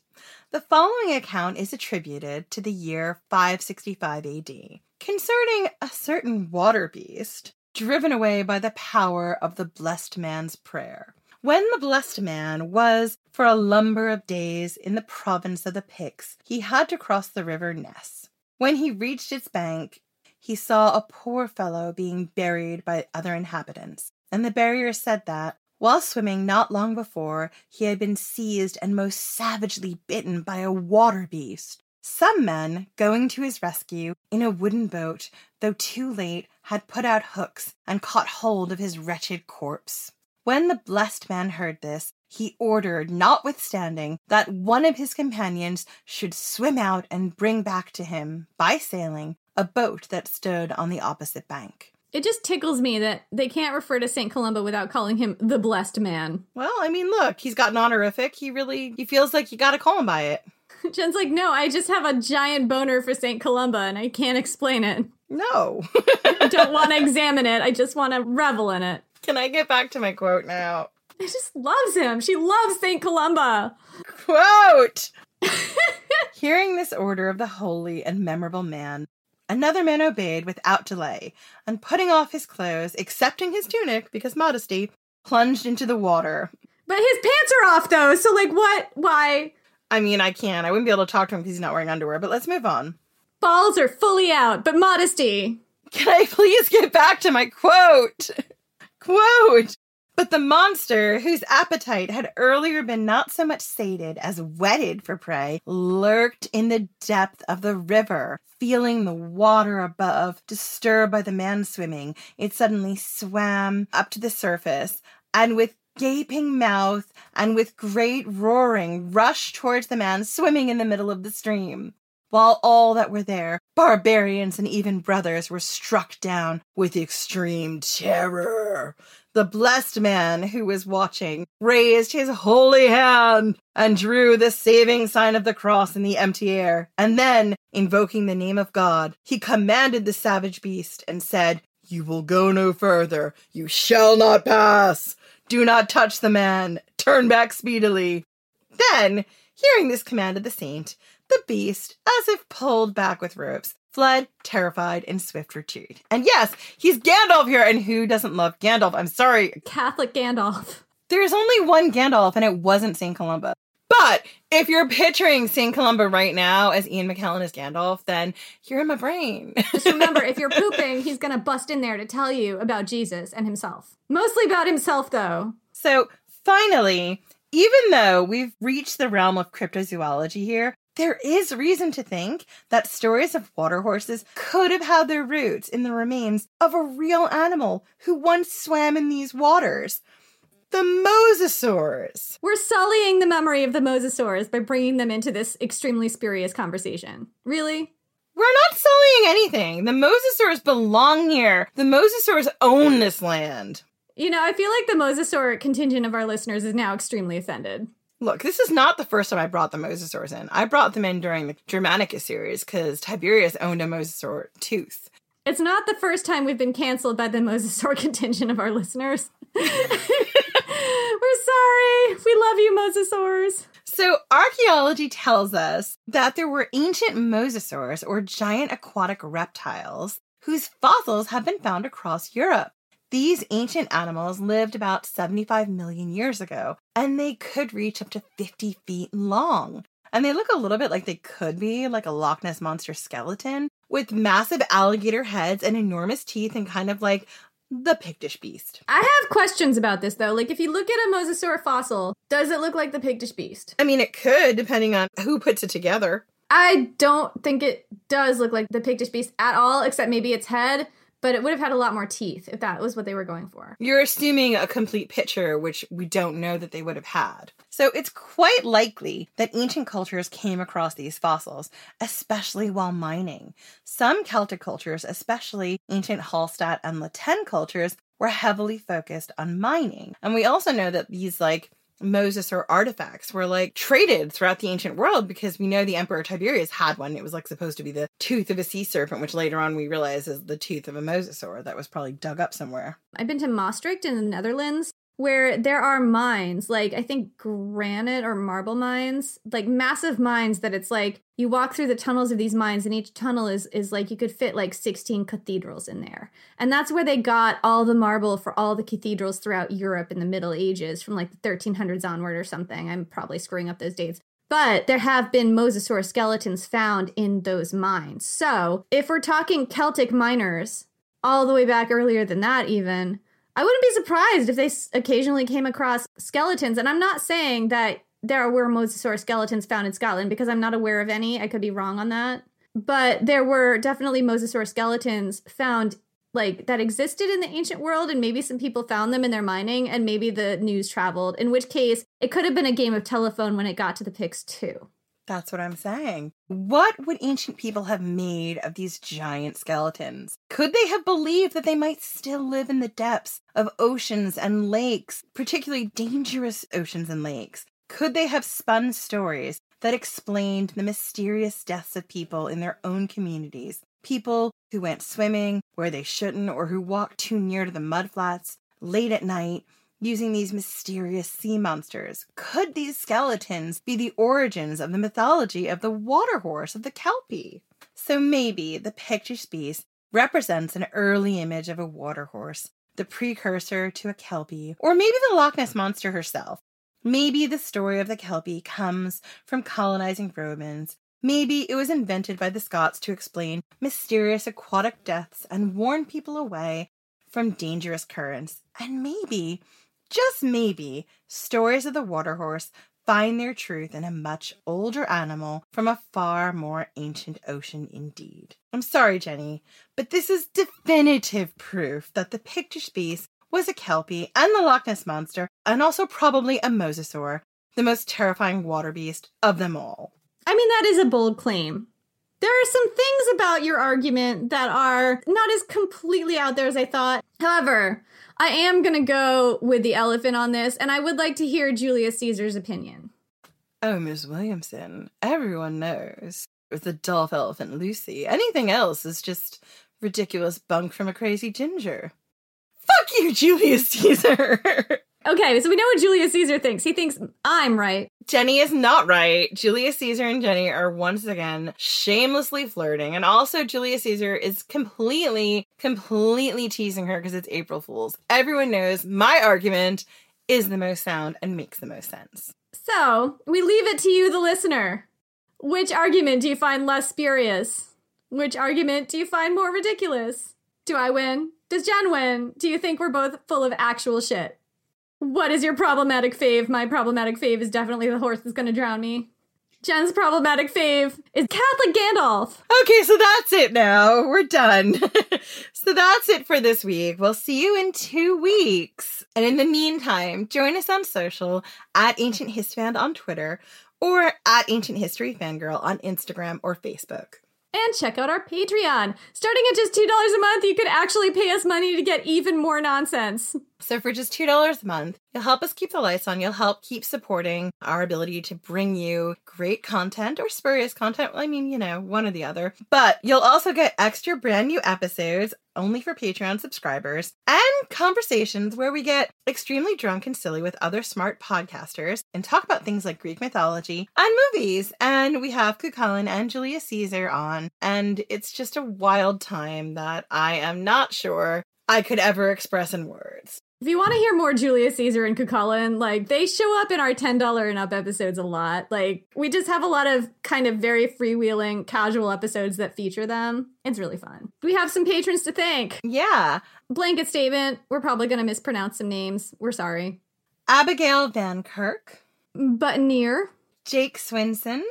the following account is attributed to the year 565 AD concerning a certain water beast driven away by the power of the blessed man's prayer. When the blessed man was for a lumber of days in the province of the Picts, he had to cross the river Ness. When he reached its bank, he saw a poor fellow being buried by other inhabitants, and the barrier said that, while swimming not long before, he had been seized and most savagely bitten by a water beast. Some men, going to his rescue in a wooden boat, though too late, had put out hooks and caught hold of his wretched corpse. When the blessed man heard this, he ordered, notwithstanding, that one of his companions should swim out and bring back to him, by sailing, a boat that stood on the opposite bank. It just tickles me that they can't refer to St. Columba without calling him the blessed man. Well, I mean, look, he's got an honorific. He really he feels like you gotta call him by it. Jen's like, no, I just have a giant boner for St. Columba and I can't explain it. No. I don't want to examine it. I just want to revel in it. Can I get back to my quote now? She just loves him. She loves St. Columba. Quote Hearing this order of the holy and memorable man, another man obeyed without delay, and putting off his clothes, excepting his tunic, because modesty, plunged into the water. But his pants are off though, so like what? Why? I mean, I can. I wouldn't be able to talk to him because he's not wearing underwear, but let's move on. Balls are fully out, but modesty. Can I please get back to my quote? quote! But the monster, whose appetite had earlier been not so much sated as whetted for prey, lurked in the depth of the river. Feeling the water above disturbed by the man swimming, it suddenly swam up to the surface, and with gaping mouth and with great roaring rushed towards the man swimming in the middle of the stream. While all that were there, barbarians and even brothers, were struck down with extreme terror. The blessed man who was watching raised his holy hand and drew the saving sign of the cross in the empty air. And then, invoking the name of God, he commanded the savage beast and said, You will go no further. You shall not pass. Do not touch the man. Turn back speedily. Then, hearing this command of the saint, the beast, as if pulled back with ropes, fled, terrified, in swift retreat. And yes, he's Gandalf here, and who doesn't love Gandalf? I'm sorry. Catholic Gandalf. There's only one Gandalf, and it wasn't St. Columba. But if you're picturing St. Columba right now as Ian McKellen as Gandalf, then you're in my brain. Just remember, if you're pooping, he's going to bust in there to tell you about Jesus and himself. Mostly about himself, though. So finally, even though we've reached the realm of cryptozoology here, there is reason to think that stories of water horses could have had their roots in the remains of a real animal who once swam in these waters. The mosasaurs. We're sullying the memory of the mosasaurs by bringing them into this extremely spurious conversation. Really? We're not sullying anything. The mosasaurs belong here. The mosasaurs own this land. You know, I feel like the mosasaur contingent of our listeners is now extremely offended. Look, this is not the first time I brought the mosasaurs in. I brought them in during the Germanicus series because Tiberius owned a mosasaur tooth. It's not the first time we've been canceled by the mosasaur contingent of our listeners. We're sorry. We love you, mosasaurs. So, archaeology tells us that there were ancient mosasaurs or giant aquatic reptiles whose fossils have been found across Europe. These ancient animals lived about 75 million years ago, and they could reach up to 50 feet long. And they look a little bit like they could be like a Loch Ness monster skeleton with massive alligator heads and enormous teeth and kind of like the Pictish beast. I have questions about this though. Like, if you look at a mosasaur fossil, does it look like the Pictish beast? I mean, it could, depending on who puts it together. I don't think it does look like the Pictish beast at all, except maybe its head but it would have had a lot more teeth if that was what they were going for. You're assuming a complete picture, which we don't know that they would have had. So it's quite likely that ancient cultures came across these fossils, especially while mining. Some Celtic cultures, especially ancient Hallstatt and La Tène cultures, were heavily focused on mining. And we also know that these like mosasaur artifacts were like traded throughout the ancient world because we know the Emperor Tiberius had one. It was like supposed to be the tooth of a sea serpent, which later on we realize is the tooth of a mosasaur that was probably dug up somewhere. I've been to Maastricht in the Netherlands where there are mines, like I think granite or marble mines, like massive mines that it's like you walk through the tunnels of these mines and each tunnel is is like you could fit like 16 cathedrals in there. And that's where they got all the marble for all the cathedrals throughout Europe in the Middle Ages from like the 1300s onward or something. I'm probably screwing up those dates. But there have been mosasaur skeletons found in those mines. So, if we're talking Celtic miners all the way back earlier than that even, I wouldn't be surprised if they occasionally came across skeletons. And I'm not saying that there were mosasaur skeletons found in Scotland because I'm not aware of any. I could be wrong on that. But there were definitely mosasaur skeletons found like that existed in the ancient world and maybe some people found them in their mining and maybe the news traveled in which case it could have been a game of telephone when it got to the Picts too that's what I'm saying. What would ancient people have made of these giant skeletons? Could they have believed that they might still live in the depths of oceans and lakes, particularly dangerous oceans and lakes? Could they have spun stories that explained the mysterious deaths of people in their own communities? People who went swimming where they shouldn't or who walked too near to the mudflats late at night using these mysterious sea monsters. Could these skeletons be the origins of the mythology of the water horse of the Kelpie? So maybe the Pictish beast represents an early image of a water horse, the precursor to a Kelpie, or maybe the Loch Ness monster herself. Maybe the story of the Kelpie comes from colonizing Romans. Maybe it was invented by the Scots to explain mysterious aquatic deaths and warn people away from dangerous currents. And maybe just maybe, stories of the water horse find their truth in a much older animal from a far more ancient ocean indeed. I'm sorry, Jenny, but this is definitive proof that the Pictish beast was a Kelpie and the Loch Ness Monster, and also probably a mosasaur, the most terrifying water beast of them all. I mean, that is a bold claim. There are some things about your argument that are not as completely out there as I thought. However, I am going to go with the elephant on this, and I would like to hear Julius Caesar's opinion. Oh, Miss Williamson, everyone knows. The Dolph Elephant Lucy, anything else is just ridiculous bunk from a crazy ginger. Fuck you, Julius Caesar! Okay, so we know what Julius Caesar thinks. He thinks I'm right. Jenny is not right. Julius Caesar and Jenny are once again shamelessly flirting. And also, Julius Caesar is completely, completely teasing her because it's April Fool's. Everyone knows my argument is the most sound and makes the most sense. So, we leave it to you, the listener. Which argument do you find less spurious? Which argument do you find more ridiculous? Do I win? Does Jen win? Do you think we're both full of actual shit? What is your problematic fave? My problematic fave is definitely the horse that's going to drown me. Jen's problematic fave is Catholic Gandalf. Okay, so that's it now. We're done. so that's it for this week. We'll see you in two weeks. And in the meantime, join us on social at Ancient Histfan on Twitter or at Ancient History Fangirl on Instagram or Facebook. And check out our Patreon. Starting at just $2 a month, you could actually pay us money to get even more nonsense. So for just $2 a month, you'll help us keep the lights on. You'll help keep supporting our ability to bring you great content or spurious content. I mean, you know, one or the other. But you'll also get extra brand new episodes only for Patreon subscribers and conversations where we get extremely drunk and silly with other smart podcasters and talk about things like Greek mythology and movies. And we have Cuchulainn and Julius Caesar on. And it's just a wild time that I am not sure I could ever express in words. If you want to hear more Julius Caesar and Cuchulainn, like they show up in our $10 and up episodes a lot. Like we just have a lot of kind of very freewheeling, casual episodes that feature them. It's really fun. We have some patrons to thank. Yeah. Blanket statement. We're probably going to mispronounce some names. We're sorry. Abigail Van Kirk, Buttoneer, Jake Swinson,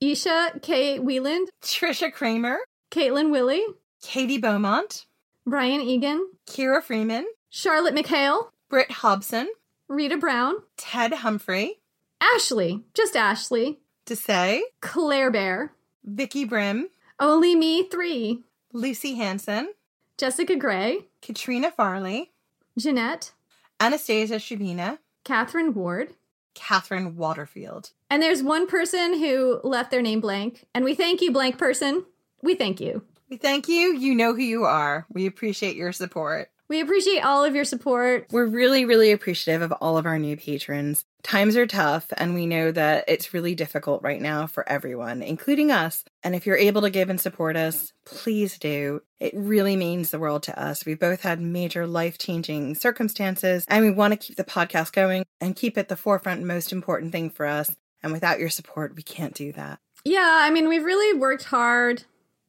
Isha K. Wheeland. Trisha Kramer, Caitlin Willie, Katie Beaumont, Brian Egan, Kira Freeman, Charlotte McHale, Britt Hobson, Rita Brown, Ted Humphrey, Ashley, just Ashley, Desay, Claire Bear, Vicky Brim, Only Me 3, Lucy Hanson, Jessica Gray, Katrina Farley, Jeanette, Anastasia Shabina, Catherine Ward, Catherine Waterfield. And there's one person who left their name blank, and we thank you, blank person. We thank you. We thank you. You know who you are. We appreciate your support. We appreciate all of your support. We're really, really appreciative of all of our new patrons. Times are tough, and we know that it's really difficult right now for everyone, including us. And if you're able to give and support us, please do. It really means the world to us. We've both had major life changing circumstances, and we want to keep the podcast going and keep it the forefront most important thing for us. And without your support, we can't do that. Yeah, I mean, we've really worked hard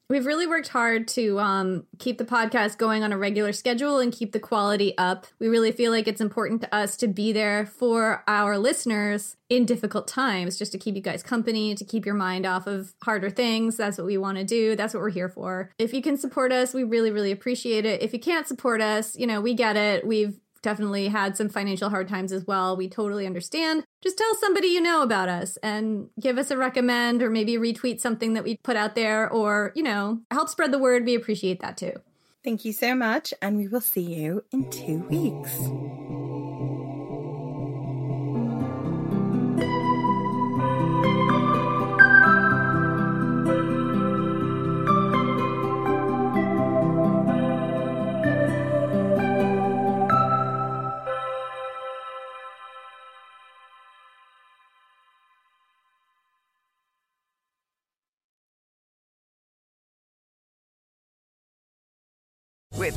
We've really worked hard to um, keep the podcast going on a regular schedule and keep the quality up. We really feel like it's important to us to be there for our listeners in difficult times, just to keep you guys company, to keep your mind off of harder things. That's what we want to do. That's what we're here for. If you can support us, we really, really appreciate it. If you can't support us, you know, we get it. We've definitely had some financial hard times as well. We totally understand. Just tell somebody you know about us and give us a recommend or maybe retweet something that we put out there or, you know, help spread the word. We appreciate that too. Thank you so much, and we will see you in two weeks.